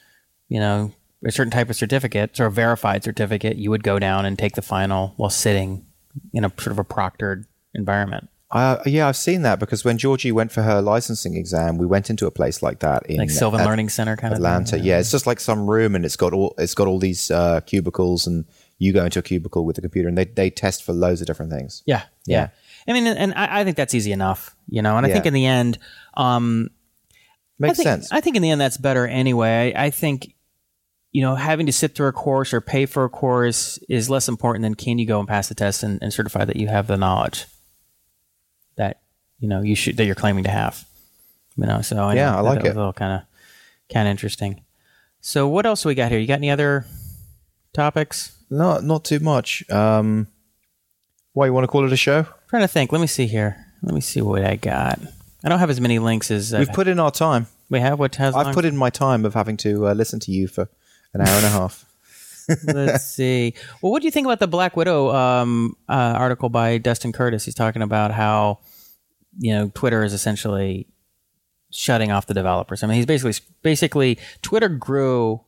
you know, a certain type of certificate or a verified certificate, you would go down and take the final while sitting in a sort of a proctored environment. Uh, yeah, I've seen that because when Georgie went for her licensing exam, we went into a place like that in Like Sylvan At- Learning Center kind Atlanta. of Atlanta. Yeah, it's just like some room, and it's got all it's got all these uh, cubicles, and you go into a cubicle with a computer, and they they test for loads of different things. Yeah, yeah. Yeah. I mean, and I, I think that's easy enough, you know. And I think in the end, um, Makes I think, sense. I think in the end that's better anyway. I, I think you know, having to sit through a course or pay for a course is less important than can you go and pass the test and, and certify that you have the knowledge that you know you should that you're claiming to have. You know, so I Yeah, know I like it. a little kind of kind of interesting. So what else we got here? You got any other topics? Not not too much. Um, why you want to call it a show? trying to think. Let me see here. Let me see what I got. I don't have as many links as We've I've- put in our time. we have. What has I've long- put in my time of having to uh, listen to you for an hour and a half. Let's see. Well, what do you think about the Black Widow um, uh, article by Dustin Curtis? He's talking about how you know Twitter is essentially shutting off the developers. I mean, he's basically basically Twitter grew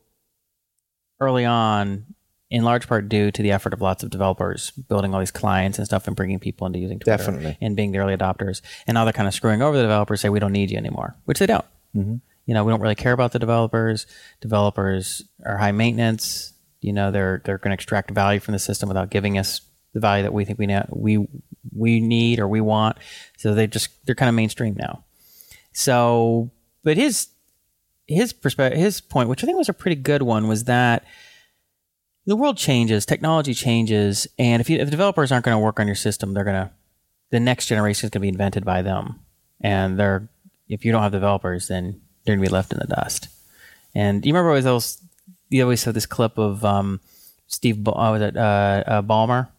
early on in large part due to the effort of lots of developers building all these clients and stuff and bringing people into using Twitter Definitely. and being the early adopters. And now they're kind of screwing over the developers, say we don't need you anymore, which they don't. You know, we don't really care about the developers. Developers are high maintenance. You know, they're they're going to extract value from the system without giving us the value that we think we ne- we we need or we want. So they just they're kind of mainstream now. So, but his his perspective, his point, which I think was a pretty good one, was that the world changes, technology changes, and if you, if developers aren't going to work on your system, they're going to the next generation is going to be invented by them, and they're if you don't have developers, then they're going to be left in the dust. And you remember always those you always saw this clip of um, Steve Ba- uh, was it uh, uh, Ballmer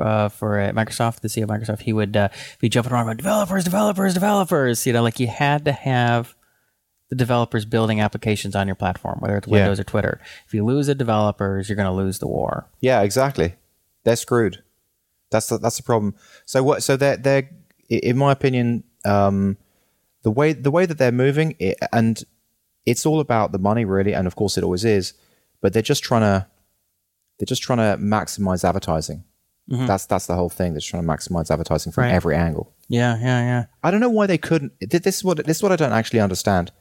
uh, for uh, Microsoft, the CEO of Microsoft. He would uh, be jumping around about developers, developers, developers. You know, like you had to have the developers building applications on your platform, whether it's Yeah. Windows or Twitter. If you lose the developers, you're going to lose the war. Yeah, exactly. They're screwed. That's the, that's the problem. So what? So they're they're in my opinion, um, the way the way that they're moving, it, and it's all about the money, really, and of course it always is. But they're just trying to they're just trying to maximize advertising. That's that's the whole thing. They're just trying to maximize advertising from Right. every angle. Yeah, yeah, yeah. I don't know why they couldn't. This is what this is what I don't actually understand.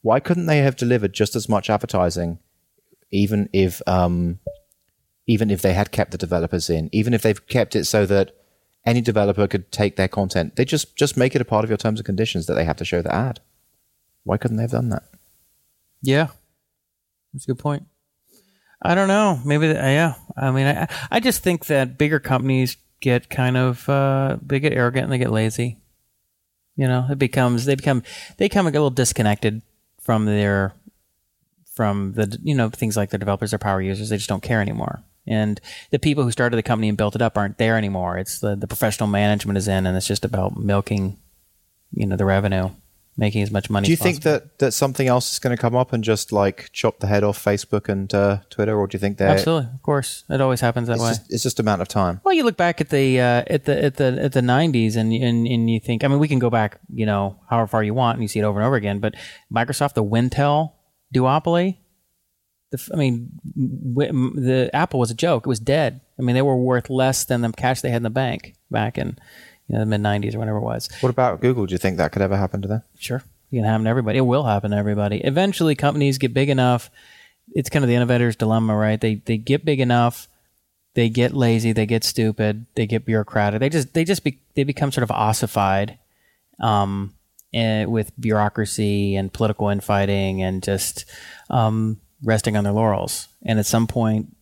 Why couldn't they have delivered just as much advertising, even if um, even if they had kept the developers in, even if they've kept it so that any developer could take their content, they just just make it a part of your terms and conditions that they have to show the ad. Why couldn't they have done that? Yeah, that's a good point. I don't know. Maybe, the, yeah. I mean, I, I just think that bigger companies get kind of uh, they get arrogant and they get lazy. You know, it becomes they become they become a little disconnected from their from the you know things like the developers or power users. They just don't care anymore. And the people who started the company and built it up aren't there anymore. It's the the professional management is in, and it's just about milking, you know, the revenue, making as much money. Do you think that that something else is going to come up and just like chop the head off Facebook and uh, Twitter, or do you think they're Absolutely, of course, it always happens that it's way. just, it's just a matter of time? Well, you look back at the uh, at the at the at the '90s, and, and and you think. I mean, we can go back, you know, however far you want, and you see it over and over again. But Microsoft, the Wintel duopoly. The, I mean, w- m- the Apple was a joke. It was dead. I mean, they were worth less than the cash they had in the bank back in you know, the mid '90s or whenever it was. What about Google? Do you think that could ever happen to them? Sure. It can happen to everybody. It will happen to everybody. Eventually, companies get big enough. It's kind of the innovator's dilemma, right? They they get big enough, they get lazy, they get stupid, they get bureaucratic. They just they just be, they become sort of ossified, um, eh, with bureaucracy and political infighting and just um, resting on their laurels. And at some point,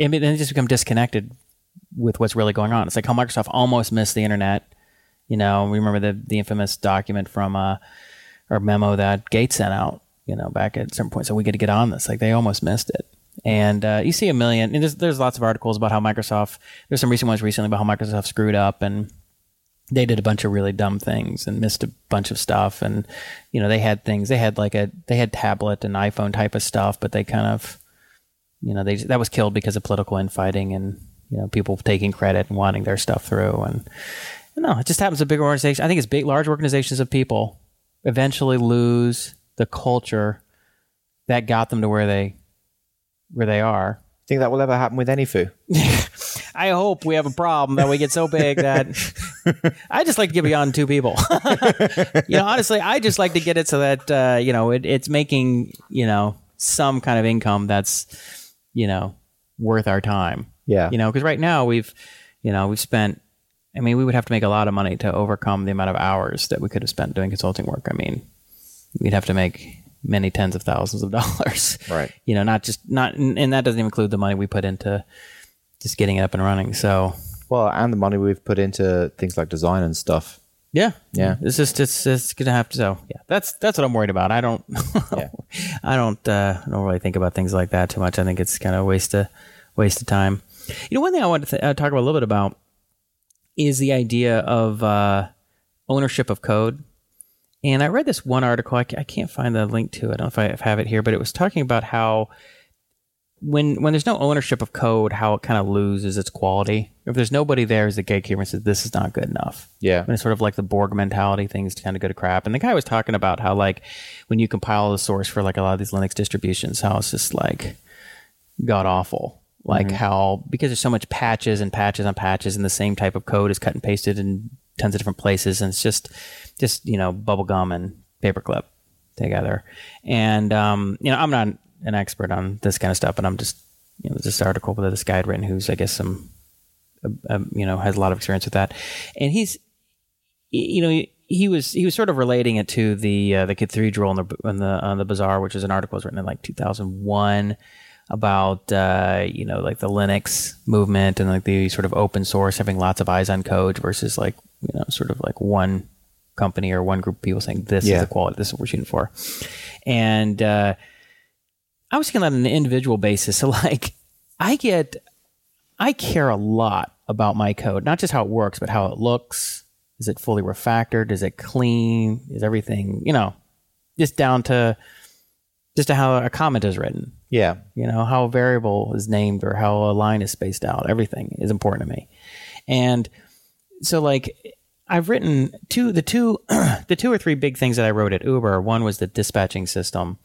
I they just become disconnected with what's really going on. It's like how Microsoft almost missed the internet. You know, we remember the the infamous document from uh, or memo that Gates sent out. You know, back at some point, so we got to get on this. Like they almost missed it. And uh, you see a million. And there's there's lots of articles about how Microsoft. There's some recent ones recently about how Microsoft screwed up and they did a bunch of really dumb things and missed a bunch of stuff. And you know, they had things. They had like a they had tablet and iPhone type of stuff, but they kind of you know they that was killed because of political infighting and you know people taking credit and wanting their stuff through and no it just happens to big organizations i think it's big large organizations of people eventually lose the culture that got them to where they where they are Think that will ever happen with AnyFu? i hope we have a problem that we get so big that i just like to get beyond two people you know honestly i just like to get it so that uh, you know it, it's making you know some kind of income that's you know worth our time Yeah. you know because right now we've you know we've spent i mean we would have to make a lot of money to overcome the amount of hours that we could have spent doing consulting work i mean we'd have to make many tens of thousands of dollars. Right. You know, not just not, and that doesn't even include the money we put into just getting it up and running. So Well, and the money we've put into things like design and stuff. yeah, Yeah. It's just it's it's gonna have to. So yeah, that's that's what I'm worried about. I don't, Yeah. I don't, uh, don't really think about things like that too much. I think it's kind of a waste of waste of time. You know, one thing I wanted to th- uh, talk about a little bit about is the idea of uh, ownership of code. And I read this one article. I, can't find the link to it. I don't know if I have it here, but it was talking about how when when there's no ownership of code, how it kind of loses its quality. If there's nobody there as the gatekeeper and says this is not good enough, Yeah. and it's sort of like the Borg mentality, things kind of go to crap. And the guy was talking about how like when you compile the source for like a lot of these Linux distributions, how it's just like god awful. Like how because there's so much patches and patches on patches, and the same type of code is cut and pasted in tons of different places, and it's just just you know bubble gum and paperclip together. And um, you know, I'm not an expert on this kind of stuff, but I'm just you know, this article that this guy had written, who's I guess some uh, um, you know has a lot of experience with that, and he's you know he was he was sort of relating it to the uh, the cathedral and the and the uh, the bazaar, which is an article was written in like 2001 about uh, you know like the Linux movement and like the sort of open source having lots of eyes on code versus like you know sort of like one company or one group of people saying this Yeah. is the quality, this is what we're shooting for, and uh, I was thinking on an individual basis. So like I get I care a lot about my code, not just how it works, but how it looks. Is it fully refactored? Is it clean? Is everything, you know, just down to just to how a comment is written, Yeah. you know, how a variable is named or how a line is spaced out. Everything is important to me. And so like I've written two the two the two or three big things that I wrote at Uber. One was the dispatching system.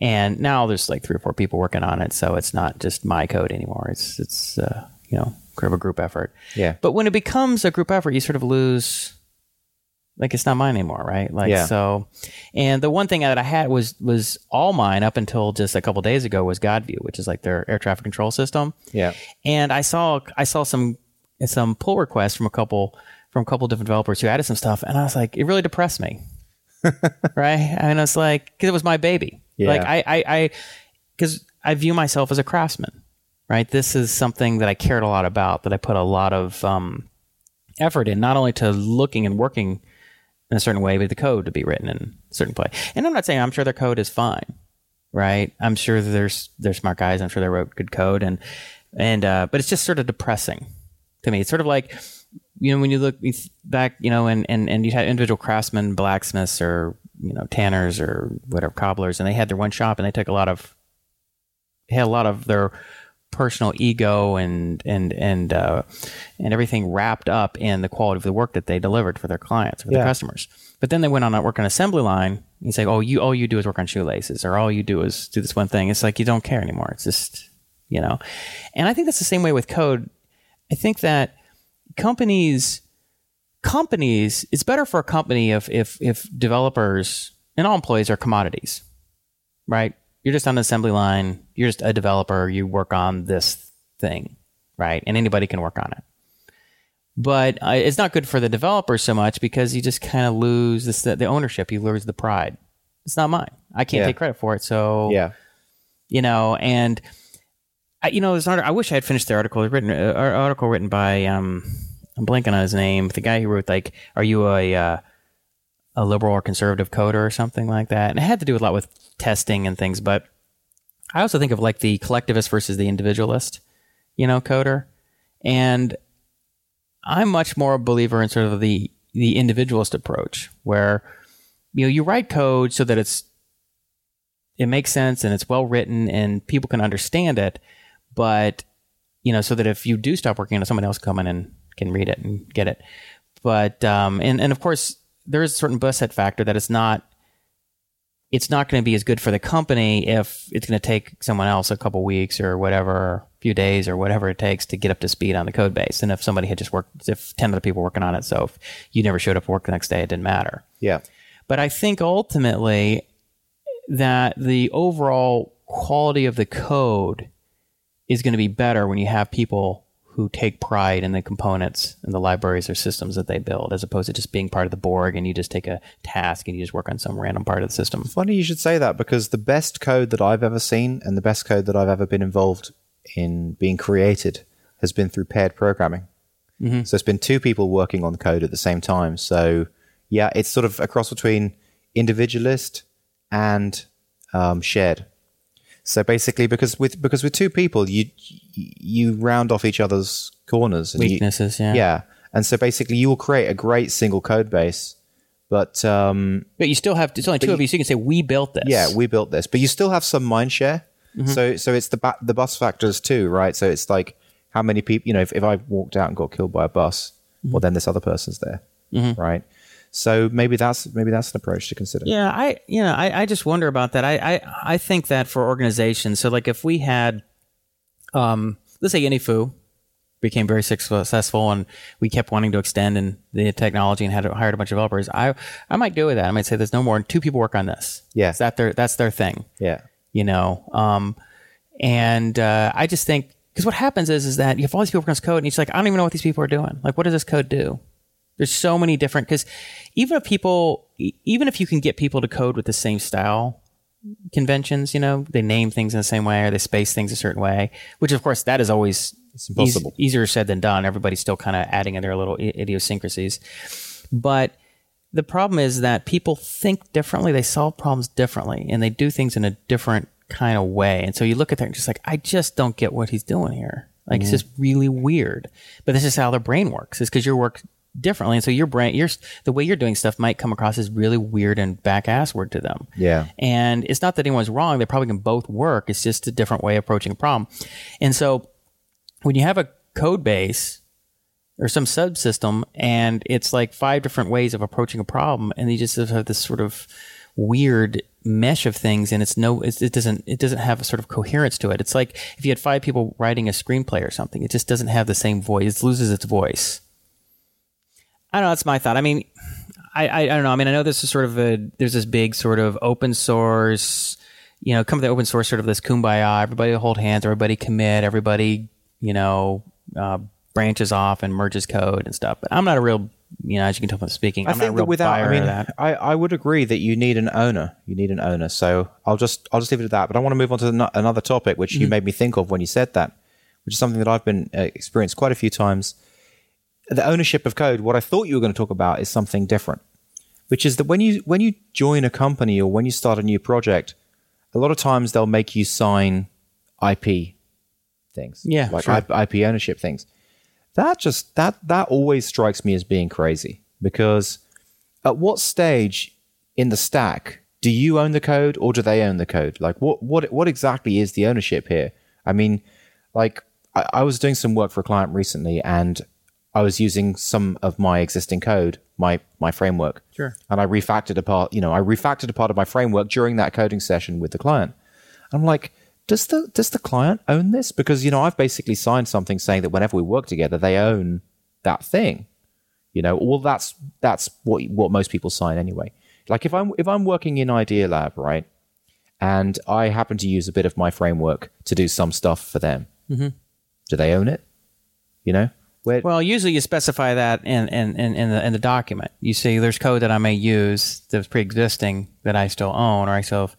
And now there's like three or four people working on it, so it's not just my code anymore. It's it's uh, you know kind of a group effort. Yeah. But when it becomes a group effort, you sort of lose like it's not mine anymore, right? Like Yeah. so and the one thing that I had was was all mine up until just a couple days ago was Godview, which is like their air traffic control system. Yeah. And I saw I saw some some pull requests from a couple from a couple different developers who added some stuff and I was like it really depressed me. right? And it's like cuz it was my baby. Yeah. Like I I I cuz I view myself as a craftsman. Right? This is something that I cared a lot about that I put a lot of um effort in not only to looking and working in a certain way, but the code to be written in a certain way. And I'm not saying I'm sure their code is fine, right? I'm sure there's they're smart guys. I'm sure they wrote good code, and and uh, but it's just sort of depressing to me. It's sort of like you know when you look back, you know, and and and you had individual craftsmen, blacksmiths, or you know tanners or whatever cobblers, and they had their one shop, and they took a lot of had a lot of their personal ego and and and uh, and everything wrapped up in the quality of the work that they delivered for their clients for Yeah. their customers. But then they went on to work on assembly line. And say, "Oh, you all you do is work on shoelaces, or all you do is do this one thing." It's like you don't care anymore. It's just you know, and I think that's the same way with code. I think that companies companies it's better for a company if if if developers and all employees are commodities right you're just on the assembly line you're just a developer you work on this thing right and anybody can work on it but uh, it's not good for the developers so much because you just kind of lose this, the, the ownership you lose the pride it's not mine i can't Yeah. take credit for it so Yeah. you know, and I, you know, there's an, I wish I had finished the article. Written, uh, article written by um, I'm blanking on his name. The guy who wrote like, "Are you a uh, a liberal or conservative coder or something like that?" And it had to do a lot with testing and things. But I also think of like the collectivist versus the individualist, you know, coder, and I'm much more a believer in sort of the the individualist approach, where you know you write code so that it's it makes sense and it's well written and people can understand it but you know so that if you do stop working on it someone else come in and can read it and get it. But um and, and of course there is a certain set factor that it's not it's not going to be as good for the company if it's going to take someone else a couple weeks or whatever a few days or whatever it takes to get up to speed on the code base. And if somebody had just worked if 10 other people working on it so if you never showed up for work the next day it didn't matter. Yeah. but I think ultimately that the overall quality of the code is going to be better when you have people who take pride in the components and the libraries or systems that they build, as opposed to just being part of the Borg and you just take a task and you just work on some random part of the system. Funny you should say that because the best code that I've ever seen and the best code that I've ever been involved in being created has been through paired programming. So it's been two people working on the code at the same time. So yeah, it's sort of a cross between individualist and um, shared. So basically, because with because with two people, you you round off each other's corners, and you- Weaknesses, yeah. yeah, and so basically, you will create a great single code base, but um, But you still have, it's only two of you, so you can say, we built this. yeah, we built this, but you still have some mind share. Mm-hmm. So so it's the ba- the bus factors too, right? So it's like how many people, you know, if, if I walked out and got killed by a bus, well, mm-hmm. then this other person's there, mm-hmm. right? So maybe that's maybe that's an approach to consider. Yeah, I you know I, I just wonder about that. I, I I think that for organizations, so like if we had, um, let's say AnyFu became very successful and we kept wanting to extend in the technology and had hired a bunch of developers, I I might do with that. I might say there's no more two people work on this. Yeah. Is that their that's their thing. Yeah. You know, um, and uh, I just think because what happens is is that you have all these people working on this code and it's like I don't even know what these people are doing. Like, what does this code do? There's so many different because even if people, e- even if you can get people to code with the same style conventions, you know, they name things in the same way or they space things a certain way, which of course that is always impossible. easier said than done. Everybody's still kind of adding in their little i- idiosyncrasies, but the problem is that people think differently, they solve problems differently, and they do things in a different kind of way. And so you look at that and just like, I just don't get what he's doing here. Like it's mm-hmm. just really weird. But this is how their brain works. Is because your work differently, and so your brain, your the way you're doing stuff might come across as really weird and back assward to them. Yeah. And it's not that anyone's wrong; they probably can both work. It's just a different way of approaching a problem. And so when you have a code base or some subsystem and it's like five different ways of approaching a problem and you just have this sort of weird mesh of things and it's no it's, it doesn't it doesn't have a sort of coherence to it it's like if you had five people writing a screenplay or something it just doesn't have the same voice it loses its voice i don't know that's my thought i mean I, I i don't know i mean i know this is sort of a there's this big sort of open source you know come to the open source sort of this kumbaya everybody hold hands everybody commit everybody you know uh, branches off and merges code and stuff but i'm not a real you know as you can tell from speaking I i'm think not a that real without, buyer I mean, that I, I would agree that you need an owner. You need an owner. So I'll just I'll just leave it at that. But I want to move on to ano- another topic, which you Mm-hmm. made me think of when you said that, which is something that I've been uh, experienced quite a few times. The ownership of code. What I thought you were going to talk about is something different, which is that when you when you join a company or when you start a new project, a lot of times they'll make you sign IP things. Yeah, like sure. IP ownership things that just that that always strikes me as being crazy because at what stage in the stack do you own the code or do they own the code like what what what exactly is the ownership here i mean like I, I was doing some work for a client recently and i was using some of my existing code my my framework Sure. and i refactored a part you know i refactored a part of my framework during that coding session with the client I'm like, does the does the client own this? Because you know, I've basically signed something saying that whenever we work together, they own that thing. You know, well, that's that's what what most people sign anyway. Like if I'm if I'm working in Idealab, right, and I happen to use a bit of my framework to do some stuff for them, mm-hmm. do they own it? You know, Well, usually you specify that in, in, in, in, the, in the document. You say there's code that I may use that's pre-existing that I still own, or I still,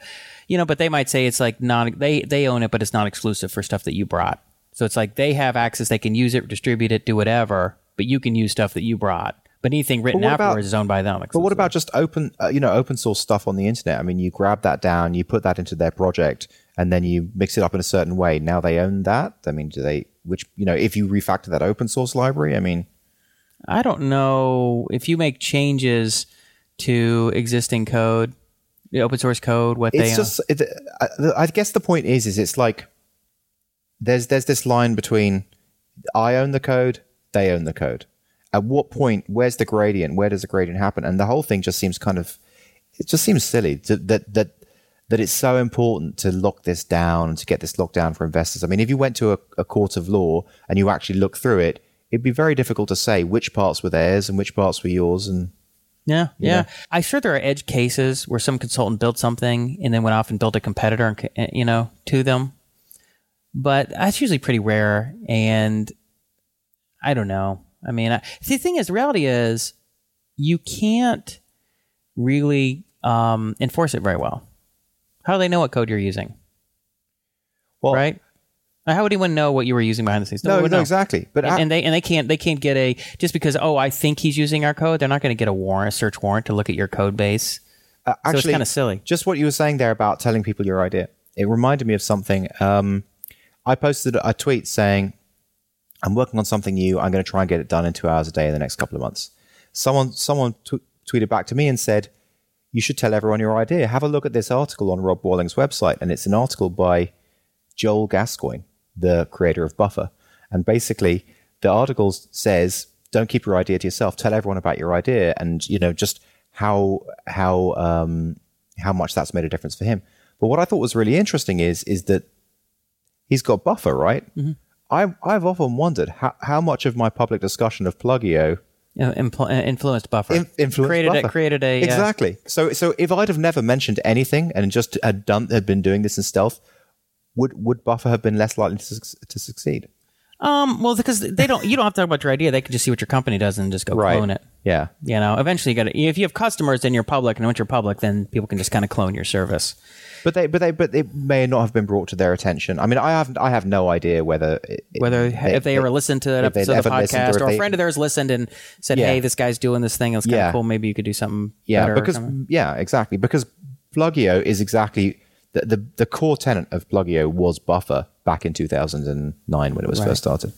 you know. But they might say it's like non they they own it, but it's not exclusive for stuff that you brought. So it's like they have access, they can use it, distribute it, do whatever, but you can use stuff that you brought. But anything written what about- is owned by them. But what about just open, uh, you know, open source stuff on the internet? I mean, you grab that down, you put that into their project, and then you mix it up in a certain way. Now they own that. I mean, do they? Which you know, if you refactor that open source library, I mean, I don't know if you make changes to existing code, the open source code, what they it's just. It, I, I guess the point is, is it's like there's there's this line between I own the code, they own the code. At what point? Where's the gradient? Where does the gradient happen? And the whole thing just seems kind of. It just seems silly to, that that that it's so important to lock this down and to get this locked down for investors. I mean, if you went to a, a court of law and you actually look through it, it'd be very difficult to say which parts were theirs and which parts were yours. And Yeah, yeah. know? I'm sure there are edge cases where some consultant built something and then went off and built a competitor, and, you know, to them. But that's usually pretty rare. And I don't know. I mean, I, the thing is, the reality is, you can't really um, enforce it very well. How do they know what code you're using? Well, right? How would anyone know what you were using behind the scenes? No, no, exactly. But and, I- and they and they can't they can't get a just because oh I think he's using our code. They're not going to get a warrant, a search warrant to look at your code base. Uh, So it's actually, kinda silly. Just what you were saying there about telling people your idea. It reminded me of something. Um, I posted a tweet saying, "I'm working on something new. I'm going to try and get it done in two hours a day in the next couple of months." Someone, someone t- tweeted back to me and said, "You should tell everyone your idea. Have a look at this article on Rob Walling's website, and it's an article by Joel Gascoigne, the creator of Buffer. And basically, the article says, "Don't keep your idea to yourself. Tell everyone about your idea, and you know just how how um, how much that's made a difference for him." But what I thought was really interesting is is that he's got Buffer, right? Mm-hmm. I've I've often wondered how how much of my public discussion of Pluggio Uh, impl- uh, influenced buffer. in, influenced created Buffer. A, created a uh, exactly. So so if I'd have never mentioned anything and just had done had been doing this in stealth, would would Buffer have been less likely to, suc- to succeed? Um, well, because they don't, you don't have to talk about your idea. They can just see what your company does and just go clone it. Yeah. You know, eventually you got to. If you have customers and you're public, and once you're public, then people can just kind of clone your service. But they, but they, but it may not have been brought to their attention. I mean, I have, I have no idea whether, it- Whether if they ever listened to that episode of the podcast, if or, a they- friend of theirs listened and said, Yeah. "Hey, this guy's doing this thing. It's kind of Yeah. cool. Maybe you could do something." yeah, better because yeah, exactly. Because Pluggio is exactly the, the the core tenant of Pluggio was Buffer back in 2009 when it was Right. first started.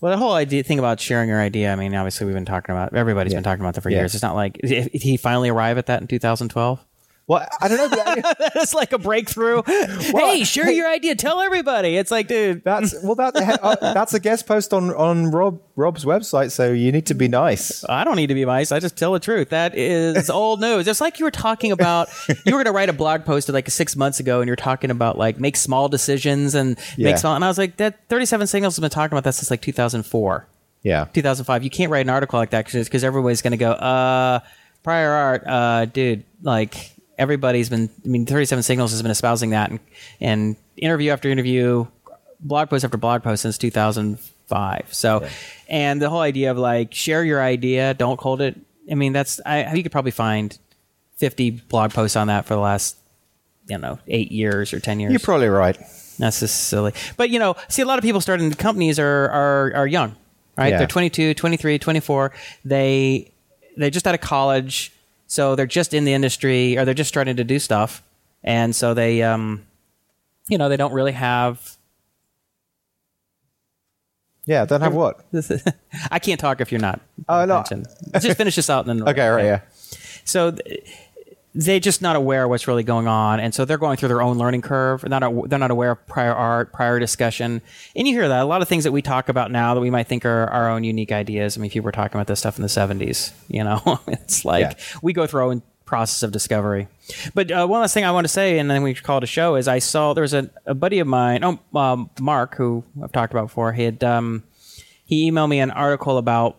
Well, the whole idea thing about sharing your idea. I mean, obviously we've been talking about. Everybody's been talking about that for Yeah. years. It's not like did he finally arrive at that in 2012. Well, I don't know. It's like a breakthrough. hey, share your idea. Tell everybody. It's like, dude, That's well, that uh, that's a guest post on on Rob Rob's website. So you need to be nice. I don't need to be nice. I just tell the truth. That is old news. It's like you were talking about. You were going to write a blog post like six months ago, and you're talking about like make small decisions and Yeah. make small. And I was like, that 37 Signals has been talking about that since like 2004, Yeah, 2005. You can't write an article like that because everybody's going to go, uh, prior art, uh, dude, like everybody's been. I mean, 37 Signals has been espousing that, and, and interview after interview, blog post after blog post since 2005. So, and the whole idea of like share your idea, don't hold it. I mean, that's I you could probably find 50 blog posts on that for the last you know eight years or 10 years. you're probably right. That's just silly. But you know, see a lot of people starting companies are are are young, right? Yeah. They're 22, 23, 24. They they just out of college, so they're just in the industry or they're just starting to do stuff. And so they um you know, they don't really have Yeah, don't have what? I can't talk if you're not. Oh, no. mentioned. Just finish this out and then Okay, right, yeah. so th- they're just not aware of what's really going on and so they're going through their own learning curve. They're not, they're not aware of prior art prior discussion. And you hear that. A lot of things that we talk about now that we might think are our own unique ideas. I mean people were talking about this stuff in the 70s you know it's like Yeah. we go through our own process of discovery. But uh, one last thing i want to say and then we call it a show is i saw there was a, a buddy of mine oh um, mark who i've talked about before he had um, he emailed me an article about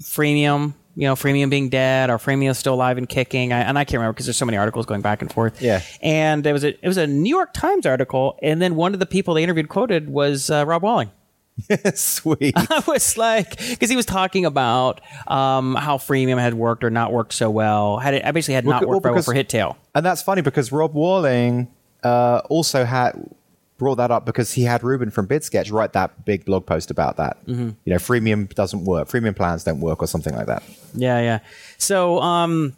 freemium, you know, freemium being dead or freemium still alive and kicking. I, and I can't remember because there's so many articles going back and forth. Yeah. And there was a it was a New York Times article, and then one of the people they interviewed quoted was uh, Rob Walling. Sweet. I was like, because he was talking about um, how freemium had worked or not worked so well. Had it I basically had not Well, worked very well because- for Hittail. And that's funny because Rob Walling uh, also had brought that up because he had Ruben from BidSketch write that big blog post about that. Mm-hmm. You know, freemium doesn't work, freemium plans don't work, or something like that. Yeah, yeah. So, um,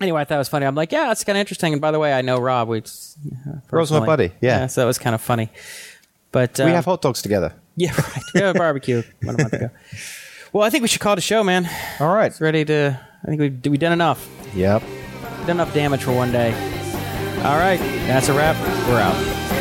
anyway, I thought it was funny. I'm like, yeah, that's kind of interesting. And by the way, I know Rob. We Rob's my buddy, yeah. So that was kind of funny. But uh, we have hot dogs together. yeah, right. A barbecue one month ago. Well, I think we should call it a show, man. All right. It's ready to. I think we we done enough. Yep. Done enough damage for one day. All right, that's a wrap. We're out.